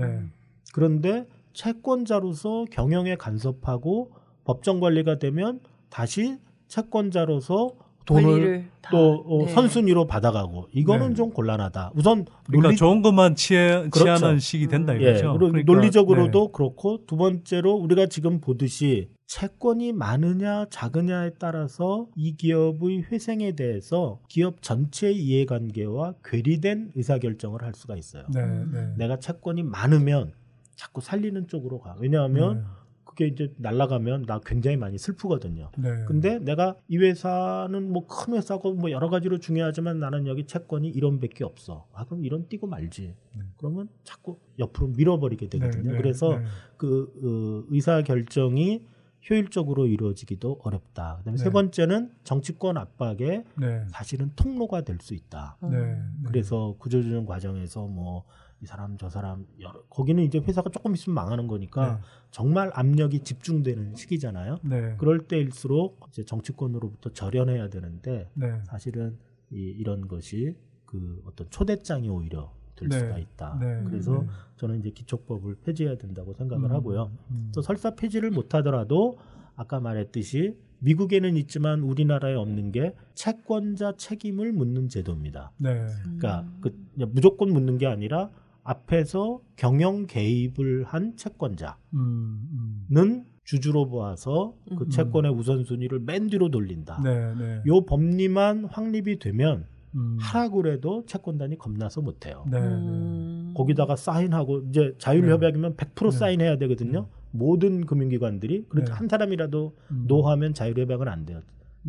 그런데 채권자로서 경영에 간섭하고 법정 관리가 되면 다시 채권자로서 돈을 또 어, 네. 선순위로 받아가고 이거는 네. 좀 곤란하다. 우선 그러니까 논리... 좋은 것만 취해, 그렇죠. 취하는 식이 된다 예, 이거죠. 예, 그러니까, 논리적으로도 네. 그렇고 두 번째로 우리가 지금 보듯이 채권이 많으냐 작으냐에 따라서 이 기업의 회생에 대해서 기업 전체의 이해관계와 괴리된 의사결정을 할 수가 있어요. 네, 네. 내가 채권이 많으면 자꾸 살리는 쪽으로 가. 왜냐하면 네. 그게 이제 날라가면 나 굉장히 많이 슬프거든요. 네. 근데 내가 이 회사는 뭐 큰 회사고 뭐 여러 가지로 중요하지만 나는 여기 채권이 1원밖에 없어. 아 그럼 1원 띄고 말지. 네. 그러면 자꾸 옆으로 밀어버리게 되거든요. 네, 네 그래서 네. 그 어, 의사 결정이 효율적으로 이루어지기도 어렵다. 그다음에 네. 세 번째는 정치권 압박에 네. 사실은 통로가 될 수 있다. 네. 그래서 구조조정 과정에서 뭐 이 사람 저 사람 여러, 거기는 이제 회사가 조금 있으면 망하는 거니까 네. 정말 압력이 집중되는 시기잖아요. 네. 그럴 때일수록 이제 정치권으로부터 절연해야 되는데 네. 사실은 이, 이런 것이 그 어떤 초대장이 오히려 될 네. 수가 있다. 네. 그래서 네. 저는 이제 기초법을 폐지해야 된다고 생각을 음, 하고요. 음. 또 설사 폐지를 못하더라도 아까 말했듯이 미국에는 있지만 우리나라에 없는 게 채권자 책임을 묻는 제도입니다. 네. 그러니까 그 무조건 묻는 게 아니라 앞에서 경영 개입을 한 채권자는 음, 음. 주주로 보아서 그 음. 채권의 우선순위를 맨 뒤로 돌린다. 네, 네. 요 법리만 확립이 되면 음. 하라고 해도 채권단이 겁나서 못해요. 네, 네. 음. 거기다가 사인하고 이제 자율협약이면 100% 사인해야 되거든요. 모든 금융기관들이 그래도 한 사람이라도 노하면 자율협약은 안 돼요.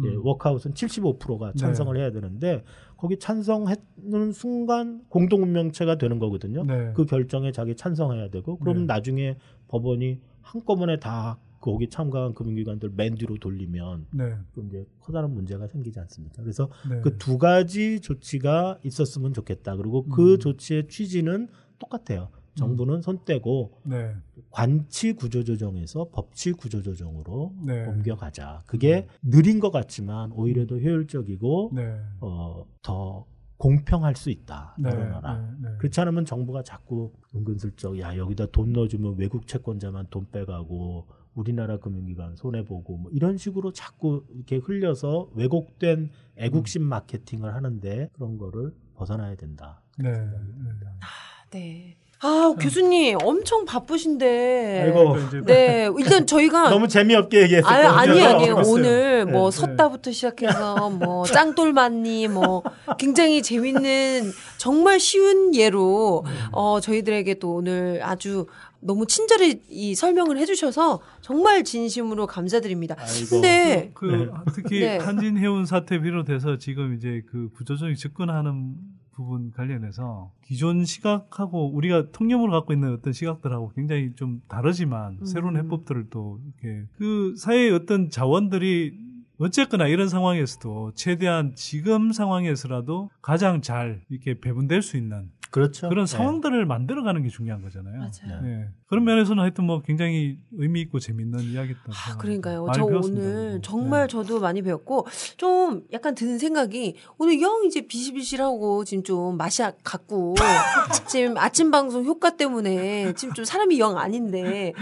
예, 워크아웃은 75%가 찬성을 네. 해야 되는데 거기 찬성하는 순간 공동 운명체가 되는 거거든요. 네. 그 결정에 자기 찬성해야 되고 그럼 네. 나중에 법원이 한꺼번에 다 거기 참가한 금융기관들 맨 뒤로 돌리면 네. 그 이제 커다란 문제가 생기지 않습니까? 그래서 네. 그두 가지 조치가 있었으면 좋겠다. 그리고 그 음. 조치의 취지는 똑같아요. 정부는 음. 손 떼고 네. 관치 구조조정에서 법치 구조조정으로 네. 옮겨가자. 그게 음. 느린 것 같지만 오히려 더 효율적이고 네. 어, 더 공평할 수 있다. 네, 나라. 네, 네. 그렇지 않으면 정부가 자꾸 은근슬쩍 야 여기다 돈 넣어주면 외국 채권자만 돈 빼가고 우리나라 금융기관 손해 보고 뭐 이런 식으로 자꾸 이렇게 흘려서 왜곡된 애국심 음. 마케팅을 하는데 그런 거를 벗어나야 된다. 네. 아, 네. 아, 교수님 엄청 바쁘신데. 아이고. 네, 일단 저희가 너무 재미없게 얘기했어요. 아, 아니 아니에요. 오늘 네, 뭐 네. 섰다부터 시작해서 뭐 짱돌만니 뭐 굉장히 재밌는 정말 쉬운 예로 어 저희들에게 또 오늘 아주 너무 친절히 이 설명을 해주셔서 정말 진심으로 감사드립니다. 아이고. 근데 그, 그 네. 특히 네. 한진해운 사태 비롯해서 지금 이제 그 구조적인 접근하는 부분 관련해서 기존 시각하고 우리가 통념으로 갖고 있는 어떤 시각들하고 굉장히 좀 다르지만 음. 새로운 해법들을 또 이렇게 그 사회의 어떤 자원들이 어쨌거나 이런 상황에서도 최대한 지금 상황에서라도 가장 잘 이렇게 배분될 수 있는 그렇죠. 그런 네. 상황들을 만들어가는 게 중요한 거잖아요. 맞아요. 네. 그런 면에서는 하여튼 뭐 굉장히 의미 있고 재밌는 이야기였던 아, 그러니까요. 저 배웠습니다. 오늘 정말 저도 많이 배웠고 좀 약간 드는 생각이 오늘 영 이제 비실비실하고 지금 좀 맛이 아- 갔고 지금 아침 방송 효과 때문에 지금 좀 사람이 영 아닌데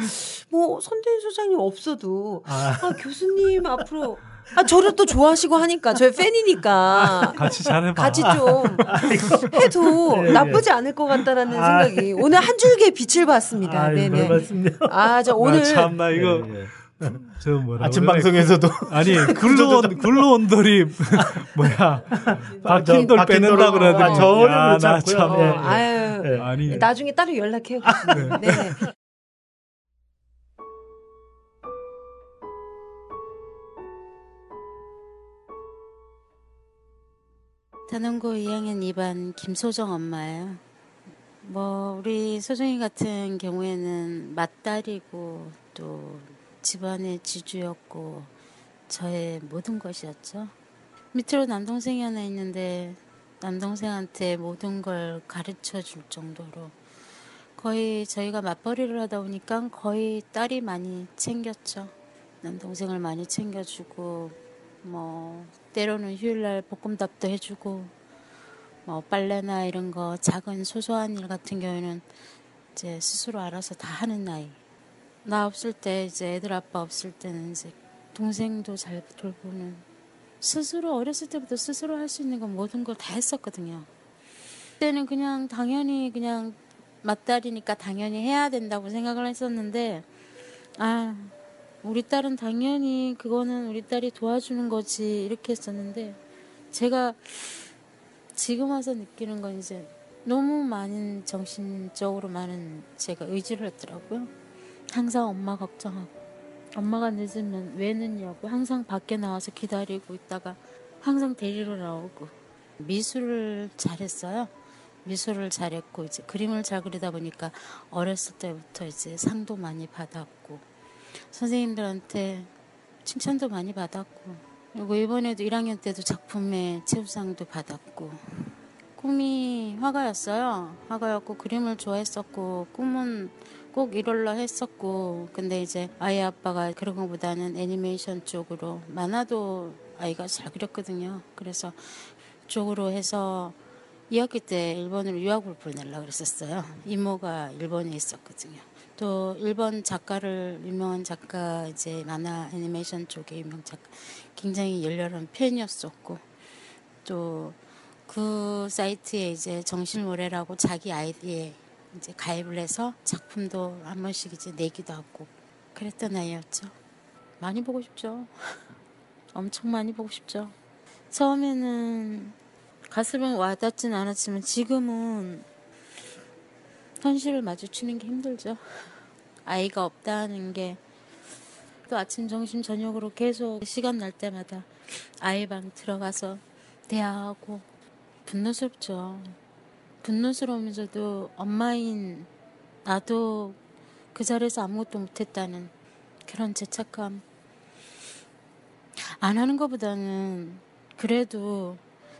뭐 선대인 소장님 없어도 아, 교수님 앞으로 아 저를 또 좋아하시고 하니까 저의 팬이니까 같이 잘해봐. 같이 좀 해도 네, 나쁘지 않을 것 같다라는 아. 생각이 오늘 한 줄기의 빛을 봤습니다. 아유, 네네. 아, 저 오늘 참나 이거 네, 저 뭐라 아침 그러네. 방송에서도 아니 굴러온 굴러온 돌이 뭐야 박힌 돌 박힌 빼낸다 그러더니 아, 그렇지 나. 참. 어, 예, 예. 아유 예. 아니 나중에 따로 연락해요. 교수님. 네. 단원고 2학년 2반 김소정 엄마예요. 뭐 우리 소정이 같은 경우에는 맏딸이고 또 집안의 지주였고 저의 모든 것이었죠. 밑으로 남동생이 하나 있는데 남동생한테 모든 걸 가르쳐 줄 정도로 거의 저희가 맞벌이를 하다 보니까 거의 딸이 많이 챙겼죠. 남동생을 많이 챙겨주고 뭐 때로는 휴일날 볶음밥도 해주고 뭐 빨래나 이런 거 작은 소소한 일 같은 경우에는 이제 스스로 알아서 다 하는 나이. 나 없을 때 이제 애들 아빠 없을 때는 이제 동생도 잘 돌보는 스스로 어렸을 때부터 스스로 할 수 있는 건 모든 걸 다 했었거든요. 그때는 그냥 당연히 그냥 맏딸이니까 당연히 해야 된다고 생각을 했었는데 아 우리 딸은 당연히 그거는 우리 딸이 도와주는 거지 이렇게 했었는데 제가 지금 와서 느끼는 건 이제 너무 많은 정신적으로 많은 제가 의지를 했더라고요. 항상 엄마 걱정하고 엄마가 늦으면 왜 늦냐고 항상 밖에 나와서 기다리고 있다가 항상 데리러 나오고 미술을 잘했어요. 미술을 잘했고 이제 그림을 잘 그리다 보니까 어렸을 때부터 이제 상도 많이 받았고 선생님들한테 칭찬도 많이 받았고 그리고 이번에도 1학년 때도 작품에 최우상도 받았고 꿈이 화가였어요. 화가였고 그림을 좋아했었고 꿈은 꼭 이럴라 했었고 근데 이제 아이 아빠가 그런 것보다는 애니메이션 쪽으로 만화도 아이가 잘 그렸거든요. 그래서 쪽으로 해서 2학기 때 일본으로 유학을 보내려고 그랬었어요. 이모가 일본에 있었거든요. 또 일본 작가를 유명한 작가 이제 만화 애니메이션 쪽에 유명 작가 굉장히 열렬한 팬이었었고 또 그 사이트에 이제 정신모래라고 자기 아이디에 이제 가입을 해서 작품도 한 번씩 이제 내기도 하고 그랬던 아이였죠. 많이 보고 싶죠. 엄청 많이 보고 싶죠. 처음에는 가슴에 와닿진 않았지만 지금은 현실을 마주치는 게 힘들죠. 아이가 없다는 게 또 아침, 점심, 저녁으로 계속 시간 날 때마다 아이 방 들어가서 대화하고 분노스럽죠. 분노스러우면서도 엄마인 나도 그 자리에서 아무것도 못했다는 그런 죄책감. 안 하는 것보다는 그래도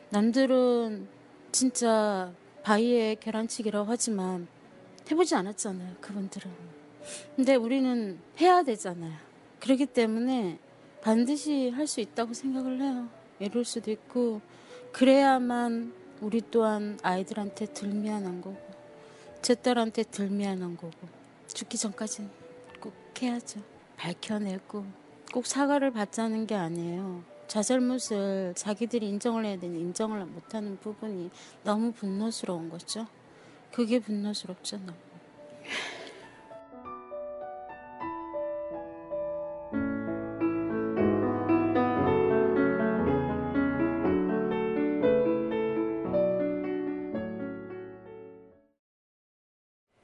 남들은 진짜 바위에 계란치기라고 하지만 해보지 않았잖아요. 그분들은. 근데 우리는 해야 되잖아요. 그렇기 때문에 반드시 할 수 있다고 생각을 해요. 이룰 수도 있고 그래야만 우리 또한 아이들한테 덜 미안한 거고 제 딸한테 덜 미안한 거고 죽기 전까지 꼭 해야죠. 밝혀내고 꼭 사과를 받자는 게 아니에요. 자잘못을 자기들이 인정을 해야 되는 인정을 못하는 부분이 너무 분노스러운 거죠. 그게 분노스럽죠, 너무.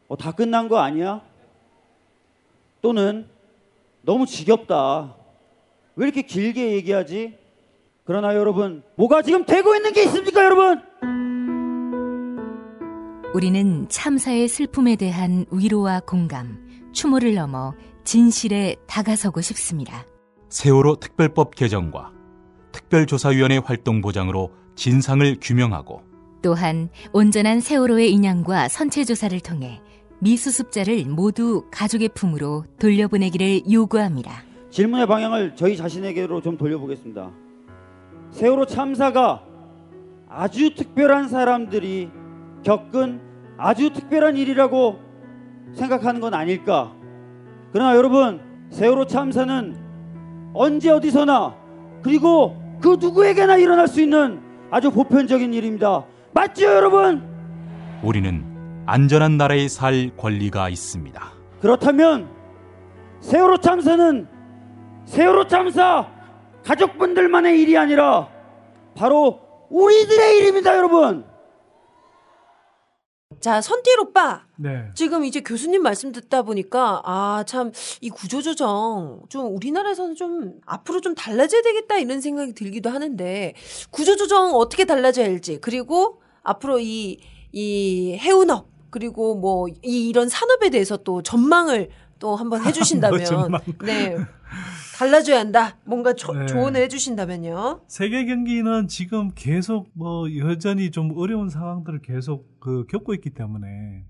어, 다 끝난 거 아니야? 또는 너무 지겹다. 왜 이렇게 길게 얘기하지? 그러나 여러분, 뭐가 지금 되고 있는 게 있습니까, 여러분? 우리는 참사의 슬픔에 대한 위로와 공감, 추모를 넘어 진실에 다가서고 싶습니다. 세월호 특별법 개정과 특별조사위원회 활동 보장으로 진상을 규명하고 또한 온전한 세월호의 인양과 선체 조사를 통해 미수습자를 모두 가족의 품으로 돌려보내기를 요구합니다. 질문의 방향을 저희 자신에게로 좀 돌려보겠습니다. 세월호 참사가 아주 특별한 사람들이 겪은 아주 특별한 일이라고 생각하는 건 아닐까. 그러나 여러분, 세월호 참사는 언제 어디서나 그리고 그 누구에게나 일어날 수 있는 아주 보편적인 일입니다. 맞죠, 여러분? 우리는 안전한 나라에 살 권리가 있습니다. 그렇다면 세월호 참사는 세월호 참사 가족분들만의 일이 아니라 바로 우리들의 일입니다, 여러분. 자, 선띠 오빠. 네. 지금 이제 교수님 말씀 듣다 보니까 아, 참 이 구조 조정 좀 우리나라에서는 좀 앞으로 좀 달라져야 되겠다 이런 생각이 들기도 하는데 구조 조정 어떻게 달라져야 할지 그리고 앞으로 이 이 해운업 그리고 뭐 이 이런 산업에 대해서 또 전망을 또 한번 해 주신다면 뭐. 네. 달라져야 한다. 뭔가 조, 네. 조언을 해 주신다면요. 세계 경기는 지금 계속 뭐 여전히 좀 어려운 상황들을 계속 그 겪고 있기 때문에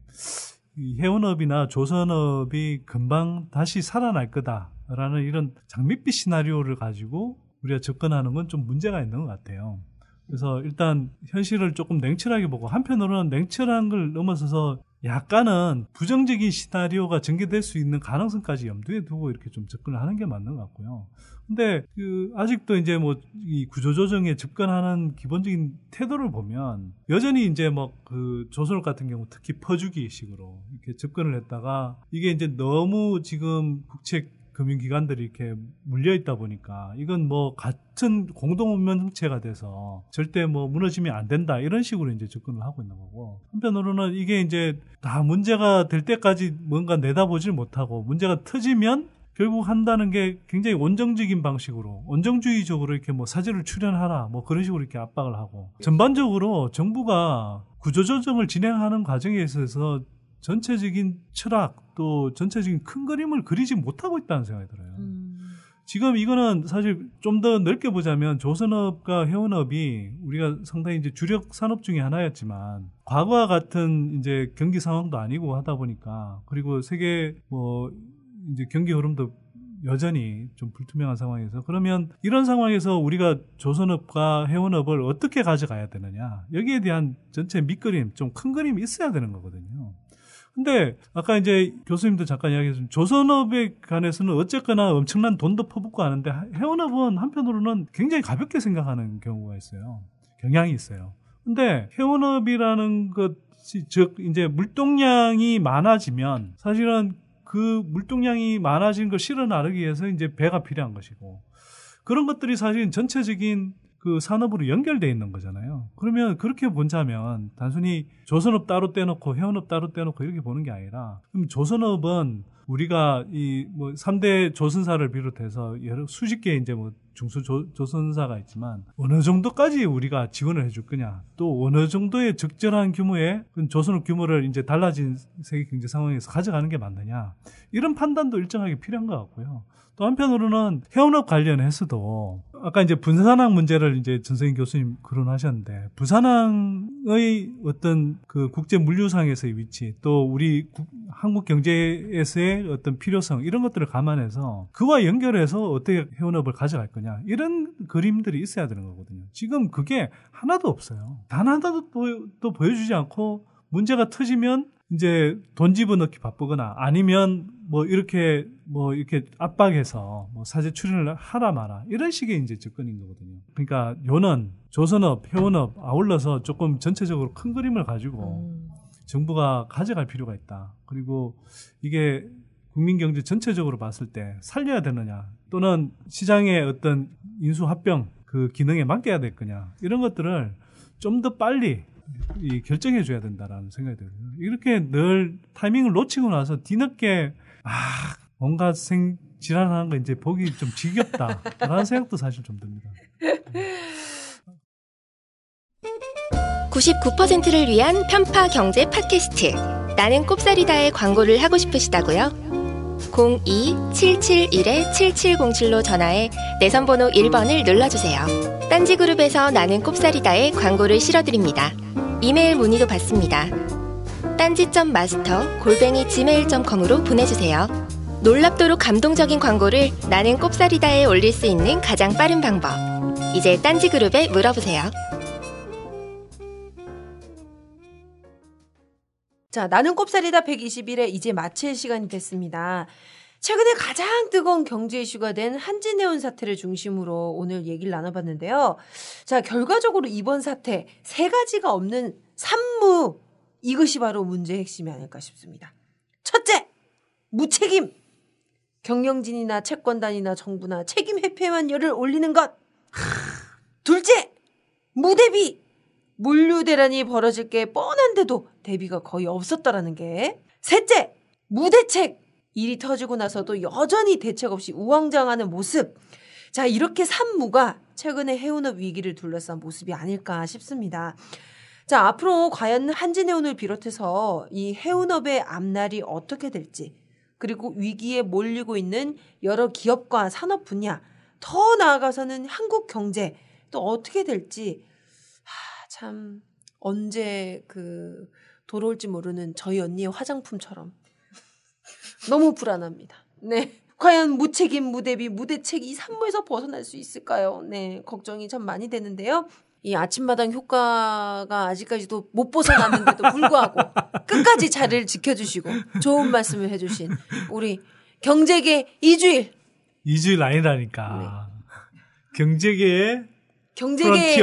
이 해운업이나 조선업이 금방 다시 살아날 거다라는 이런 장밋빛 시나리오를 가지고 우리가 접근하는 건 좀 문제가 있는 것 같아요. 그래서 일단 현실을 조금 냉철하게 보고 한편으로는 냉철한 걸 넘어서서 약간은 부정적인 시나리오가 전개될 수 있는 가능성까지 염두에 두고 이렇게 좀 접근을 하는 게 맞는 것 같고요. 근데 그 아직도 이제 뭐 이 구조조정에 접근하는 기본적인 태도를 보면 여전히 이제 뭐 그 조선업 같은 경우 특히 퍼주기식으로 이렇게 접근을 했다가 이게 이제 너무 지금 국책 금융기관들이 이렇게 물려 있다 보니까 이건 뭐 같은 공동 운명체가 돼서 절대 뭐 무너지면 안 된다. 이런 식으로 이제 접근을 하고 있는 거고. 한편으로는 이게 이제 다 문제가 될 때까지 뭔가 내다보질 못하고 문제가 터지면 결국 한다는 게 굉장히 원정적인 방식으로 원정주의적으로 이렇게 뭐 사제를 출연하라 뭐 그런 식으로 이렇게 압박을 하고. 전반적으로 정부가 구조조정을 진행하는 과정에 있어서 전체적인 철학 또 전체적인 큰 그림을 그리지 못하고 있다는 생각이 들어요. 지금 이거는 사실 좀 더 넓게 보자면 조선업과 해운업이 우리가 상당히 이제 주력 산업 중에 하나였지만 과거와 같은 이제 경기 상황도 아니고 하다 보니까 그리고 세계 뭐 이제 경기 흐름도 여전히 좀 불투명한 상황에서 그러면 이런 상황에서 우리가 조선업과 해운업을 어떻게 가져가야 되느냐 여기에 대한 전체 밑그림 좀 큰 그림이 있어야 되는 거거든요. 근데 아까 이제 교수님도 잠깐 이야기했지만 조선업에 관해서는 어쨌거나 엄청난 돈도 퍼붓고 하는데 해운업은 한편으로는 굉장히 가볍게 생각하는 경우가 있어요. 경향이 있어요. 근데 해운업이라는 것이 즉 이제 물동량이 많아지면 사실은 그 물동량이 많아진 걸 실어 나르기 위해서 이제 배가 필요한 것이고 그런 것들이 사실 전체적인 그 산업으로 연결돼 있는 거잖아요. 그러면 그렇게 본다면 단순히 조선업 따로 떼놓고 해운업 따로 떼놓고 이렇게 보는 게 아니라 그럼 조선업은 우리가 이 뭐 3대 조선사를 비롯해서 여러 수십 개 이제 뭐 중수 조, 조선사가 있지만 어느 정도까지 우리가 지원을 해줄 거냐 또 어느 정도의 적절한 규모의 그 조선업 규모를 이제 달라진 세계 경제 상황에서 가져가는 게 맞느냐 이런 판단도 일정하게 필요한 것 같고요. 또 한편으로는 해운업 관련해서도 아까 이제 분산항 문제를 이제 전성인 교수님 거론하셨는데 부산항의 어떤 그 국제 물류상에서의 위치 또 우리 국, 한국 경제에서의 어떤 필요성 이런 것들을 감안해서 그와 연결해서 어떻게 해운업을 가져갈 거냐 이런 그림들이 있어야 되는 거거든요. 지금 그게 하나도 없어요. 단 하나도 또 보여주지 않고 문제가 터지면 이제 돈 집어넣기 바쁘거나 아니면 뭐 이렇게 뭐 이렇게 압박해서 뭐 사제 출연을 하라 마라 이런 식의 이제 접근인 거거든요. 그러니까 요는 조선업, 해운업 아울러서 조금 전체적으로 큰 그림을 가지고 정부가 가져갈 필요가 있다. 그리고 이게 국민 경제 전체적으로 봤을 때 살려야 되느냐 또는 시장의 어떤 인수 합병 그 기능에 맡겨야 될 거냐 이런 것들을 좀 더 빨리 이 결정해 줘야 된다라는 생각이 들어요. 이렇게 늘 타이밍을 놓치고 나서 뒤늦게 아 뭔가 생 지랄하는 거 이제 보기 좀 지겹다라는 생각도 사실 좀 듭니다. 99%를 위한 편파 경제 팟캐스트. 나는 꼽사리다의 광고를 하고 싶으시다고요? 02-771-7707로 전화해 내선번호 1번을 눌러주세요. 딴지그룹에서 나는 꼽사리다에 광고를 실어드립니다. 이메일 문의도 받습니다. 딴지점 마스터 골뱅이 gmail.com으로 보내주세요. 놀랍도록 감동적인 광고를 나는 꼽사리다에 올릴 수 있는 가장 빠른 방법. 이제 딴지그룹에 물어보세요. 자, 나는 꼽사리다 121회 이제 마칠 시간이 됐습니다. 최근에 가장 뜨거운 경제 이슈가 된 한진해운 사태를 중심으로 오늘 얘기를 나눠봤는데요. 자, 결과적으로 이번 사태 세 가지가 없는 산무 이것이 바로 문제의 핵심이 아닐까 싶습니다. 첫째, 무책임. 경영진이나 채권단이나 정부나 책임 회피에만 열을 올리는 것. 둘째, 무대비. 물류 대란이 벌어질 게 뻔한데도 대비가 거의 없었다라는 게. 셋째, 무대책. 일이 터지고 나서도 여전히 대책 없이 우왕좌왕하는 모습. 자, 이렇게 산무가 최근에 해운업 위기를 둘러싼 모습이 아닐까 싶습니다. 자, 앞으로 과연 한진해운을 비롯해서 이 해운업의 앞날이 어떻게 될지, 그리고 위기에 몰리고 있는 여러 기업과 산업 분야, 더 나아가서는 한국 경제 또 어떻게 될지, 하, 참, 언제 그, 돌아올지 모르는 저희 언니의 화장품처럼 너무 불안합니다. 네. 과연 무책임 무대비 무대책 이 산무에서 벗어날 수 있을까요? 네. 걱정이 참 많이 되는데요. 이 아침마당 효과가 아직까지도 못 벗어났는데도 불구하고 끝까지 자리를 지켜주시고 좋은 말씀을 해주신 우리 경제계 이주일. 이주일 아니라니까. 경제계의 경제계.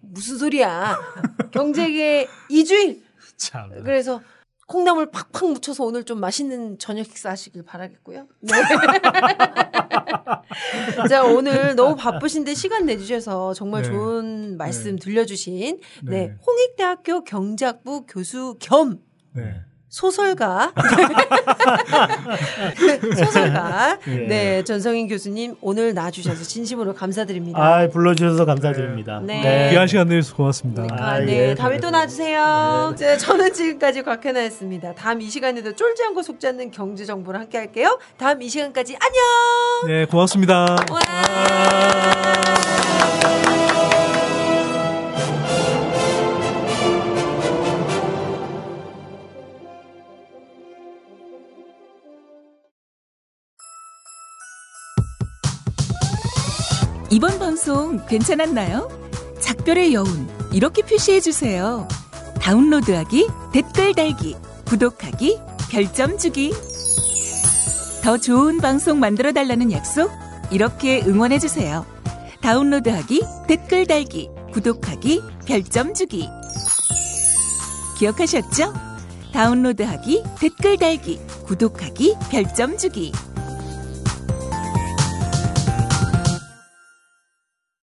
무슨 소리야? 경제계 이주일. 참. 그래서 콩나물 팍팍 묻혀서 오늘 좀 맛있는 저녁 식사 하시길 바라겠고요. 네. 자, 오늘 너무 바쁘신데 시간 내주셔서 정말 네. 좋은 말씀 네. 들려주신, 네. 네. 홍익대학교 경제학부 교수 겸 네. 소설가. 소설가. 예. 네, 전성인 교수님 오늘 나와주셔서 진심으로 감사드립니다. 아, 불러주셔서 감사드립니다. 네. 귀한 시간 내주셔서 고맙습니다. 아, 네. 예. 다음에 또 나와주세요. 네, 저는 지금까지 곽현아였습니다. 다음 이 시간에도 쫄지 않고 속지 않는 경제 정보를 함께 할게요. 다음 이 시간까지 안녕! 네, 고맙습니다. 이번 방송 괜찮았나요? 작별의 여운 이렇게 표시해 주세요. 다운로드하기, 댓글 달기, 구독하기, 별점 주기. 더 좋은 방송 만들어 달라는 약속 이렇게 응원해 주세요. 다운로드하기, 댓글 달기, 구독하기, 별점 주기. 기억하셨죠? 다운로드하기, 댓글 달기, 구독하기, 별점 주기.